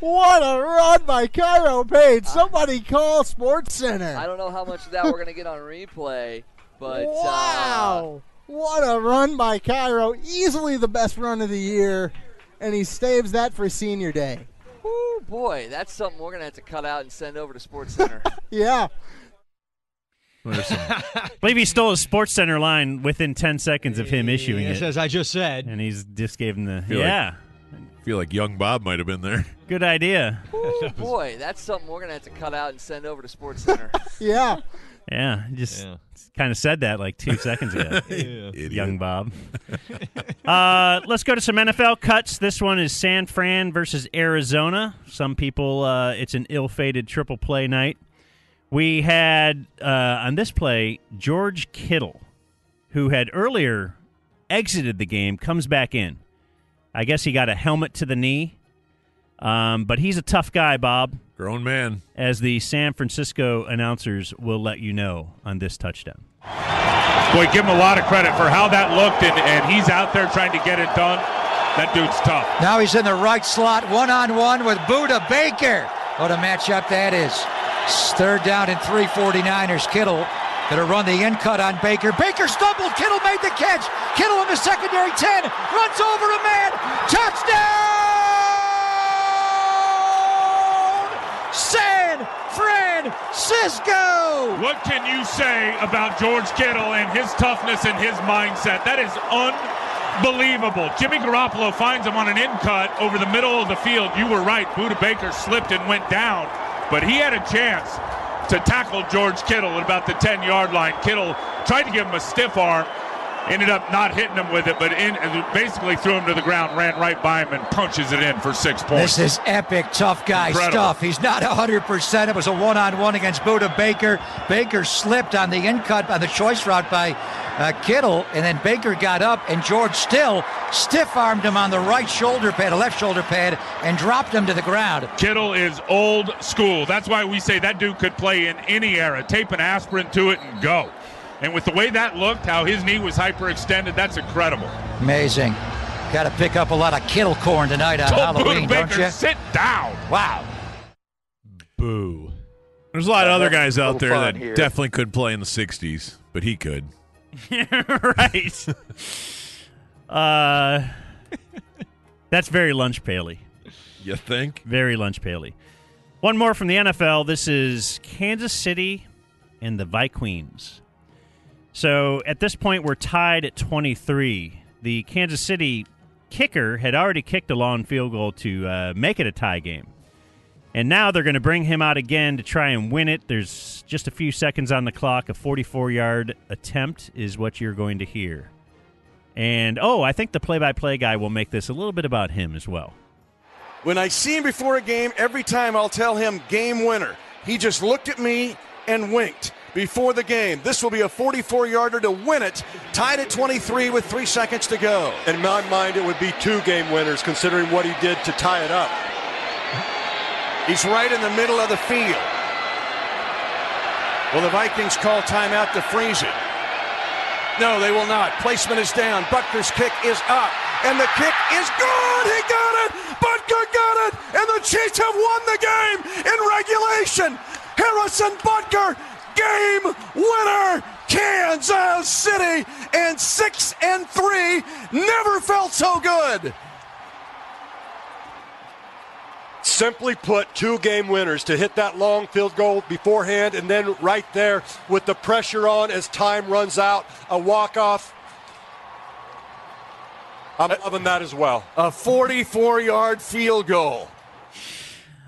what a run by Cairo Payne. Somebody call Sports Center. I don't know how much of that we're going to get on replay, but uh, Wow. What a run by Cairo. Easily the best run of the year. And he saves that for senior day. Woo, boy, that's something we're going to have to cut out and send over to Sports Center. *laughs* Yeah. I *laughs* believe he stole a Sports Center line within 10 seconds of him issuing Yes, it. as I just said. And he's just gave him the. Feel like- yeah. Feel like young Bob might have been there. *laughs* Good idea. Woo, *laughs* boy, that's something we're going to have to cut out and send over to Sports Center. *laughs* Yeah. Yeah, he just kind of said that like two seconds ago. Idiot. Young Bob. uh, let's go to some NFL cuts. This one is San Fran versus Arizona. Some people, uh, it's an ill-fated triple play night. We had uh, on this play George Kittle, who had earlier exited the game, comes back in. I guess he got a helmet to the knee, um, but he's a tough guy, Bob. Grown man. As the San Francisco announcers will let you know on this touchdown. Boy, give him a lot of credit for how that looked, and, and he's out there trying to get it done. That dude's tough. Now he's in the right slot, one on one with Budda Baker. What a matchup that is. Third down and three 49ers. Kittle Gonna run the in cut on Baker. Baker stumbled. Kittle made the catch. Kittle in the secondary 10. Runs over a man. Touchdown! San Francisco! What can you say about George Kittle and his toughness and his mindset? That is unbelievable. Jimmy Garoppolo finds him on an in cut over the middle of the field. You were right. Budda Baker slipped and went down, but he had a chance to tackle George Kittle at about the 10 yard line. Kittle tried to give him a stiff arm, ended up not hitting him with it, but in, basically threw him to the ground, ran right by him, and punches it in for six points. This is epic tough guy Incredible. stuff. He's not 100%. It was a one on one against Budda Baker. Baker slipped on the in cut on the choice route by uh, Kittle, and then Baker got up, and George still stiff armed him on the right shoulder pad, a left shoulder pad, and dropped him to the ground. Kittle is old school. That's why we say that dude could play in any era. Tape an aspirin to it and go. And with the way that looked, how his knee was hyperextended, that's incredible. Amazing. Got to pick up a lot of Kittle corn tonight on Oh, Halloween, Budda don't you? sit down. Wow. Boo. There's a lot of other guys out there that here. definitely could play in the 60s, but he could. *laughs* right. *laughs* uh, *laughs* that's very lunch paley. You think? Very lunch paley. One more from the NFL. This is Kansas City and the Vikings. So at this point, we're tied at 23. The Kansas City kicker had already kicked a long field goal to uh, make it a tie game. And now they're going to bring him out again to try and win it. There's just a few seconds on the clock. A 44 yard attempt is what you're going to hear. And oh, I think the play by play guy will make this a little bit about him as well. When I see him before a game, every time I'll tell him game winner. He just looked at me and winked before the game. This will be a 44 yarder to win it, tied at 23 with three seconds to go. In my mind, it would be two game winners considering what he did to tie it up. He's right in the middle of the field. Will the Vikings call timeout to freeze it? No, they will not. Placement is down. Butker's kick is up. And the kick is good. He got it. Butker got it. And the Chiefs have won the game in regulation. Harrison Butker, game winner. Kansas City and six and three never felt so good. Simply put, two game winners to hit that long field goal beforehand, and then right there with the pressure on as time runs out, a walk off. I'm loving that as well. A 44 yard field goal.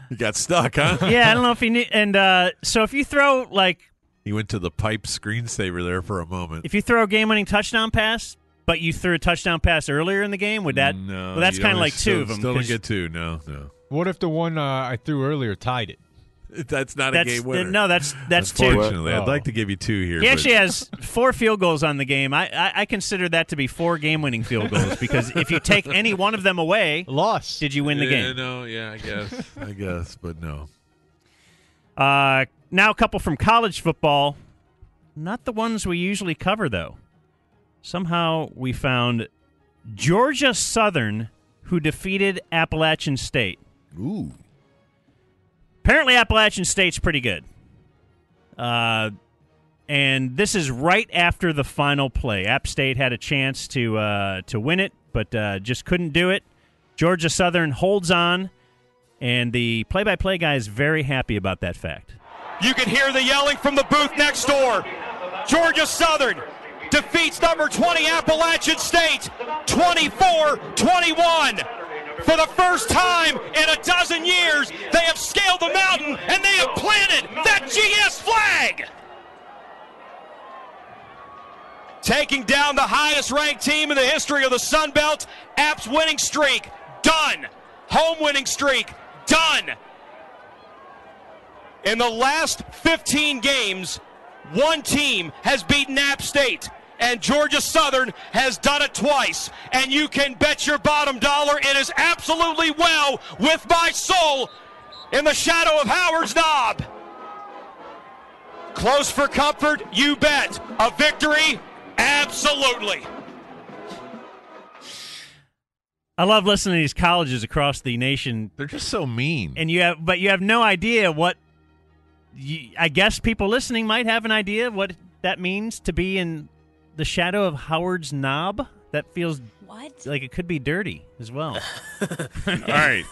He got stuck, huh? *laughs* yeah, I don't know if he need. And uh, so if you throw like He went to the pipe screensaver there for a moment. if you throw a game winning touchdown pass, but you threw a touchdown pass earlier in the game, would that? No, well, that's kind of like still, two of them. Still don't 'cause get two. No, no. What if the one uh, I threw earlier tied it? *laughs* That's not That's- a game winner. no, that's- that's two. Unfortunately, I'd Oh. like to give you two here. He but- actually has four field goals on the game. I, I, I consider that to be four game-winning field goals because if you take any one of them away, *laughs* loss. Did you win the Yeah, game? No, yeah, I guess, *laughs* I guess, but no. Uh, now a couple from college football. Not the ones we usually cover, though. Somehow we found Georgia Southern, who defeated Appalachian State. Ooh. Apparently, Appalachian State's pretty good. Uh, and this is right after the final play. App State had a chance to uh, to win it, but uh, just couldn't do it. Georgia Southern holds on, and the play-by-play guy is very happy about that fact. You can hear the yelling from the booth next door. Georgia Southern defeats number 20 Appalachian State 24 21. For the first time in a dozen years, they have scaled the mountain and they have planted that GS flag. Taking down the highest ranked team in the history of the Sun Belt, App's winning streak done. Home winning streak done. In the last 15 games, one team has beaten App State, and Georgia Southern has done it twice. And you can bet your bottom dollar it is absolutely well with my soul in the shadow of Howard's Knob. Close for comfort, you bet. A victory, absolutely. I love listening to these colleges across the nation. They're just so mean. And you have, but you have no idea what. You, I guess people listening might have an idea of what that means to be in the shadow of Howard's knob? That feels what? like it could be dirty as well. *laughs* All right.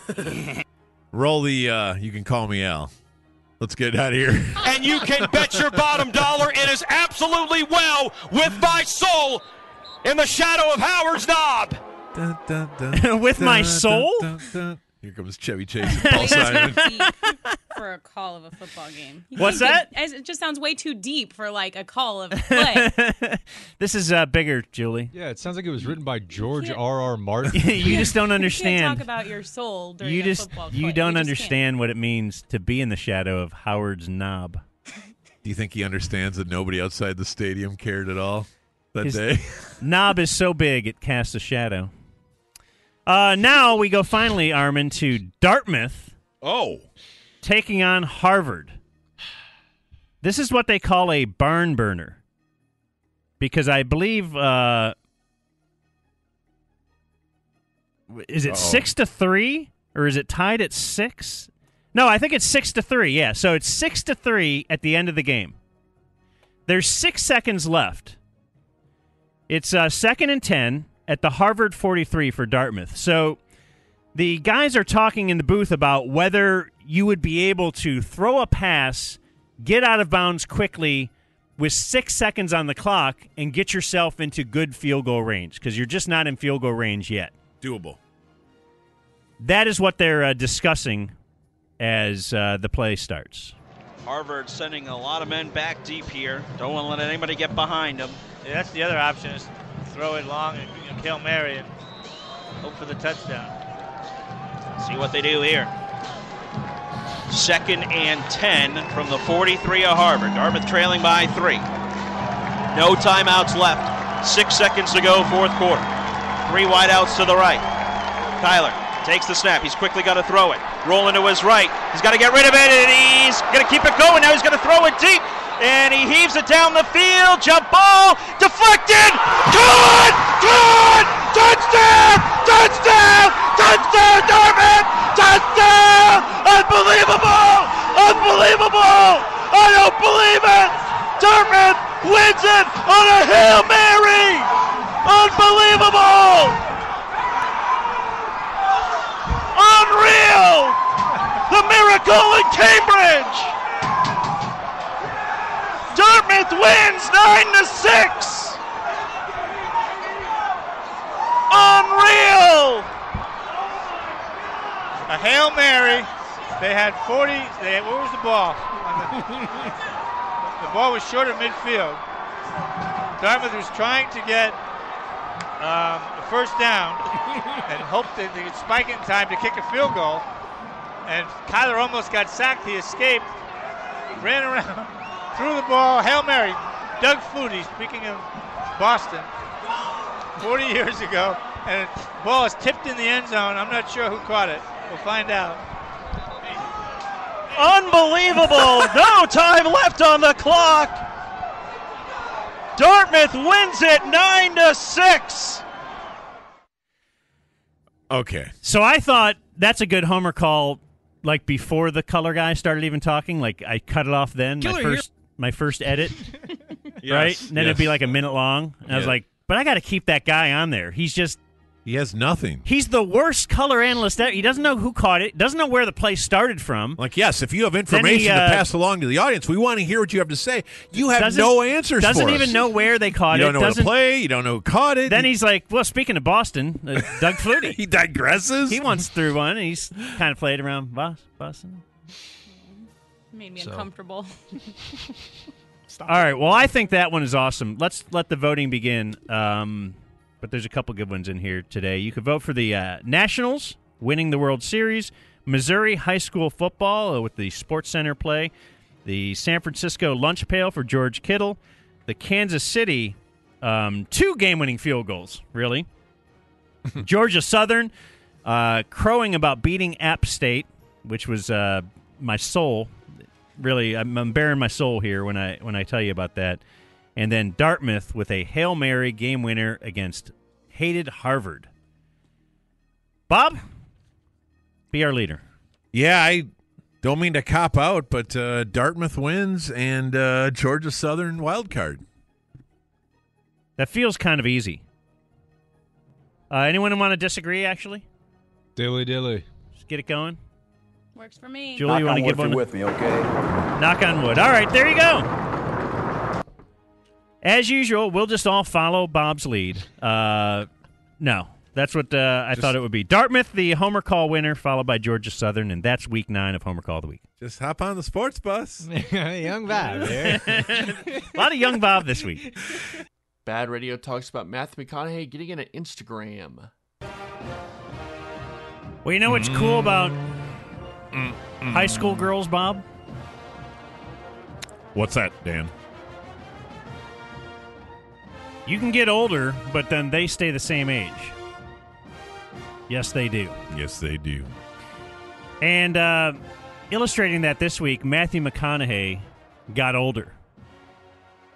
Roll the uh you can call me Al. Let's get out of here. and you can bet your bottom dollar it is absolutely well with my soul in the shadow of Howard's knob. Dun, dun, dun, With my soul? *laughs* Here comes Chevy Chase and Paul Simon. for a call of a football game. You What's think that? It, it just sounds way too deep for like a call of a play. *laughs* this is uh, bigger, Julie. Yeah, it sounds like it was written by George *laughs* R. R. Martin. *laughs* you just don't You can't understand. talk about your soul during you a just football you play. don't just understand what it means to be in the shadow of Howard's knob. Do you think he understands that nobody outside the stadium cared at all that His day? knob is so big it casts a shadow. Uh, now we go finally, Armin, to Dartmouth. Oh. Taking on Harvard. This is what they call a barn burner. Because I believe uh, is it Uh-oh. six to three? Or is it tied at six? No, I think it's six to three, yeah. So it's six to three at the end of the game. There's six seconds left. It's uh, second and 10 at the Harvard 43 for Dartmouth. So the guys are talking in the booth about whether you would be able to throw a pass, get out of bounds quickly with six seconds on the clock, and get yourself into good field goal range because you're just not in field goal range yet. Doable. That is what they're uh, discussing as uh, the play starts. Harvard sending a lot of men back deep here. Don't want to let anybody get behind them. Yeah, that's the other option is throw it long and you know, Hail Mary and hope for the touchdown. See what they do here. Second and 10 from the 43 of Harvard. Dartmouth trailing by three. No timeouts left. Six seconds to go, fourth quarter. Three wideouts to the right. Kyler takes the snap. He's quickly got to throw it. Rolling to his right. He's got to get rid of it, and he's going to keep it going. Now he's going to throw it deep, and he heaves it down the field. Jump ball, deflected. Good! Good! Touchdown! Touchdown! Touchdown, Dartmouth! Touchdown! Unbelievable! Unbelievable! I don't believe it! Dartmouth wins it on a Hail Mary! Unbelievable! Unreal! The miracle in Cambridge! Dartmouth wins 9 to 6! Unreal! A Hail Mary. They had 40. They had, where was the ball? the ball was short of midfield. Dartmouth was trying to get um, a first down and hoped that they could spike it in time to kick a field goal. And Kyler almost got sacked. He escaped, ran around, threw the ball. Hail Mary. Doug Flutie, speaking of Boston, 40 *laughs* years ago, and the ball is tipped in the end zone. I'm not sure who caught it. We'll find out. Unbelievable! no time left on the clock. Dartmouth wins it 9 to 6. Okay. So I thought that's a good homer call. Like before the color guy started even talking, like I cut it off then. Killer, my you're- first, my first edit, *laughs* Yes, right? And then it'd be like a minute long, and I was like, "But I got to keep that guy on there. He's just He has nothing. he's the worst color analyst. ever. He doesn't know who caught it. Doesn't know where the play started from. Like, yes, if you have information he, to uh, pass along to the audience, we want to hear what you have to say. You have no answers Doesn't even us. know where they caught You it. You don't know where to doesn't play. You don't know who caught it. Then he's like, well, speaking of Boston, uh, Doug Flutie. *laughs* he digresses. He once threw one, and he's kind of played around Bos- Boston. Made me So- uncomfortable. *laughs* All right. Well, I think that one is awesome. Let's let the voting begin. Um, but there's a couple good ones in here today. You could vote for the uh, Nationals winning the World Series, Missouri high school football uh, with the Sports Center play, the San Francisco lunch pail for George Kittle, the Kansas City um, two game-winning field goals. Really, *laughs* Georgia Southern uh, crowing about beating App State, which was uh, my soul. Really, I'm, I'm bearing my soul here when I when I tell you about that. And then Dartmouth with a hail mary game winner against hated Harvard. Bob, be our leader. Yeah, I Don't mean to cop out, but uh, Dartmouth wins and uh, Georgia Southern wild card. That feels kind of easy. Uh, anyone want to disagree? Actually, dilly dilly. Just get it going. Works for me. Julie, you want to give one? with me, okay? Knock on wood. All right, there you go. As usual, we'll just all follow Bob's lead. Uh, no, that's what uh, I Just- thought it would be. Dartmouth, the Homer Call winner, followed by Georgia Southern, and that's week nine of Homer Call of the Week. Just hop on the sports bus. *laughs* Young Bob there. *laughs* A lot of young Bob this week. Bad Radio talks about Matthew McConaughey getting in an Instagram. Well, you know what's cool about high school girls, Bob? What's that, Dan? You can get older, but then they stay the same age. Yes, they do. Yes, they do. And uh, illustrating that this week, Matthew McConaughey got older,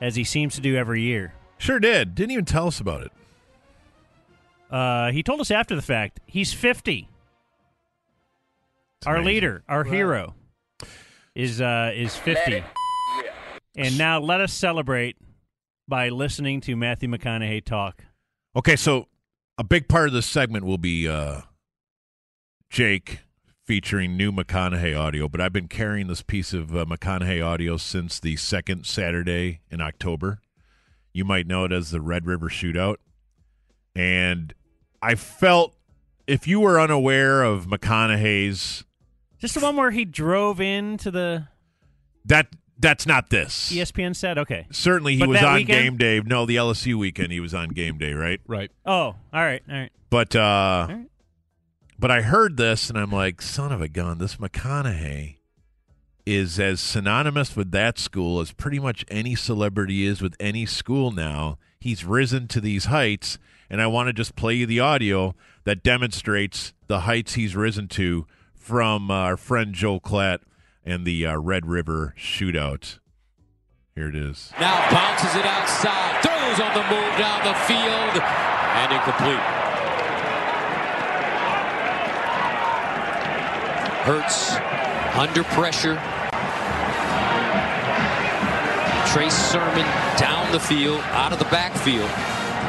as he seems to do every year. Sure did. Didn't even tell us about it. Uh, he told us after the fact he's 50. Our amazing. leader, our hero, is uh, is 50. And now let us celebrate by listening to Matthew McConaughey talk. Okay, so a big part of this segment will be uh, Jake featuring new McConaughey audio, but I've been carrying this piece of uh, McConaughey audio since the second Saturday in October. You might know it as the Red River Shootout. And I felt if you were unaware of McConaughey's Just the one where he drove into the that that's not this. ESPN said. Okay. Certainly he But was that on weekend? game day. No, the LSU weekend he was on game day, right? Right. Oh, all right, all right. But uh but I heard this and I'm like, son of a gun, this McConaughey is as synonymous with that school as pretty much any celebrity is with any school now. He's risen to these heights and I want to just play you the audio that demonstrates the heights he's risen to from uh, our friend Joel Klatt and the uh, Red River shootout. Here it is. Now bounces it outside, throws on the move down the field, and incomplete. Hurts under pressure. Trey Sermon down the field, out of the backfield.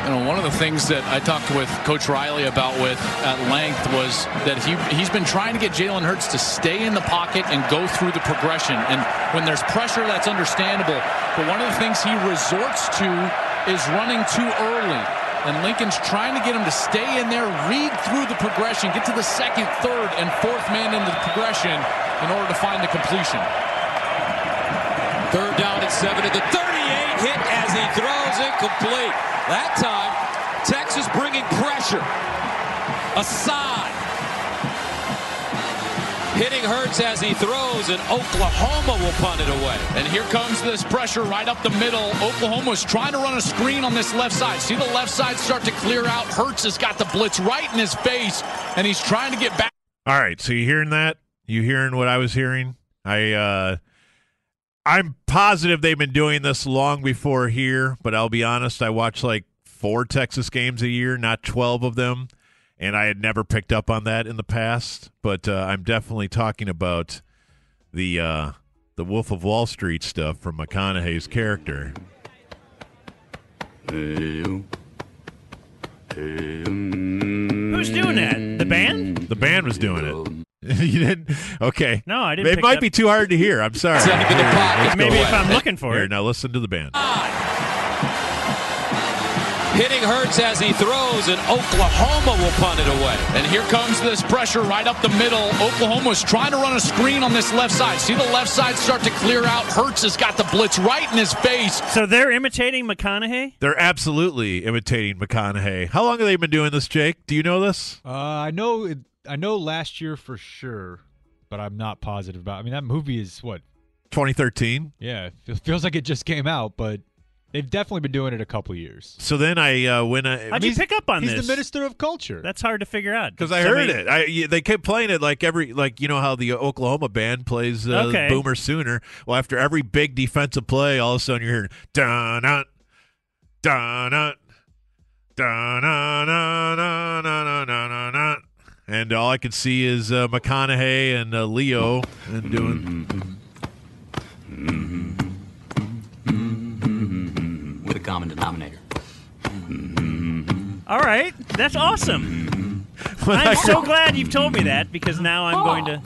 You know, one of the things that I talked with Coach Riley about with at length was that he he's been trying to get Jalen Hurts to stay in the pocket and go through the progression. And when there's pressure, that's understandable. But one of the things he resorts to is running too early. And Lincoln's trying to get him to stay in there, read through the progression, get to the second, third, and fourth man into the progression in order to find the completion. Third down at seven at the 38, hit as he throws incomplete. That time, Texas bringing pressure. Aside. Hitting Hurts as he throws, and Oklahoma will punt it away. And here comes this pressure right up the middle. Oklahoma's trying to run a screen on this left side. See the left side start to clear out. Hurts has got the blitz right in his face, and he's trying to get back. All right, so you hearing that? You hearing what I was hearing? I uh I'm positive they've been doing this long before here, but I'll be honest, I watch like four Texas games a year, not 12 of them, and I had never picked up on that in the past, but uh, I'm definitely talking about the uh the Wolf of Wall Street stuff from McConaughey's character. Who's doing that? The band? The band was doing it. *laughs* you didn't? Okay. No, I didn't It pick might up- be too hard to hear. I'm sorry. Set him in the Here, pocket. let's Maybe if. I'm looking for Here, it. now listen to the band. Hitting Hurts as he throws, and Oklahoma will punt it away. And here comes this pressure right up the middle. Oklahoma's trying to run a screen on this left side. See the left side start to clear out. Hurts has got the blitz right in his face. So they're imitating McConaughey? They're absolutely imitating McConaughey. How long have they been doing this, Jake? Do you know this? Uh, I know. It, I know last year for sure, but I'm not positive about. I mean, that movie is what 2013. Yeah, it feels like it just came out, but they've definitely been doing it a couple years. So then I uh, when I uh, how'd you pick up on he's this? the minister of culture. That's hard to figure out because I heard it. I they kept playing it like every like you know how the Oklahoma band plays uh, Okay. Boomer Sooner. Well, after every big defensive play, all of a sudden you're hearing da na da na da na na na na na na na and all I can see is uh, McConaughey and uh, Leo and doing. with a common denominator. All right, that's awesome. *laughs* When I'm I- so glad you've told me that because now I'm going to.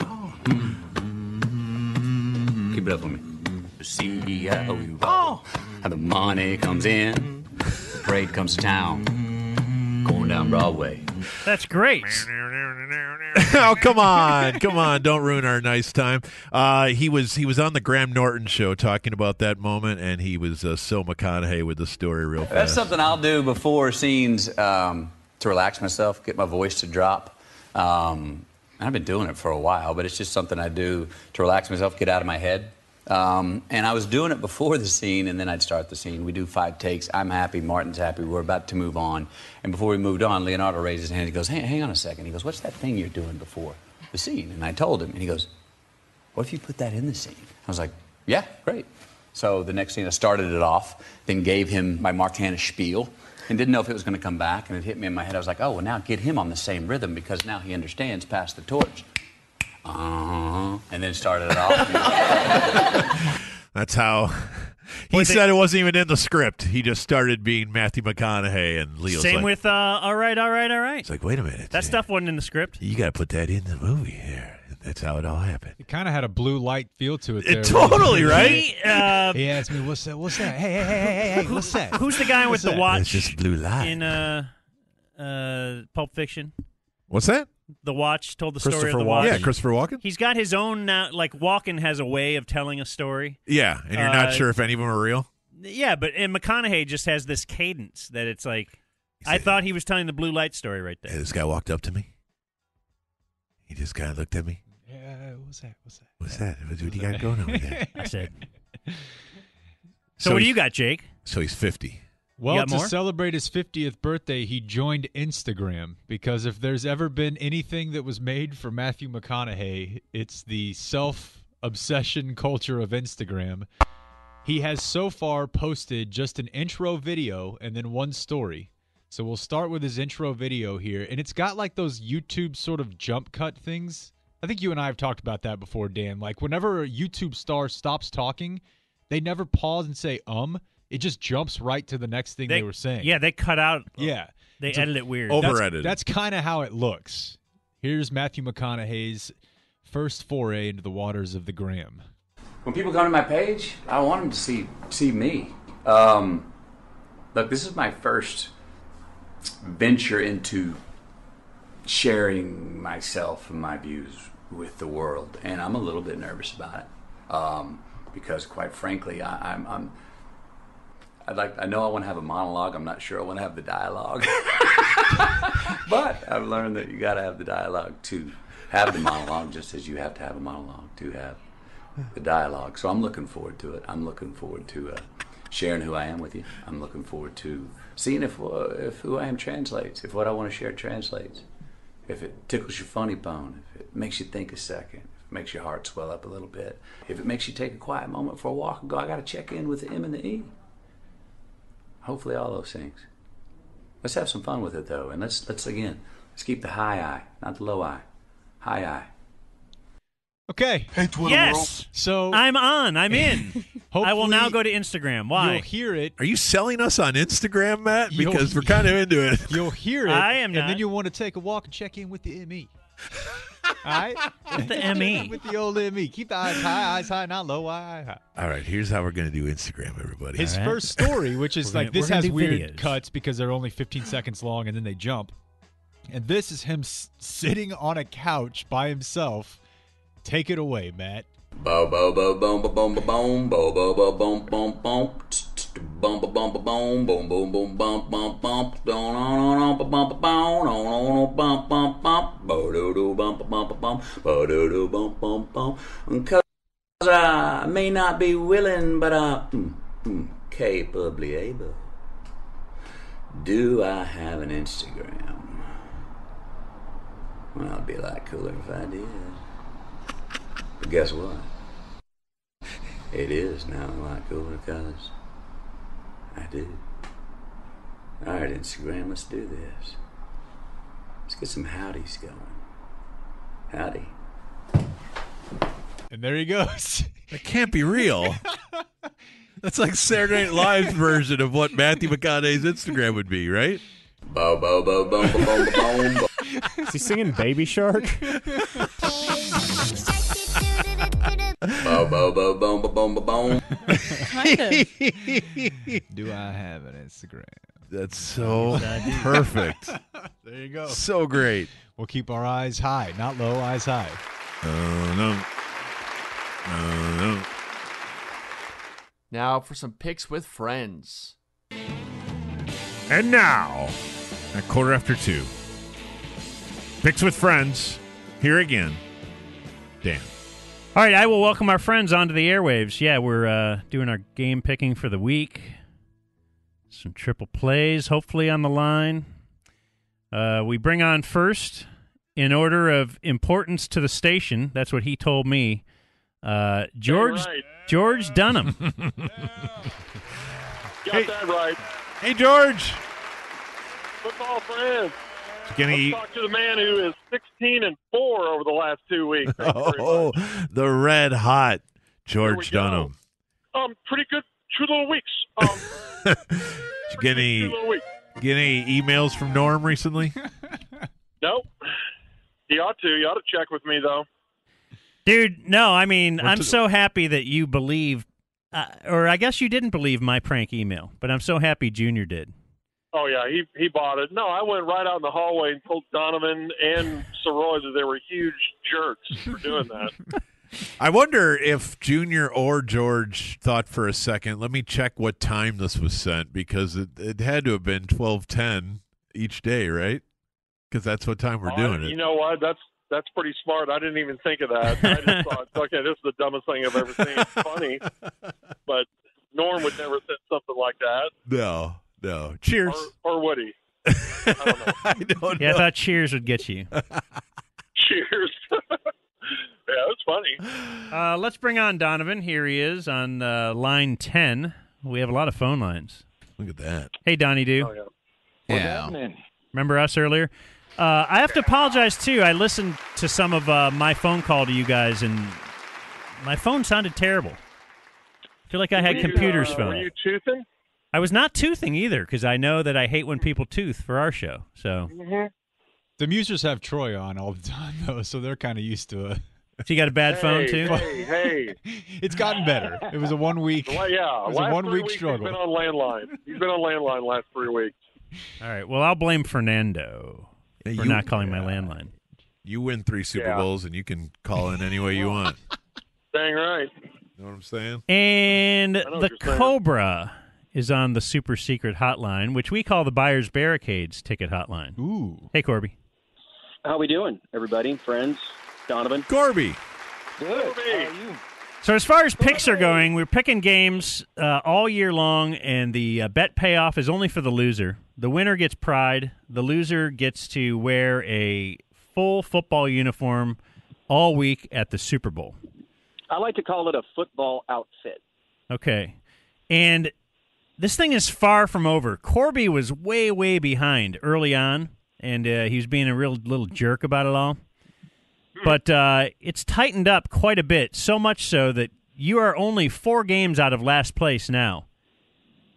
Keep it up with me. The CEO. Oh. How the money comes in, the parade comes to town, going down Broadway. That's great. *laughs* oh come on, come on! Don't ruin our nice time. Uh, he was he was on the Graham Norton show talking about that moment, and he was uh, so McConaughey with the story real fast. That's something I'll do before scenes um, to relax myself, get my voice to drop. Um, I've been doing it for a while, but it's just something I do to relax myself, get out of my head. Um, and I was doing it before the scene, and then I'd start the scene. We do five takes. I'm happy. Martin's happy. We're about to move on. And before we moved on, Leonardo raised his hand. He goes, hey, hang on a second. He goes, what's that thing you're doing before the scene? And I told him, and he goes, what if you put that in the scene? I was like, yeah, great. So the next scene, I started it off, then gave him my Mark Hanna spiel, and didn't know if it was going to come back. And it hit me in my head. I was like, oh, well, now get him on the same rhythm because now he understands. Pass the torch. Uh-huh. And then started it off. *laughs* That's how. He Boy, they- said it wasn't even in the script. He just started being Matthew McConaughey, and Leo. Same like, with uh, all right, all right, all right. It's like, wait a minute, That stuff wasn't in the script. you got to put that in the movie here. That's how it all happened. It kind of had a blue light feel to it. It totally, right? He, uh, He asked me, "What's that? What's that? Hey, hey, hey, hey, hey, what's that?" Who's the guy with What's the watch? It's just blue light. in uh, uh, Pulp Fiction. What's that? The watch told the story of Christopher the Walken. watch. Yeah, Christopher Walken. He's got his own now. Like Walken has a way of telling a story. Yeah, and you're Uh, not sure if any of them are real. Yeah, but and McConaughey just has this cadence that it's like. I thought he was telling the blue light story right there. Hey, this guy walked up to me. He just kind of looked at me. Yeah, what's that? What's that? What's that? What do you got going over there? I said. *laughs* So, what do he's- you got, Jake? So he's 50. Well, to more? celebrate his 50th birthday, he joined Instagram because if there's ever been anything that was made for Matthew McConaughey, it's the self obsession culture of Instagram. He has so far posted just an intro video and then one story. So we'll start with his intro video here, and it's got like those YouTube sort of jump cut things. I think you and I have talked about that before, Dan. Like whenever a YouTube star stops talking, they never pause and say um. It just jumps right to the next thing they, were saying. Yeah, they cut out. Yeah. They So edit it weird. Over edited. That's, that's kind of how it looks. Here's Matthew McConaughey's first foray into the waters of the Graham. when people come to my page, I want them to see see me. Um, look, this is my first venture into sharing myself and my views with the world, and I'm a little bit nervous about it um, because, quite frankly, I, I'm. I'm I'd like. I know I want to have a monologue. I'm not sure I want to have the dialogue, *laughs* but I've learned that you got to have the dialogue to have the monologue, just as you have to have a monologue to have the dialogue. So I'm looking forward to it. I'm looking forward to uh, sharing who I am with you. I'm looking forward to seeing if uh, if who I am translates, if what I want to share translates, if it tickles your funny bone, if it makes you think a second, if it makes your heart swell up a little bit, if it makes you take a quiet moment for a walk and go, I got to check in with the M and the E. Hopefully, all those things. Let's have some fun with it though, and let's let's again let's keep the high eye, not the low eye. High eye. Okay. Hey, yes. So I'm on. I'm in. *laughs* I will now go to Instagram. Why? You'll hear it. Are you selling us on Instagram, Matt? You'll- Because we're kind of into it. *laughs* You'll hear it. I am and not. then you'll want to take a walk and check in with the ME. *laughs* All right? With the ME. *laughs* with the old ME. Keep the eyes high, eyes high, not low, eye high. All right, here's how we're going to do Instagram, everybody. His first story, which is We're like gonna- this has weird videos. cuts because they're only 15 seconds long and then they jump. And this is him s- sitting on a couch by himself. Take it away, Matt. Bo bo bo boom boom boom boom bo bo bo boom boom boom bum bum bum boom boom boom boom bum bum bum don on on bum bum bum on on bum bum bum bo do do bum bum bum bum bo do do bum bum bum. Cause I may not be willing but I mm, mm, capably able. Do I have an Instagram? Well it'd be a lot cooler if I did but guess what? It is now a lot cooler because I do. All right, Instagram, let's do this. Let's get some howdies going. Howdy. And there he goes. *laughs* That can't be real. *laughs* That's like Saturday Night Live's version of what Matthew McConaughey's Instagram would be, right? Bo bo bo bo bo bo bo bo. Is he singing Baby Shark? *laughs* Bo bo bo bo bo bo bo bo. Kind of. *laughs* Do I have an Instagram? That's so perfect. *laughs* There you go. So great. We'll keep our eyes high, not low, eyes high. Oh no. Oh no. Now for some picks with friends. And now, at quarter after two, picks with friends. Here again, Dan. All right, I will welcome our friends onto the airwaves. Yeah, we're uh, doing our game picking for the week. Some triple plays, hopefully, on the line. Uh, we bring on first, in order of importance to the station. That's what he told me. Uh, George right. George Dunham. *laughs* Got that right. Hey, George. Football friends. Gonna Let's talk to the man who is 16 and 4 over the last two weeks. *laughs* Thank you very Oh, the red hot George go. Dunham. Um, pretty good two little weeks. Um, Did get any, two get any emails from Norm recently? *laughs* Nope. He ought to. He ought to check with me though. Dude, no, I mean, Went I'm to the- so happy that you believe, uh, or I guess you didn't believe my prank email, but I'm so happy Junior did. Oh yeah, he he bought it. No, I went right out in the hallway and told Donovan and Soroy that they were huge jerks for doing that. *laughs* I wonder if Junior or George thought for a second, let me check what time this was sent because it, it had to have been 1210 each day, right? Because that's what time we're Oh, doing it. You know what? That's that's pretty smart. I didn't even think of that. I just *laughs* thought, okay, this is the dumbest thing I've ever seen. It's funny, *laughs* but Norm would never say something like that, No, no. Cheers. or, or would *laughs* he? I don't know. Yeah, I thought Cheers would get you. *laughs* Cheers. *laughs* yeah, it's funny. Uh, let's bring on Donovan. Here he is on uh, line 10. We have a lot of phone lines. Look at that. Hey, Donnie Doo. Oh, yeah. What's happening? Remember us earlier? Uh, I have to apologize, too. I listened to some of uh, my phone call to you guys, and my phone sounded terrible. I feel like I had Were you, computer's uh, phone. Were you toothing? I was not toothing either because I know that I hate when people tooth for our show. So, Mm-hmm. The Musers have Troy on all the time, *laughs* though, so they're kind of used to it. so you got a bad phone too? Hey, hey. *laughs* It's gotten better. It was a one *laughs* week. Well, yeah, It was a one week struggle. He's been on landline. He's been on landline last three weeks. All right. Well, I'll blame Fernando Yeah, for you- not calling my landline. You win three Super Yeah. Bowls and you can call in any way you want. Dang right. You know what I'm saying? And the you're saying. Cobra is on the super secret hotline, which we call the Buyers Barricades ticket hotline. Ooh. Hey, Corby. How we doing, everybody? Friends? Donovan? Corby. Good. How are you? So as far as picks are going, we're picking games uh, all year long, and the uh, bet payoff is only for the loser. The winner gets pride. The loser gets to wear a full football uniform all week at the Super Bowl. I like to call it a football outfit. Okay. And this thing is far from over. Corby was way, way behind early on, and uh, he was being a real little jerk about it all. But uh, it's tightened up quite a bit, so much so that you are only four games out of last place now.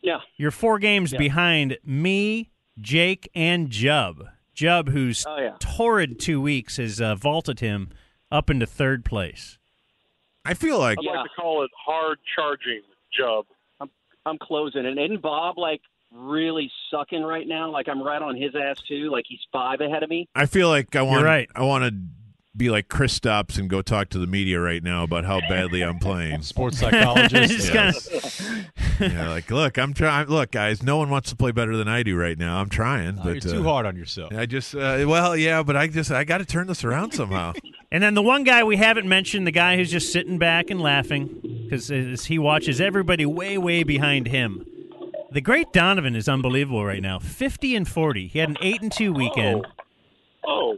Yeah. You're four games Yeah. behind me, Jake, and Jub. Jub, whose Oh, yeah. torrid two weeks has uh, vaulted him up into third place. I feel like I'd like to call it hard charging job. I'm, I'm closing. And isn't Bob, like, really sucking right now? Like, I'm right on his ass, too. Like, he's five ahead of me. I feel like I want right. I want to be like Chris Stops and go talk to the media right now about how badly I'm playing. Sports psychologist. *laughs* Just Yes. yeah, like look, I'm trying. Look, guys, no one wants to play better than I do right now. I'm trying, Oh, but you're too uh, hard on yourself. I just uh, well, yeah, but I just I got to turn this around somehow. *laughs* And then the one guy we haven't mentioned, the guy who's just sitting back and laughing because he watches everybody way, way behind him. The great Donovan is unbelievable right now. Fifty and forty. He had an eight and two weekend. Oh,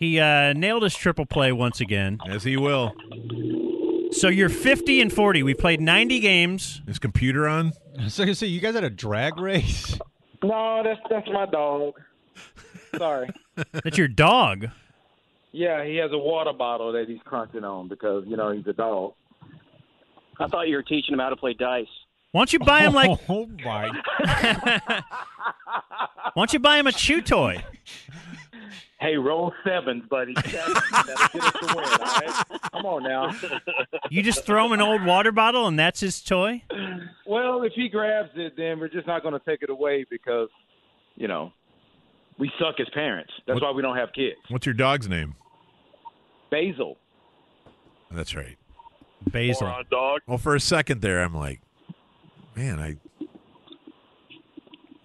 He uh, nailed his triple play once again. As he will. So you're fifty and forty. We played ninety games. Is computer on? *laughs* So was gonna say you guys had a drag race. no, that's that's my dog. Sorry. *laughs* That's your dog. Yeah, he has a water bottle that he's crunching on because you know he's a dog. I thought you were teaching him how to play dice. Why don't you buy him like? *laughs* Oh my! Why don't you buy him a chew toy? Hey, roll sevens, buddy. That'll get us the win. All right? Come on now. *laughs* You just throw him an old water bottle and that's his toy. Well, if he grabs it, then we're just not going to take it away because, you know, we suck as parents. That's why we don't have kids. What's your dog's name? Basil. That's right. Basil. Moron dog. Well, for a second there, I'm like, man, I,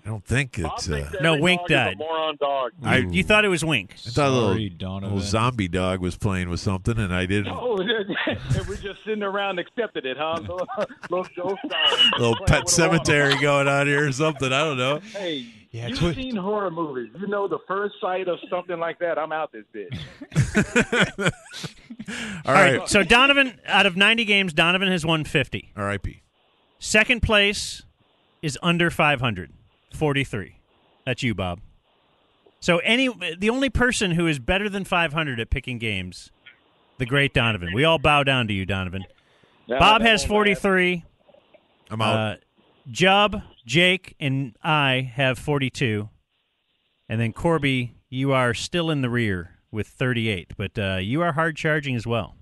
I don't think it's. Uh, No, Every Wink dog is a died. moron dog. I You thought it was Wink. I thought a little, Donovan. little zombie dog was playing with something, and I didn't. Oh, *laughs* we're just sitting around accepted it, huh? *laughs* Little, little Joe Stalin. little Playing pet with a water cemetery going on here or something. I don't know. Hey, Yeah, you've twi- seen horror movies. You know the first sight of something like that, I'm out this bitch. *laughs* All right. So Donovan, out of 90 games, Donovan has won 50. R.I.P. Second place is under 500, 43. That's you, Bob. So any the only person who is better than 500 at picking games, the great Donovan. We all bow down to you, Donovan. Yeah, Bob has won't 43. I'm out. Uh, Jub, Jake, and I have 42. And then Corby, you are still in the rear with 38, but uh, you are hard charging as well.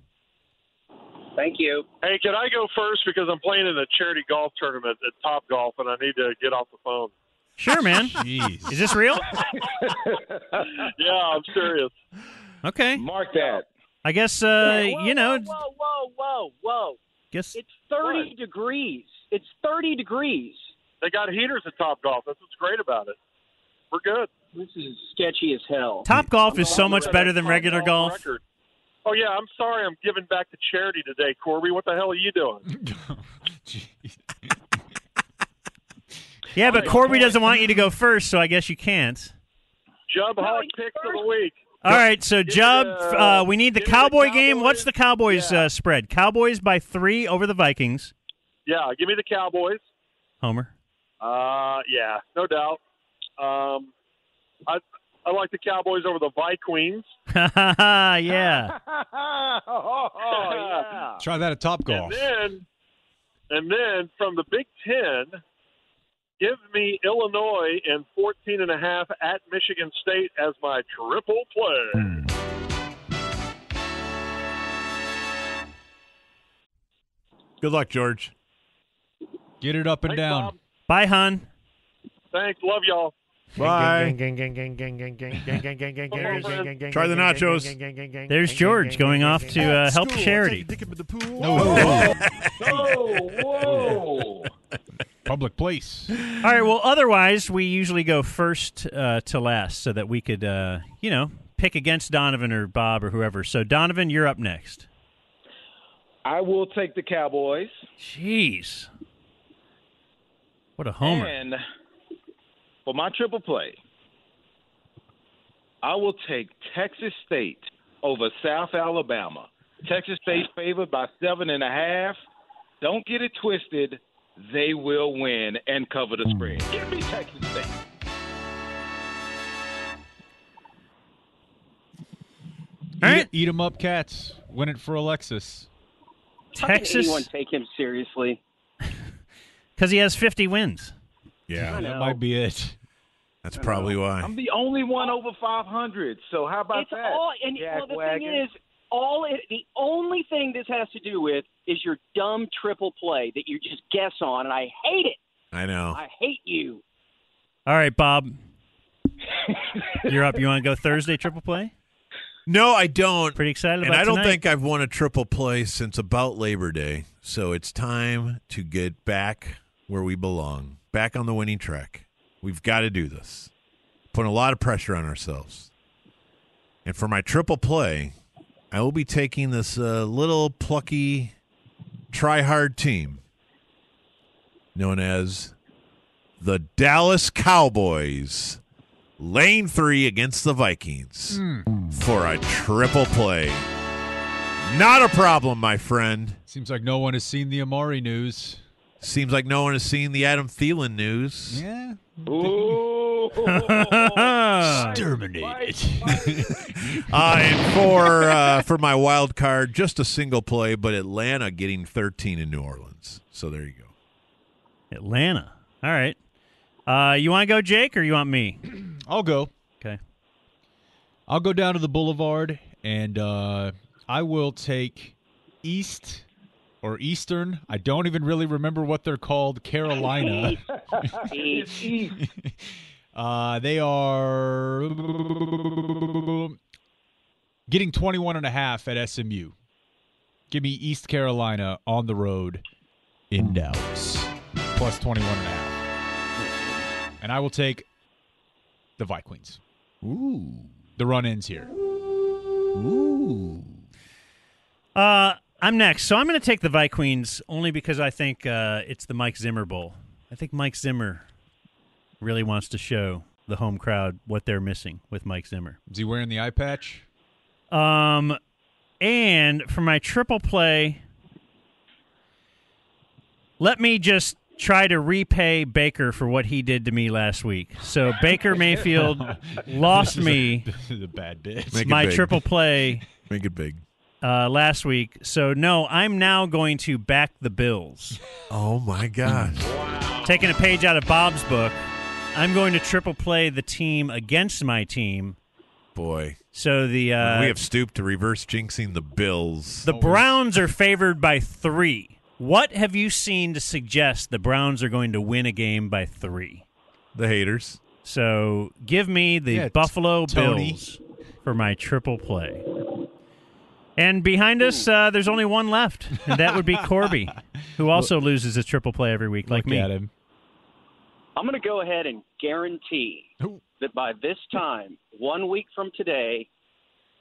Thank you. Hey, can I go first because I'm playing in a charity golf tournament at Top Golf and I need to get off the phone. Sure, man. Jeez. Is this real? *laughs* yeah, I'm serious. Okay. Mark that. I guess uh, Whoa, you know. Whoa, whoa, whoa, whoa! Guess It's 30 degrees. It's 30 degrees. They got heaters at Top Golf. That's what's great about it. We're good. This is sketchy as hell. Top golf is so much better than regular golf. record. Oh yeah, I'm sorry. I'm giving back to charity today, Corby. What the hell are you doing? *laughs* *laughs* Yeah, but Corby doesn't want you to go first, so I guess you can't. Jub Hawk picks of the week. All right, so Jub, uh, uh, we need the give me the Cowboy game. What's the Cowboys uh, spread? Cowboys by three over the Vikings. Yeah, give me the Cowboys. Homer. Uh, yeah, no doubt. Um, I I like the Cowboys over the Vikings. *laughs* yeah. *laughs* oh, yeah. *laughs* Try that at Top Golf. And then, and then from the Big Ten, give me Illinois and 14 and a half at Michigan State as my triple play. Good luck, George. Get it up and Thanks, down. Bob. Bye, hun. Thanks. Love y'all. Bye. Try the nachos. There's George going off to uh, help charity. Whoa, whoa. Public place. All right. Well, otherwise, we usually go first uh, to last so that we could, uh, you know, pick against Donovan or Bob or whoever. So, Donovan, you're up next. I will take the Cowboys. Jeez. What a homer. And for my triple play, I will take Texas State over South Alabama. Texas State favored by seven and a half. Don't get it twisted. They will win and cover the spread. Give me Texas State. All right. Eat, 'em up, cats. Win it for Alexis. How can Texas, anyone take him seriously? *laughs* because he has 50 wins. Yeah, That might be it. that's probably why. I'm the only one over 500. So how about it's that? all, and Jack well, the Wagon? thing is, all it, the only thing this has to do with is your dumb triple play that you just guess on, and I hate it. I know. I hate you. All right, Bob. *laughs* You're up. You want to go Thursday triple play? No, I don't. Pretty excited And about I don't tonight. think I've won a triple play since about Labor Day. So it's time to get back where we belong, back on the winning track. We've got to do this. Putting a lot of pressure on ourselves. And for my triple play, I will be taking this uh, little plucky, try hard team known as the Dallas Cowboys. Lane three against the Vikings for a triple play. Not a problem, my friend. Seems like no one has seen the Amari news. Seems like no one has seen the Adam Thielen news. Yeah. Ooh, Exterminated. *laughs* Uh, and for uh, for my wild card, just a single play, but Atlanta getting 13 in New Orleans. So there you go. Atlanta. All right. Uh, you want to go, Jake, or you want me? *clears throat* I'll go. Okay. I'll go down to the Boulevard and uh, I will take East or Eastern. I don't even really remember what they're called. Carolina. *laughs* uh, they are getting 21 and a half at SMU. Give me East Carolina on the road in Dallas. Plus 21 and a half. And I will take the Vikings. Ooh. The run ins here. Ooh. Uh, I'm next. So I'm going to take the Vikings only because I think uh, it's the Mike Zimmer Bowl. I think Mike Zimmer really wants to show the home crowd what they're missing with Mike Zimmer. Is he wearing the eye patch? Um, and for my triple play, let me just try to repay Baker for what he did to me last week. So *laughs* Baker Mayfield *laughs* lost This a- me *laughs* this is a bad bit. Make my big. triple play Make it big. uh, last week. So no, I'm now going to back the Bills. Oh my God. Taking a page out of Bob's book, I'm going to triple play the team against my team. Boy. So the uh, we have stooped to reverse jinxing the Bills. the Browns are favored by three. What have you seen to suggest the Browns are going to win a game by three? The haters. So give me the Yeah, Buffalo Tony. Bills for my triple play. And behind us, uh, there's only one left, and that would be *laughs* Corby, who also loses his triple play every week, like Look me. I'm going to go ahead and guarantee that by this time, one week from today,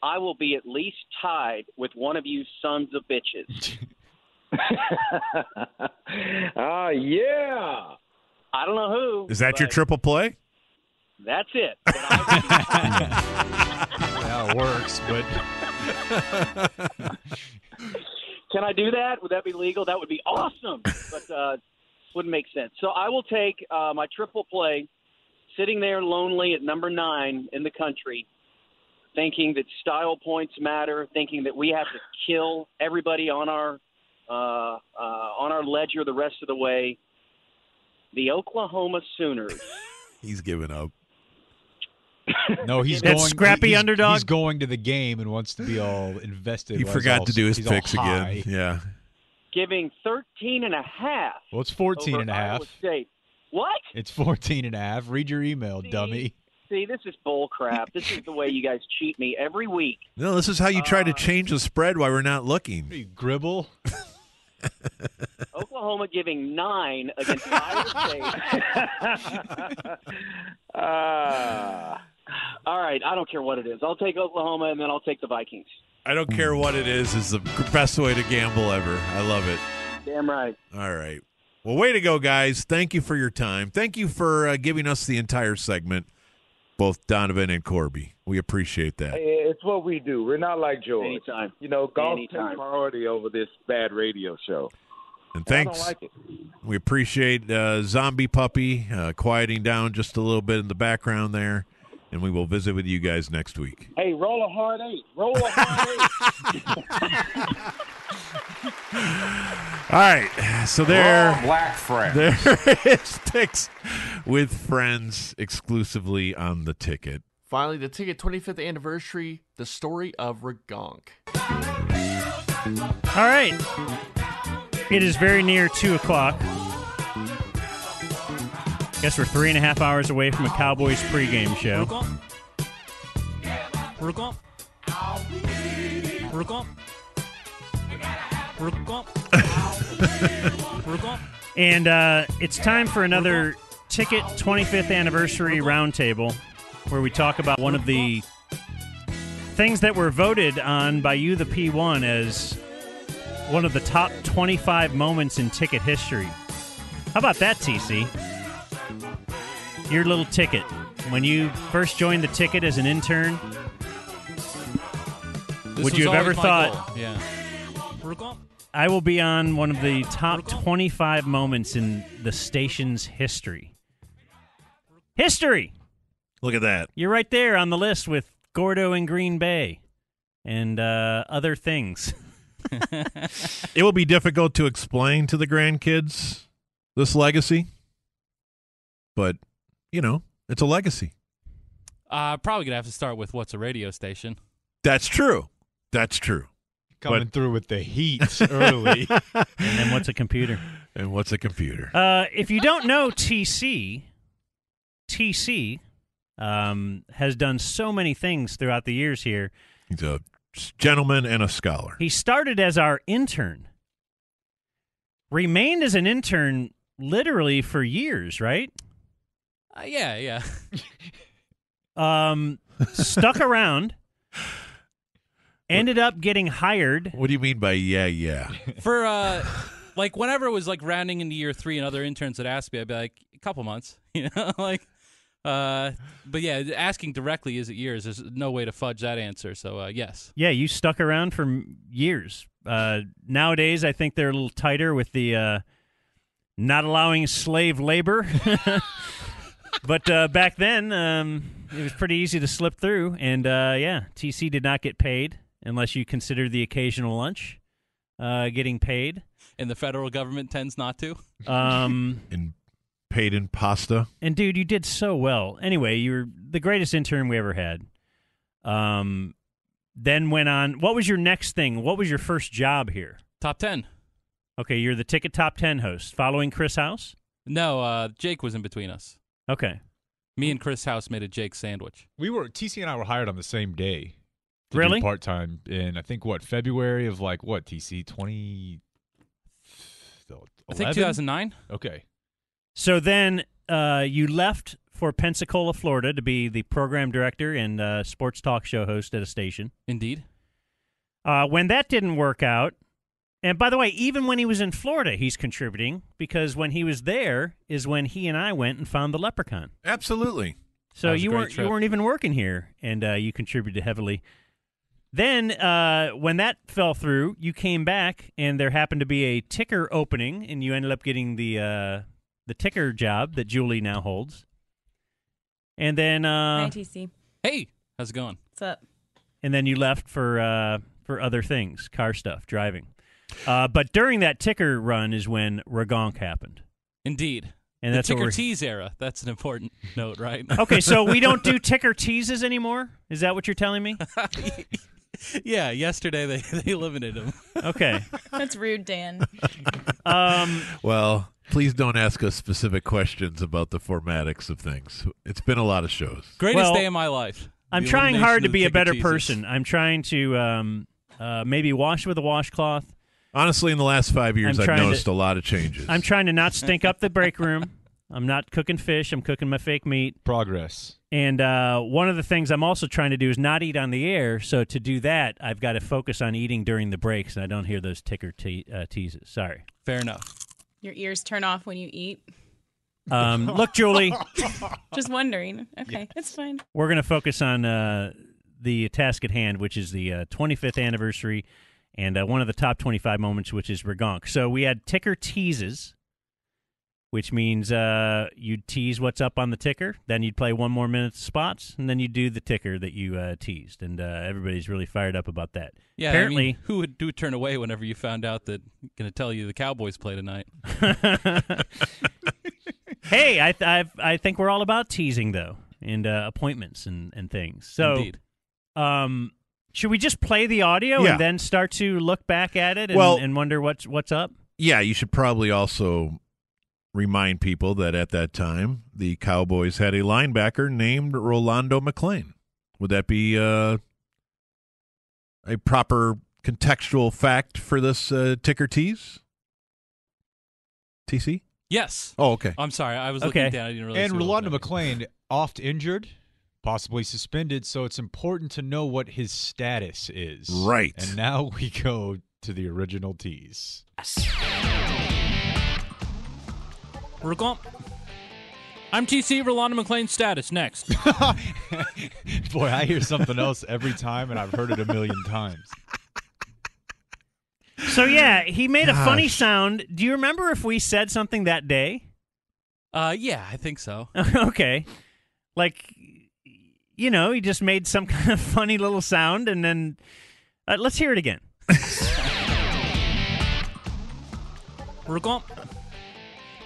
I will be at least tied with one of you sons of bitches. *laughs* *laughs* Ah, yeah. I don't know who. Is that your triple play? That's it. *laughs* Yeah, it works, but Can I do that? Would that be legal? That would be awesome, but uh, wouldn't make sense. So I will take uh, my triple play, sitting there lonely at number nine in the country, thinking that style points matter, thinking that we have to kill everybody on our uh, uh, on our ledger the rest of the way. The Oklahoma Sooners. *laughs* He's giving up. *laughs* no, he's That going. scrappy he's, underdog? He's going to the game and wants to be all invested. He forgot all- to do his he's picks again. Yeah. Giving 13 and a half. Well, it's 14 over and a half. Iowa State. What? It's 14 and a half. Read your email, dummy. See, this is bull crap. This is the way you guys cheat me every week. No, this is how you try to change the spread while we're not looking. You gribble. *laughs* Oklahoma giving nine against Iowa State. Ah. *laughs* All right, I don't care what it is. I'll take Oklahoma and then I'll take the Vikings. I don't care what it is. Is the best way to gamble ever. I love it. Damn right. All right. Well, way to go, guys. Thank you for your time. Thank you for uh, giving us the entire segment, both Donovan and Corby. We appreciate that. It's what we do. We're not like George. Anytime. You know, golf Anytime. takes priority over this bad radio show. And And I don't thanks. like it. We appreciate uh, Zombie Puppy uh, quieting down just a little bit in the background there. And we will visit with you guys next week. Hey, roll a hard eight. Roll a hard eight. *laughs* All right. So there, Raw black friend. *laughs* there is picks with friends exclusively on the ticket. Finally, the ticket 25th anniversary, the story of Ragonk. All right. It is very near 2 o'clock. Guess we're three and a half hours away from a Cowboys pregame show. And uh, it's time for another Ticket 25th Anniversary Roundtable where we talk about one of the things that were voted on by you, the P1, as one of the top 25 moments in ticket history. How about that, TC? Your little ticket. When you first joined the ticket as an intern, This would you have ever thought goal. Yeah. I will be on one of the top 25 moments in the station's history? History! Look at that. You're right there on the list with Gordo and Green Bay and uh, other things. *laughs* It will be difficult to explain to the grandkids this legacy, but you know, it's a legacy. Uh, probably gonna have to start with what's a radio station. That's true. That's true. Coming But- through with the heat early. *laughs* and then what's a computer? And what's a computer? Uh, if you don't know TC, TC um, has done so many things throughout the years here. He's a gentleman and a scholar. He started as our intern, remained as an intern literally for years, right? Uh, yeah, yeah. *laughs* Um, stuck around, ended up getting hired. What do you mean by yeah, yeah? For uh, *laughs* like whenever it was like rounding into year three, and other interns would ask me, I'd be like, a couple months, *laughs* you know, like. Uh, but yeah, asking directly is it years? There's no way to fudge that answer. So uh, yes. Yeah, you stuck around for years. Uh, nowadays, I think they're a little tighter with the uh, not allowing slave labor. But uh, back then, um, it was pretty easy to slip through. And uh, yeah, TC did not get paid unless you consider the occasional lunch uh, getting paid. And the federal government tends not to. Um, *laughs* and paid in pasta. And dude, you did so well. Anyway, you're the greatest intern we ever had. Um, then went on. What was your next thing? What was your first job here? Top ten. Okay, you're the ticket top ten host, following Chris House. No, uh, Jake was in between us. Okay, Me and Chris House made a Jake sandwich. we were TC and I were hired on the same day. Really? Part time in I think what February of like what TC twenty. I think 2009. Okay. so then uh, you left for Pensacola, Florida, to be the program director and uh, sports talk show host at a station. Indeed. Uh, when that didn't work out, and by the way, even when he was in Florida, he's contributing because when he was there is when he and I went and found the leprechaun. Absolutely. So That was a you weren't trip. you weren't even working here, and uh, you contributed heavily. Then, uh, when that fell through, you came back, and there happened to be a ticker opening, and you ended up getting the uh, the ticker job that Julie now holds. And then, uh, Hi, TC. Hey, how's it going? What's up? and then you left for uh, for other things, car stuff, driving. Uh, but during that ticker run is when Ragonk happened. Indeed. And the that's what ticker we're- tease era. That's an important note, right? *laughs* Okay, so we don't do *laughs* ticker teases anymore. Is that what you're telling me? *laughs* yeah, yesterday they they eliminated him. Okay. That's rude, Dan. Um, Well, please don't ask us specific questions about the formatics of things. It's been a lot of shows. Greatest Well, day of my life. I'm trying hard to be a better teasers. person. I'm trying to um, uh, maybe wash with a washcloth. Honestly, in the last five years, I'm I've trying to- noticed a lot of changes. I'm trying to not stink up the break room. *laughs* I'm not cooking fish. I'm cooking my fake meat. Progress. And uh, one of the things I'm also trying to do is not eat on the air. So to do that, I've got to focus on eating during the breaks, and I don't hear those ticker te- uh, teases. Sorry. Fair enough. Your ears turn off when you eat. Um, *laughs* look, Julie, *laughs* Just wondering. Okay, it's fine. we're going to focus on uh, the task at hand, which is the uh, 25th anniversary, and uh, one of the top 25 moments, which is Ragonk. So we had ticker teases, which means uh, you'd tease what's up on the ticker, then you'd play one more minute spots, and then you'd do the ticker that you uh, teased. And uh, everybody's really fired up about that. Yeah, I Apparently, mean, who would do turn away whenever you found out that going to tell you the Cowboys play tonight? *laughs* hey, I, th- I've, I think we're all about teasing though, and uh, appointments and, and things. So, Indeed. um, should we just play the audio Yeah. and then start to look back at it and, Well- and wonder what's what's up? yeah, you should probably also remind people that at that time the Cowboys had a linebacker named Rolando McClain. Would that be uh, a proper contextual fact for this uh, ticker tease? TC? Yes. Oh, okay. I'm sorry. I was Okay. looking down. I didn't realize. And who it was. Rolando McClain, oft injured, possibly suspended, so it's important to know what his status is. Right. And now *laughs* we go to the original tease. Rolando. I'm TC Rolando McClain's status next. *laughs* Boy, I hear something else every time, and I've heard it a million times. So yeah, he made a funny sound. Do you remember if we said something that day? Uh, yeah, I think so. *laughs* okay, like you know, he just made some *laughs* kind of funny little sound, and then uh, let's hear it again. Ragonk.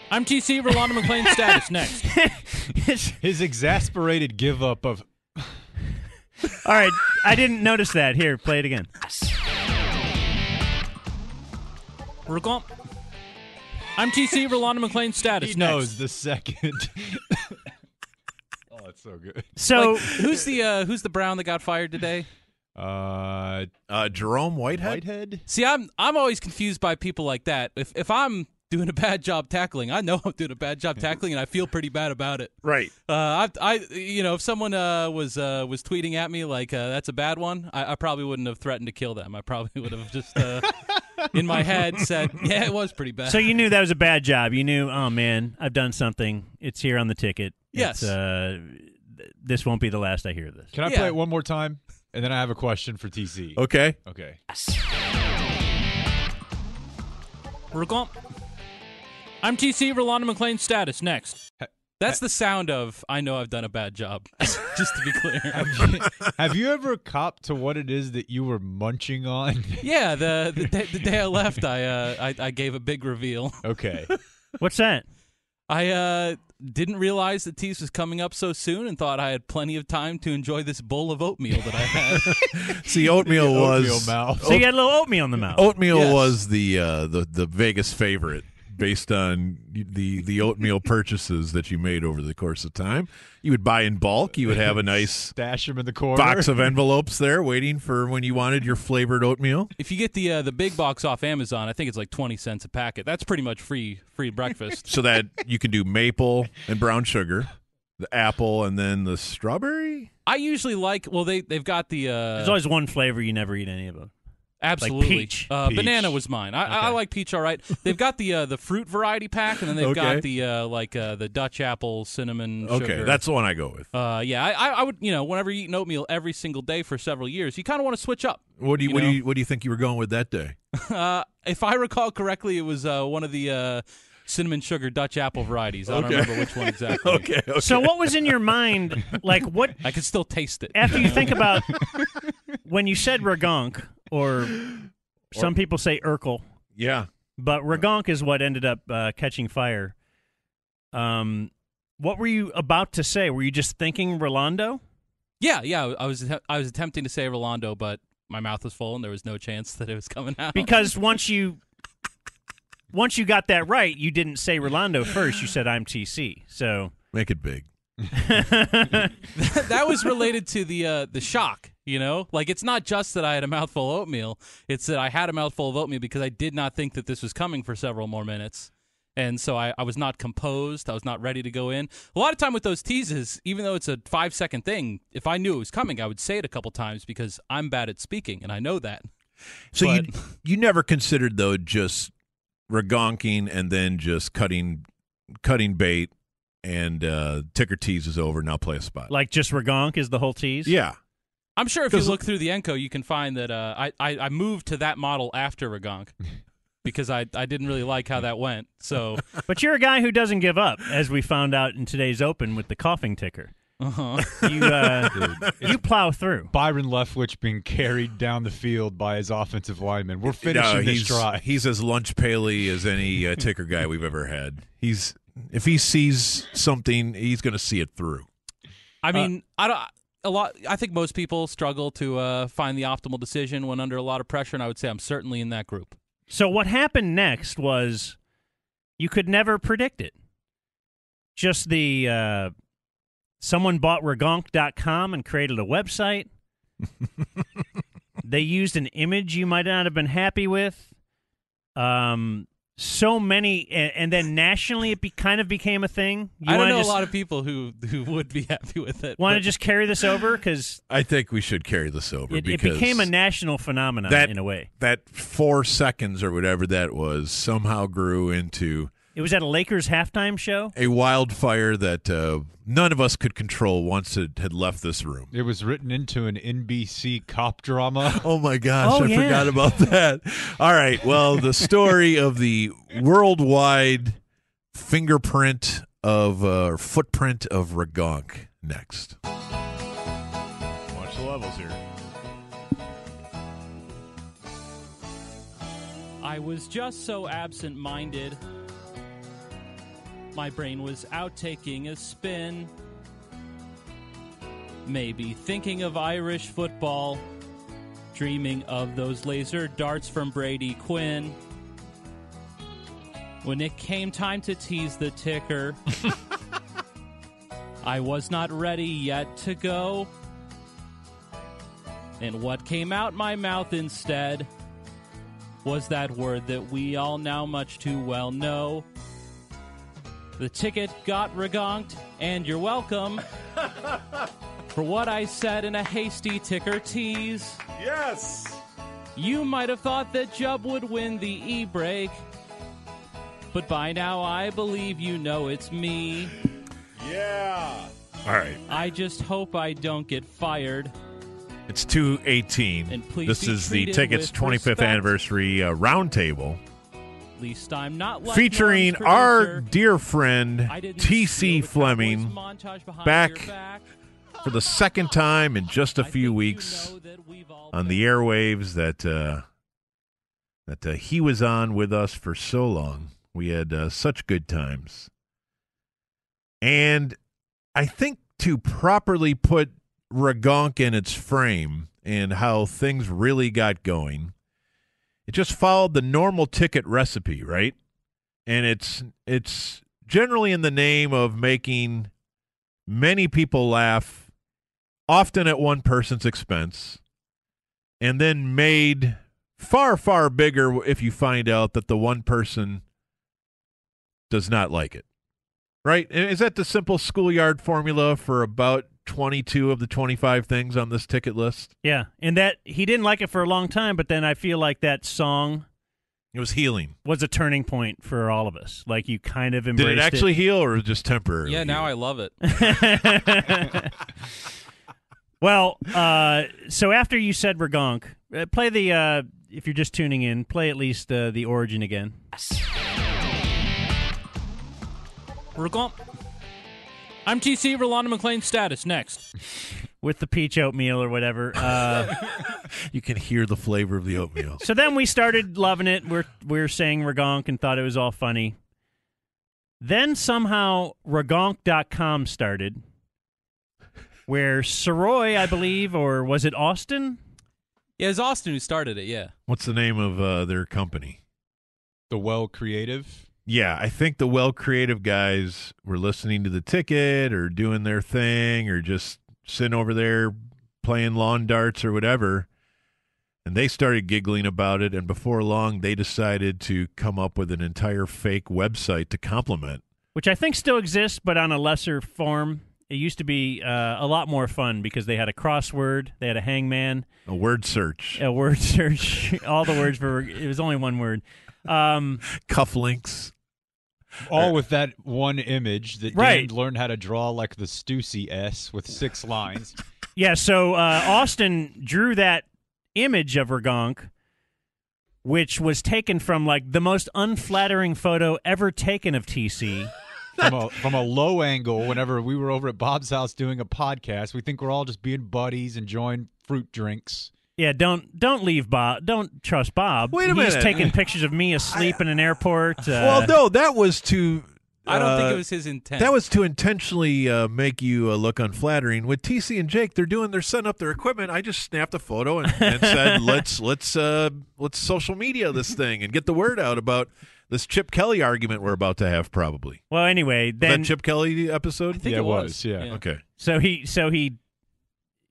I'm TC Rolando McClain status next. *laughs* His exasperated give up of All right, I didn't notice that. Here, play it again. Ragonk. I'm TC Rolando McClain status he next. knows the second. *laughs* it's so good. *laughs* So Like, *laughs* who's the uh, who's the Brown that got fired today? Uh, uh, Jermaine Whitehead. Whitehead. See, I'm I'm always confused by people like that. If if I'm doing a bad job tackling, I know *laughs* I'm doing a bad job tackling, and I feel pretty bad about it. Right. Uh, I, I, you know, if someone uh, was uh, was tweeting at me like uh, that's a bad one, I, I probably wouldn't have threatened to kill them. I probably would have just uh, in my head said, "Yeah, it was pretty bad." So you knew that was a bad job. You knew, oh man, I've done something. It's here on the ticket. Yes. It's, uh, th- this won't be the last I hear this. Can I Yeah. play it one more time? And then I have a question for TC. Okay. Okay. Ragonk. I'm TC Rolando McClain status next. That's the sound of I know I've done a bad job. *laughs* just to be clear. *laughs* have you ever copped to what it is that you were munching on? *laughs* yeah, the the day, the day I left, I, uh, I I gave a big reveal. Okay. What's that? I uh, didn't realize that Tease was coming up so soon and thought I had plenty of time to enjoy this bowl of oatmeal that I had. *laughs* See, oatmeal was Oatmeal mouth. So you got a little oatmeal in the mouth. Oatmeal Yes. was the uh, the the Vegas favorite based on the the oatmeal purchases that you made over the course of time. You would buy in bulk. You would have a nice *laughs* Stash them in the corner. box of envelopes there waiting for when you wanted your flavored oatmeal. if you get the uh, the big box off Amazon, I think it's like twenty cents a packet. That's pretty much free free breakfast. *laughs* So that you can do maple and brown sugar, the apple, and then the strawberry. I usually like. Well, they they've got the. Uh, There's always one flavor you never eat any of them. Absolutely, peach. Uh, Peach. Banana was mine. I, I Okay. like peach. All right. They've got the uh, the fruit variety pack, and then they've Okay. got the uh, like uh, the Dutch apple cinnamon. Okay, sugar. that's the one I go with. Uh, yeah, I, I I would you know whenever you eat oatmeal every single day for several years, you kind of want to switch up. What do you, You what do you what do you think you were going with that day? *laughs* Uh, if I recall correctly, it was uh, one of the uh, cinnamon sugar Dutch apple varieties. I don't remember which one exactly. *laughs* okay, okay. So what was in your mind? Like what? *laughs* I can still taste it. After you think about when you said Ragonk, or some people say Urkel, yeah, but Ragonk is what ended up uh, catching fire. Um, what were you about to say? Were you just thinking Rolando? Yeah, yeah. I was I was attempting to say Rolando, but my mouth was full and there was no chance that it was coming out. Because *laughs* once you once you got that right, you didn't say Rolando first. You said I'm TC. So make it big. That was related to the uh, the shock. You know, like it's not just that I had a mouthful of oatmeal; it's that I had a mouthful of oatmeal because I did not think that this was coming for several more minutes, and so I, I was not composed. I was not ready to go in. A lot of time with those teases, even though it's a five second thing, if I knew it was coming, I would say it a couple times because I'm bad at speaking, and I know that. So you you never considered though just regonking and then just cutting cutting bait and uh, ticker tease is over. Now play a spot. like just Ragonk is the whole tease. yeah, I'm sure if you look through the Enco, you can find that uh, I, I I moved to that model after Ragonk *laughs* because I I didn't really like how that went. So *laughs* But you're a guy who doesn't give up, as we found out in today's Open with the coughing ticker. uh-huh. You uh, *laughs* you plow through. Byron Leftwich being carried down the field by his offensive lineman. We're no, finishing this he's he's as lunch paley as any uh, ticker guy we've ever had. He's if he sees something, he's going to see it through. I mean I don't. A lot. I think most people struggle to uh, find the optimal decision when under a lot of pressure, and I would say I'm certainly in that group. So what happened next was you could never predict it. Just the uh, someone bought Ragonk.com and created a website. *laughs* they used an image you might not have been happy with. Um, so many, and, and then nationally, it be, kind of became a thing. You I don't know just, a lot of people who who would be happy with it. Want to just carry this over because I think we should carry this over it, it became a national phenomenon that in a way. that four seconds or whatever that was somehow grew into It was at a Lakers halftime show. a wildfire that uh, none of us could control once it had left this room. It was written into an NBC cop drama. *laughs* Oh my gosh, Oh, I yeah. forgot about that. All right, well, the story of the worldwide fingerprint of uh, footprint of Ragonk next. Watch the levels here. I was just so absent minded. My brain was out taking a spin. Maybe thinking of Irish football. Dreaming of those laser darts from Brady Quinn. When it came time to tease the ticker, *laughs* I was not ready yet to go. And what came out my mouth instead was that word that we all now much too well know. The ticket got regonked, and you're welcome *laughs* for what I said in a hasty ticker tease. Yes! You might have thought that Jubb would win the e break, but by now I believe you know it's me. Yeah! All right. I just hope I don't get fired. It's 218. And please this is the Tickets 25th respect. anniversary uh, roundtable At least I'm not like featuring our dear friend TC Fleming back back. for the second time in just a few weeks on the airwaves that uh, that uh, he was on with us for so long. We had uh, such good times, and I think to properly put Ragonk in its frame and how things really got going, it just followed the normal ticket recipe, right? And it's it's generally in the name of making many people laugh, often at one person's expense, and then made far, far bigger if you find out that the one person does not like it. Right? Is that the simple schoolyard formula for about 22 of the 25 things on this ticket list? Yeah, and that he didn't like it for a long time, but then I feel like that song It was healing. was a turning point for all of us. Like you kind of embraced. Did it actually heal or just temporary? Yeah, now I love it. *laughs* *laughs* Well, uh, so after you said Ragonk, uh, play the uh, if you're just tuning in, play at least uh, the origin again. Ragonk. I'm TC Rolando McClain status. Next. with the peach oatmeal or whatever. Uh, *laughs* you can hear the flavor of the oatmeal. so then we started loving it. We're we're saying Ragonk and thought it was all funny. Then somehow Ragonk.com started, where Soroy, I believe, or was it Austin? Yeah, it was Austin who started it. Yeah. What's the name of uh, their company? The Well Creative. Yeah, I think the well creative guys were listening to the ticket or doing their thing or just sitting over there playing lawn darts or whatever. And they started giggling about it. And before long, they decided to come up with an entire fake website to complement. which I think still exists, but on a lesser form. It used to be uh, a lot more fun because they had a crossword, they had a hangman, A word search, a word *laughs* search, all the words for it was only one word. Um, *laughs* cufflinks. All with that one image that Right. Dan learned how to draw like the Stussy S with six lines. *laughs* yeah, so uh, Austin drew that image of Ragonk, which was taken from like the most unflattering photo ever taken of TC. *laughs* from a from a low angle whenever we were over at Bob's house doing a podcast. We think we're all just being buddies, enjoying fruit drinks. Yeah, don't don't leave Bob. Don't trust Bob. Wait a He's minute. taking *laughs* pictures of me asleep in an airport. Uh, well, no, that was to. I don't think uh, it was his intent. That was to intentionally uh, make you uh, look unflattering. With TC and Jake, they're doing they're setting up their equipment. I just snapped a photo and, and said, *laughs* "Let's let's uh, let's social media this thing and get the word out about this Chip Kelly argument we're about to have." Probably. Well, anyway, Was then that Chip Kelly episode? think Yeah, it it was, was. yeah. Okay. So he so he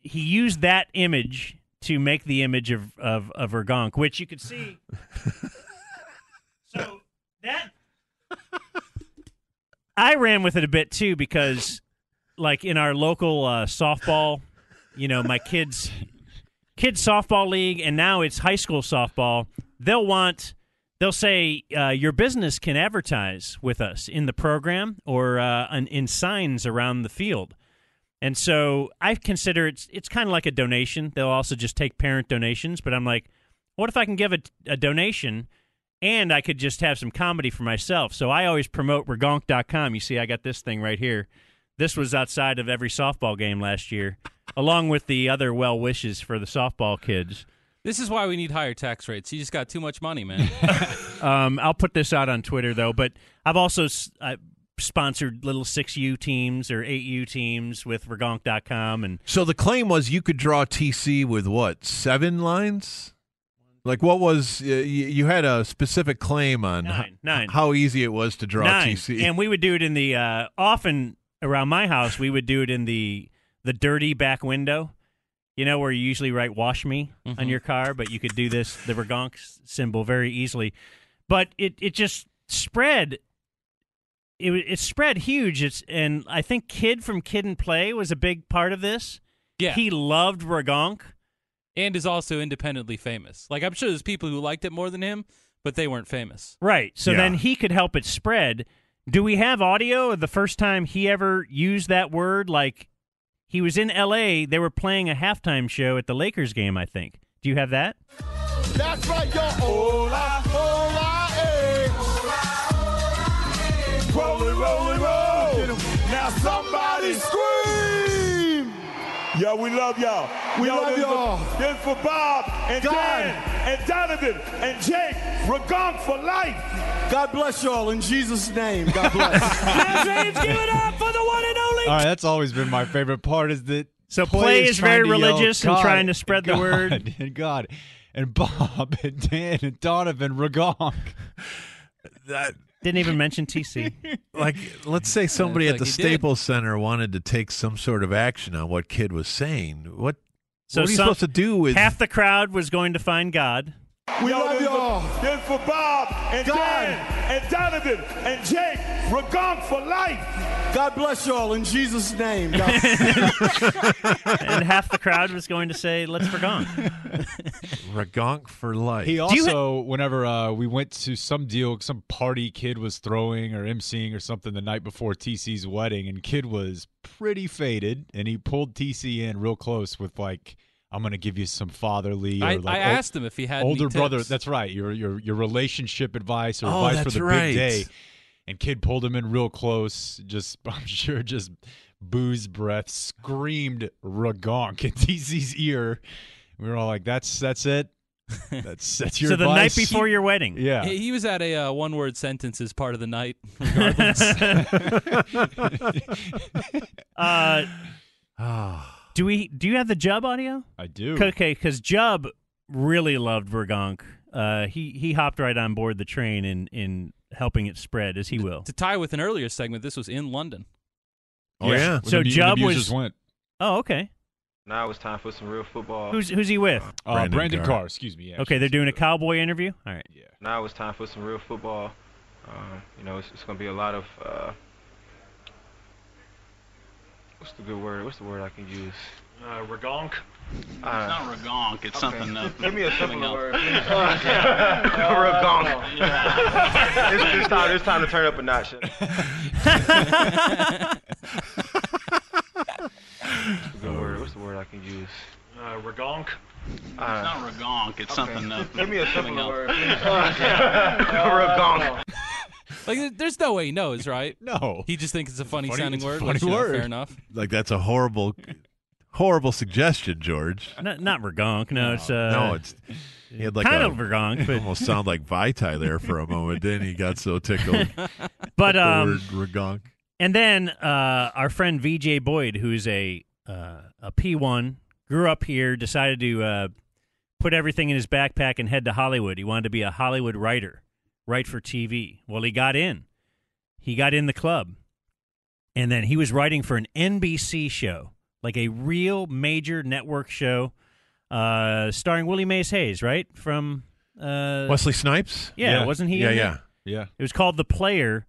he used that image to make the image of of, of Ragonk, which you could see. *laughs* so that I ran with it a bit too because, like in our local uh, softball, you know, my kids kids softball league, and now it's high school softball. They'll want they'll say uh, your business can advertise with us in the program or uh, in, in signs around the field. And so I consider it's it's kind of like a donation. They'll also just take parent donations, but I'm like, what if I can give a, a donation and I could just have some comedy for myself? So I always promote Ragonk.com. You see, I got this thing right here. This was outside of every softball game last year. *laughs* along with the other well wishes for the softball kids. This is why we need higher tax rates. You just got too much money, man. *laughs* Um, I'll put this out on Twitter though, but I've also I sponsored little six U teams or eight U teams with Ragonk.com and So the claim was you could draw TC with what seven lines? Like what was uh, you, you had a specific claim on Nine, h- nine. how easy it was to draw nine. TC. and we would do it in the uh, often around my house. We would do it in the the dirty back window. You know where you usually write "wash me" on your car, but you could do this the Ragonk symbol very easily. But it it just spread. It it spread huge. It's and I think Kid from Kid and Play was a big part of this. Yeah. he loved Ragonk. and is also independently famous. Like I'm sure there's people who liked it more than him, but they weren't famous. Right. So Yeah. then he could help it spread. Do we have audio of the first time he ever used that word? Like he was in L.A. They were playing a halftime show at the Lakers game. I think. Do you have that? That's right, yo. Hola, hola, Yo, we love y'all. We Yo, love y'all. for- This for Bob and God. Dan and Donovan and Jake. Ragonk for life. God bless you all in Jesus' name. God bless. *laughs* give it up for the one and only. All right, that's always been my favorite part. Is that So Play is trying very to yell, religious and trying to spread the God, word. *laughs* and God and Bob and Dan and Donovan Ragonk. that Didn't even mention TC. *laughs* like let's say somebody Yeah, at it's the like he did. Staples Center wanted to take some sort of action on what Kid was saying. What So what are you some- supposed to do with half the crowd was going to find God. We Yo, love y'all. for- This for Bob and God. Dan and Donovan and Jake. Ragonk for life. God bless you all in Jesus' name. *laughs* *laughs* And half the crowd was going to say, "Let's Ragonk." *laughs* Ragonk for life? He Do you also, whenever uh, we went to some deal, some party kid was throwing or emceeing or something the night before TC's wedding, and kid was pretty faded, and he pulled TC in real close with like, "I'm going to give you some fatherly." Or I- like I ol- asked him if he had any older brother. tips. That's right. Your your your relationship advice or Oh, advice for the right. big day. And kid pulled him in real close. Just *laughs* I'm sure just booze breath screamed Ragonk in TC's ear. We were all like, "That's that's it." That's *laughs* that's your so the night advice? before your wedding. Yeah. He, he was at a uh, one-word sentence as part of the night. *laughs* Regardless. Uh, do we? Do you have the Jub audio? I do. Okay, because Jub really loved Ragonk. Uh, he he hopped right on board the train in in helping it spread as he will. to tie with an earlier segment, this was in London. Oh, yeah. So When the- when the Jub was. went. Oh, okay. Now it's time for some real football. Who's who's he with? Uh, Brandon Brandon, Carr. Carr. Excuse me. Yeah, Okay, they're doing a cowboy interview. All right. Yeah. Now it's time for some real football. Um, you know, it's, it's going to be a lot of. Uh, what's the good word? What's the word I can use? Uh, Regonk. Uh, not Regonk. It's something. Uh, Give me a something simpler else. word. *laughs* *laughs* Regonk. it's, it's time. It's time to turn up a notch. *laughs* What's the good word? What's the word I can use? Uh, Regonk. Uh, not Regonk. It's something. Uh, Give me a something simpler else. word. Regonk. Like, there's no way he knows, right? *laughs* No. He just thinks it's a funny, Funny- sounding word. funny which, you know, word. fair enough. Like that's a horrible, horrible suggestion, George. Not not Ragonk. No, it's uh, no, it's he had like kind a, of Ragonk, but almost sound like Vitae there for a *laughs* moment. Then he got so tickled. *laughs* But, the um, word Ragonk. And then uh, our friend VJ Boyd, who's a uh, a P1, grew up here, decided to uh, put everything in his backpack and head to Hollywood. He wanted to be a Hollywood writer, write for TV. Well, he got in. He got in the club. And then he was writing for an NBC show, like a real major network show, uh, starring Willie Mays Hayes, right? From uh, Wesley Snipes. yeah, wasn't he? Yeah, in it? yeah. Yeah. It was called The Player,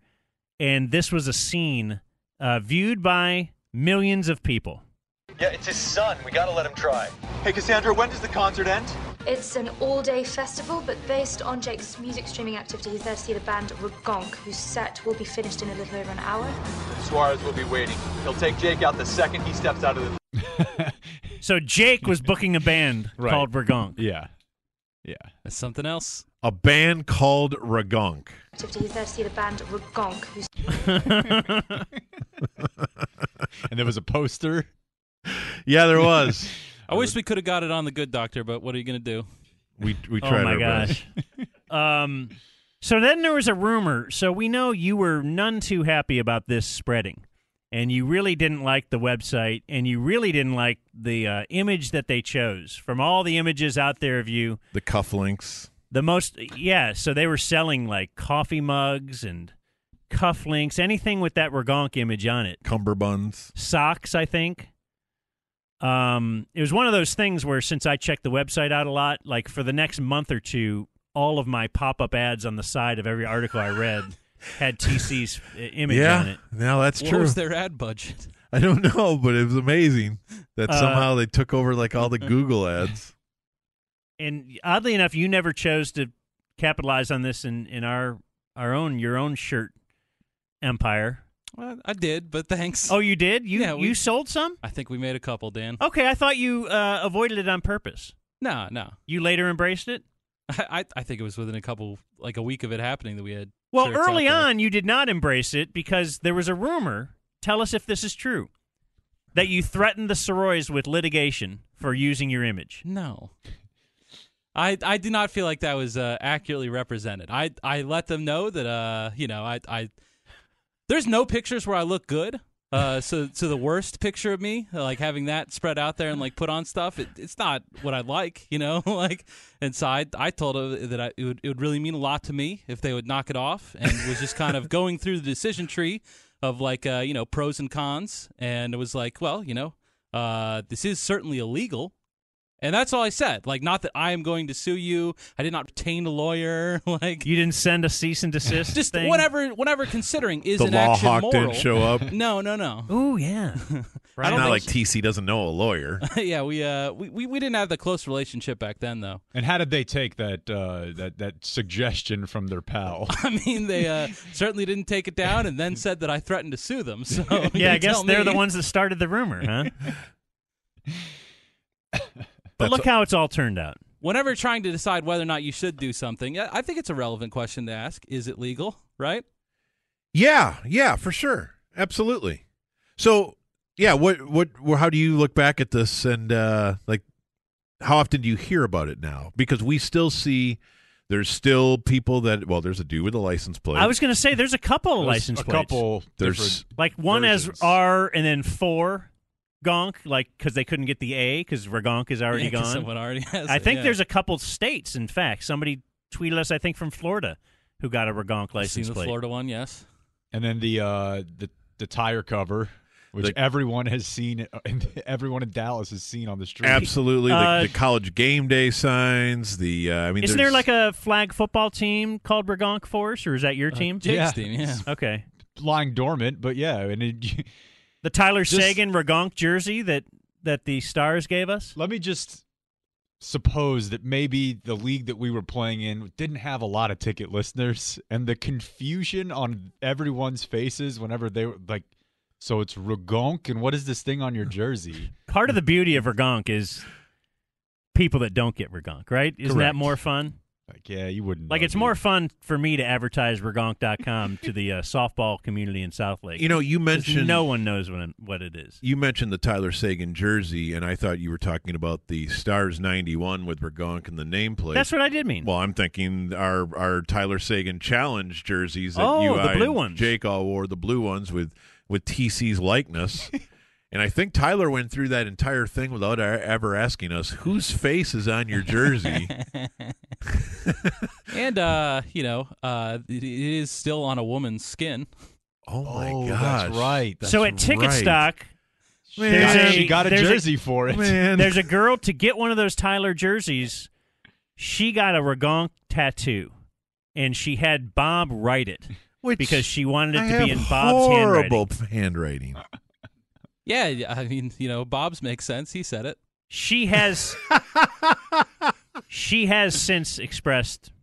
and this was a scene uh, viewed by millions of people. Yeah, it's his son. We gotta let him try. Hey, Cassandra, when does the concert end? It's an all-day festival, but based on Jake's music streaming activity, he's there to see the band Ragonk, whose set will be finished in a little over an hour. Suarez will be waiting. He'll take Jake out the second he steps out of the. *laughs* So Jake was booking a band *laughs* Right. called Ragonk. Yeah. Yeah. That's something else. A band called Ragonk. Activity, he's there to see the band Ragonk, whose *laughs* And there was a poster. *laughs* Yeah, there was. I wish we could have got it on the good doctor, but what are you going to do? We we *laughs* oh tried my our best. gosh. um, so then there was a rumor. So we know you were none too happy about this spreading, and you really didn't like the website, and you really didn't like the uh, image that they chose from all the images out there of you. The cufflinks. The most, yeah. So they were selling like coffee mugs and cufflinks, anything with that Ragonk image on it. Cumberbuns. Socks, I think. Um, it was one of those things where since I checked the website out a lot, like for the next month or two, all of my pop-up ads on the side of every article I read *laughs* had TC's image yeah, on it. now that's what true. was their ad budget? *laughs* I don't know, but it was amazing that Uh, somehow they took over like all the Google *laughs* ads. And oddly enough, you never chose to capitalize on this in, in our our own your own shirt empire. Well, I did, but thanks. Oh, you did? You Yeah, we- you sold some? I think we made a couple, Dan. Okay, I thought you uh, avoided it on purpose. No, no. You later embraced it. *laughs* I I think it was within a couple, like a week of it happening, that we had. Well, early on, you did not embrace it because there was a rumor. Tell us if this is true. That you threatened the Soroys with litigation for using your image. No. I I do not feel like that was uh, accurately represented. I I let them know that uh you know I I there's no pictures where I look good. Uh so so the worst picture of me like having that spread out there and like put on stuff it, it's not what I like you know *laughs* like and so I, I told her that I, it would it would really mean a lot to me if they would knock it off and was just kind of *laughs* going through the decision tree of like uh you know pros and cons and it was like well you know uh this is certainly illegal and that's all I said. Like, not that I am going to sue you. I did not retain a lawyer. *laughs* Like, You didn't send a cease and desist. just thing? whatever, whatever. Considering is The an law action hawk moral. didn't show up. *laughs* No, no, no. Ooh, yeah. *laughs* I don't like. TC doesn't know a lawyer. yeah, we uh we, we we didn't have the close relationship back then though. And how did they take that uh, that that suggestion from their pal? I mean, they uh certainly didn't take it down, and then said that I threatened to sue them. So yeah, I guess they're me. the ones that started the rumor, huh? But That's look how it's all turned out. Whenever trying to decide whether or not you should do something, I think it's a relevant question to ask. Is it legal? Right? Yeah, yeah, for sure, absolutely. So, yeah, what, what, how do you look back at this, and uh, like, how often do you hear about it now? Because we still see there's still people that well, there's a dude with a license plate. I was going to say there's a couple of There's license a plates. couple There's like one versions. as R and then four Gonk, like because they couldn't get the A because Ragonk is already Yeah, 'cause gone. someone already *laughs* has I it, think yeah. there's a couple states. In fact, somebody tweeted us. I think from Florida, who got a Ragonk I've license seen the plate. Florida one. Yes. and then the uh, the the tire cover, which The- everyone has seen, *laughs* and everyone in Dallas has seen on the street. absolutely Uh, the, the college game day signs. The uh, I mean, Isn't there like a flag football team called Ragonk Force, or is that your team? Jake's Yeah. team, yeah. Okay. lying dormant, but yeah, and it, *laughs* The Tyler Just- Seguin Ragonk jersey that that the Stars gave us. let me just suppose that maybe the league that we were playing in didn't have a lot of ticket listeners, and the confusion on everyone's faces whenever they were like, so it's Ragonk, and what is this thing on your jersey? *laughs* Part of the beauty of Ragonk is people that don't get Ragonk, right? Isn't that more fun? Like, yeah, you wouldn't. Like know, it's dude. more fun for me to advertise Ragonk.com to the uh, softball community in South Lake. You know, you mentioned no one knows what what it is. You mentioned the Tyler Seguin jersey, and I thought you were talking about the Stars '91 with Ragonk and the nameplate. That's what I did mean. Well, I'm thinking our our Tyler Seguin Challenge jerseys that Oh, you, the I, blue ones. Jake all wore, the blue ones with with TC's likeness. *laughs* and I think Tyler went through that entire thing without ever asking us whose face is on your jersey. *laughs* *laughs* and uh, you know, uh, it, it is still on a woman's skin. Oh my Oh, gosh, that's right. so at Ticket right. Stock, Man, there's a, she got a there's jersey for it. Man. There's a girl to get one of those Tyler jerseys. She got a Ragonk tattoo, and she had Bob write it Which because she wanted it I to be in Bob's horrible handwriting. handwriting. Yeah, yeah, I mean, you know, Bob's makes sense. He said it. She has she has since expressed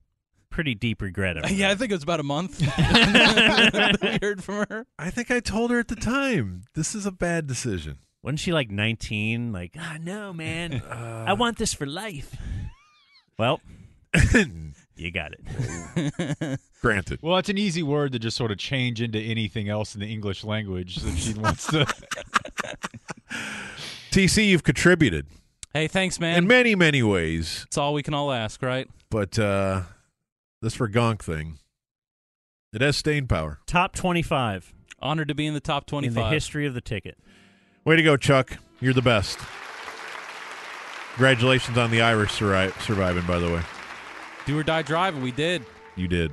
pretty deep regret of it. *laughs* Yeah, I think it was about a month *laughs* *laughs* that we heard from her. I think I told her at the time this is a bad decision. Wasn't she like 19? Like, ah, no, man. I want this for life. Well, you got it. *laughs* Granted. Well, it's an easy word to just sort of change into anything else in the English language if she wants to. *laughs* TC, you've contributed Hey, thanks, man. in many, many ways. It's all we can all ask, right? But uh, this Vergonk thing, it has staying power. Top 25 Honored to be in the top 25. in the history of the ticket. Way to go, Chuck. You're the best. Congratulations on the Irish surri- surviving, by the way. Do or die driving. We did. You did.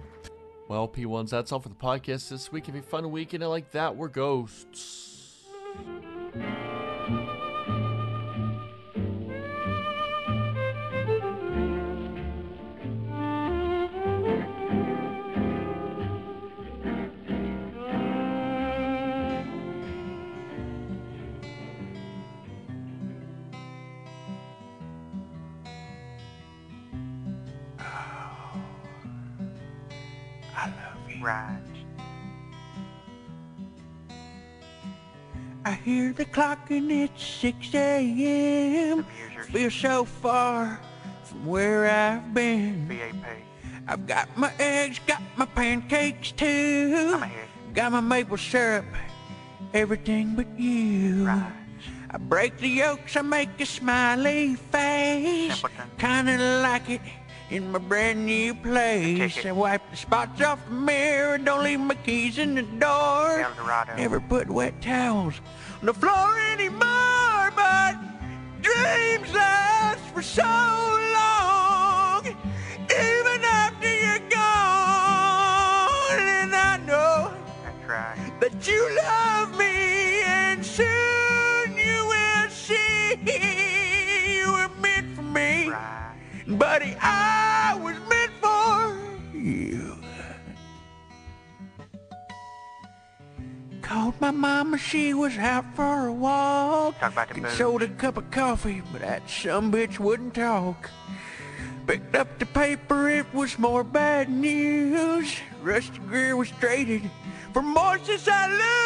Well, P1s, that's all for the podcast this week. If you fun weekend like that, we're ghosts. Right. I hear the clock and it's 6 a.m. Feel so far from where I've been. I've got my eggs, got my pancakes too. Got my maple syrup, everything but you. I break the yolks, I make a smiley face. Kinda like it in my brand new place. I wipe the spots off the mirror, don't leave my keys in the door. Never put wet towels on the floor anymore, but dreams last for so long. Even after you're gone, and I know that you love me, and soon you will see you were meant for me. Buddy, I Called my mama, she was out for a walk. and sold a cup of coffee, but that some bitch wouldn't talk. Picked up the paper, it was more bad news. Rusty Greer was traded for Moises Alou.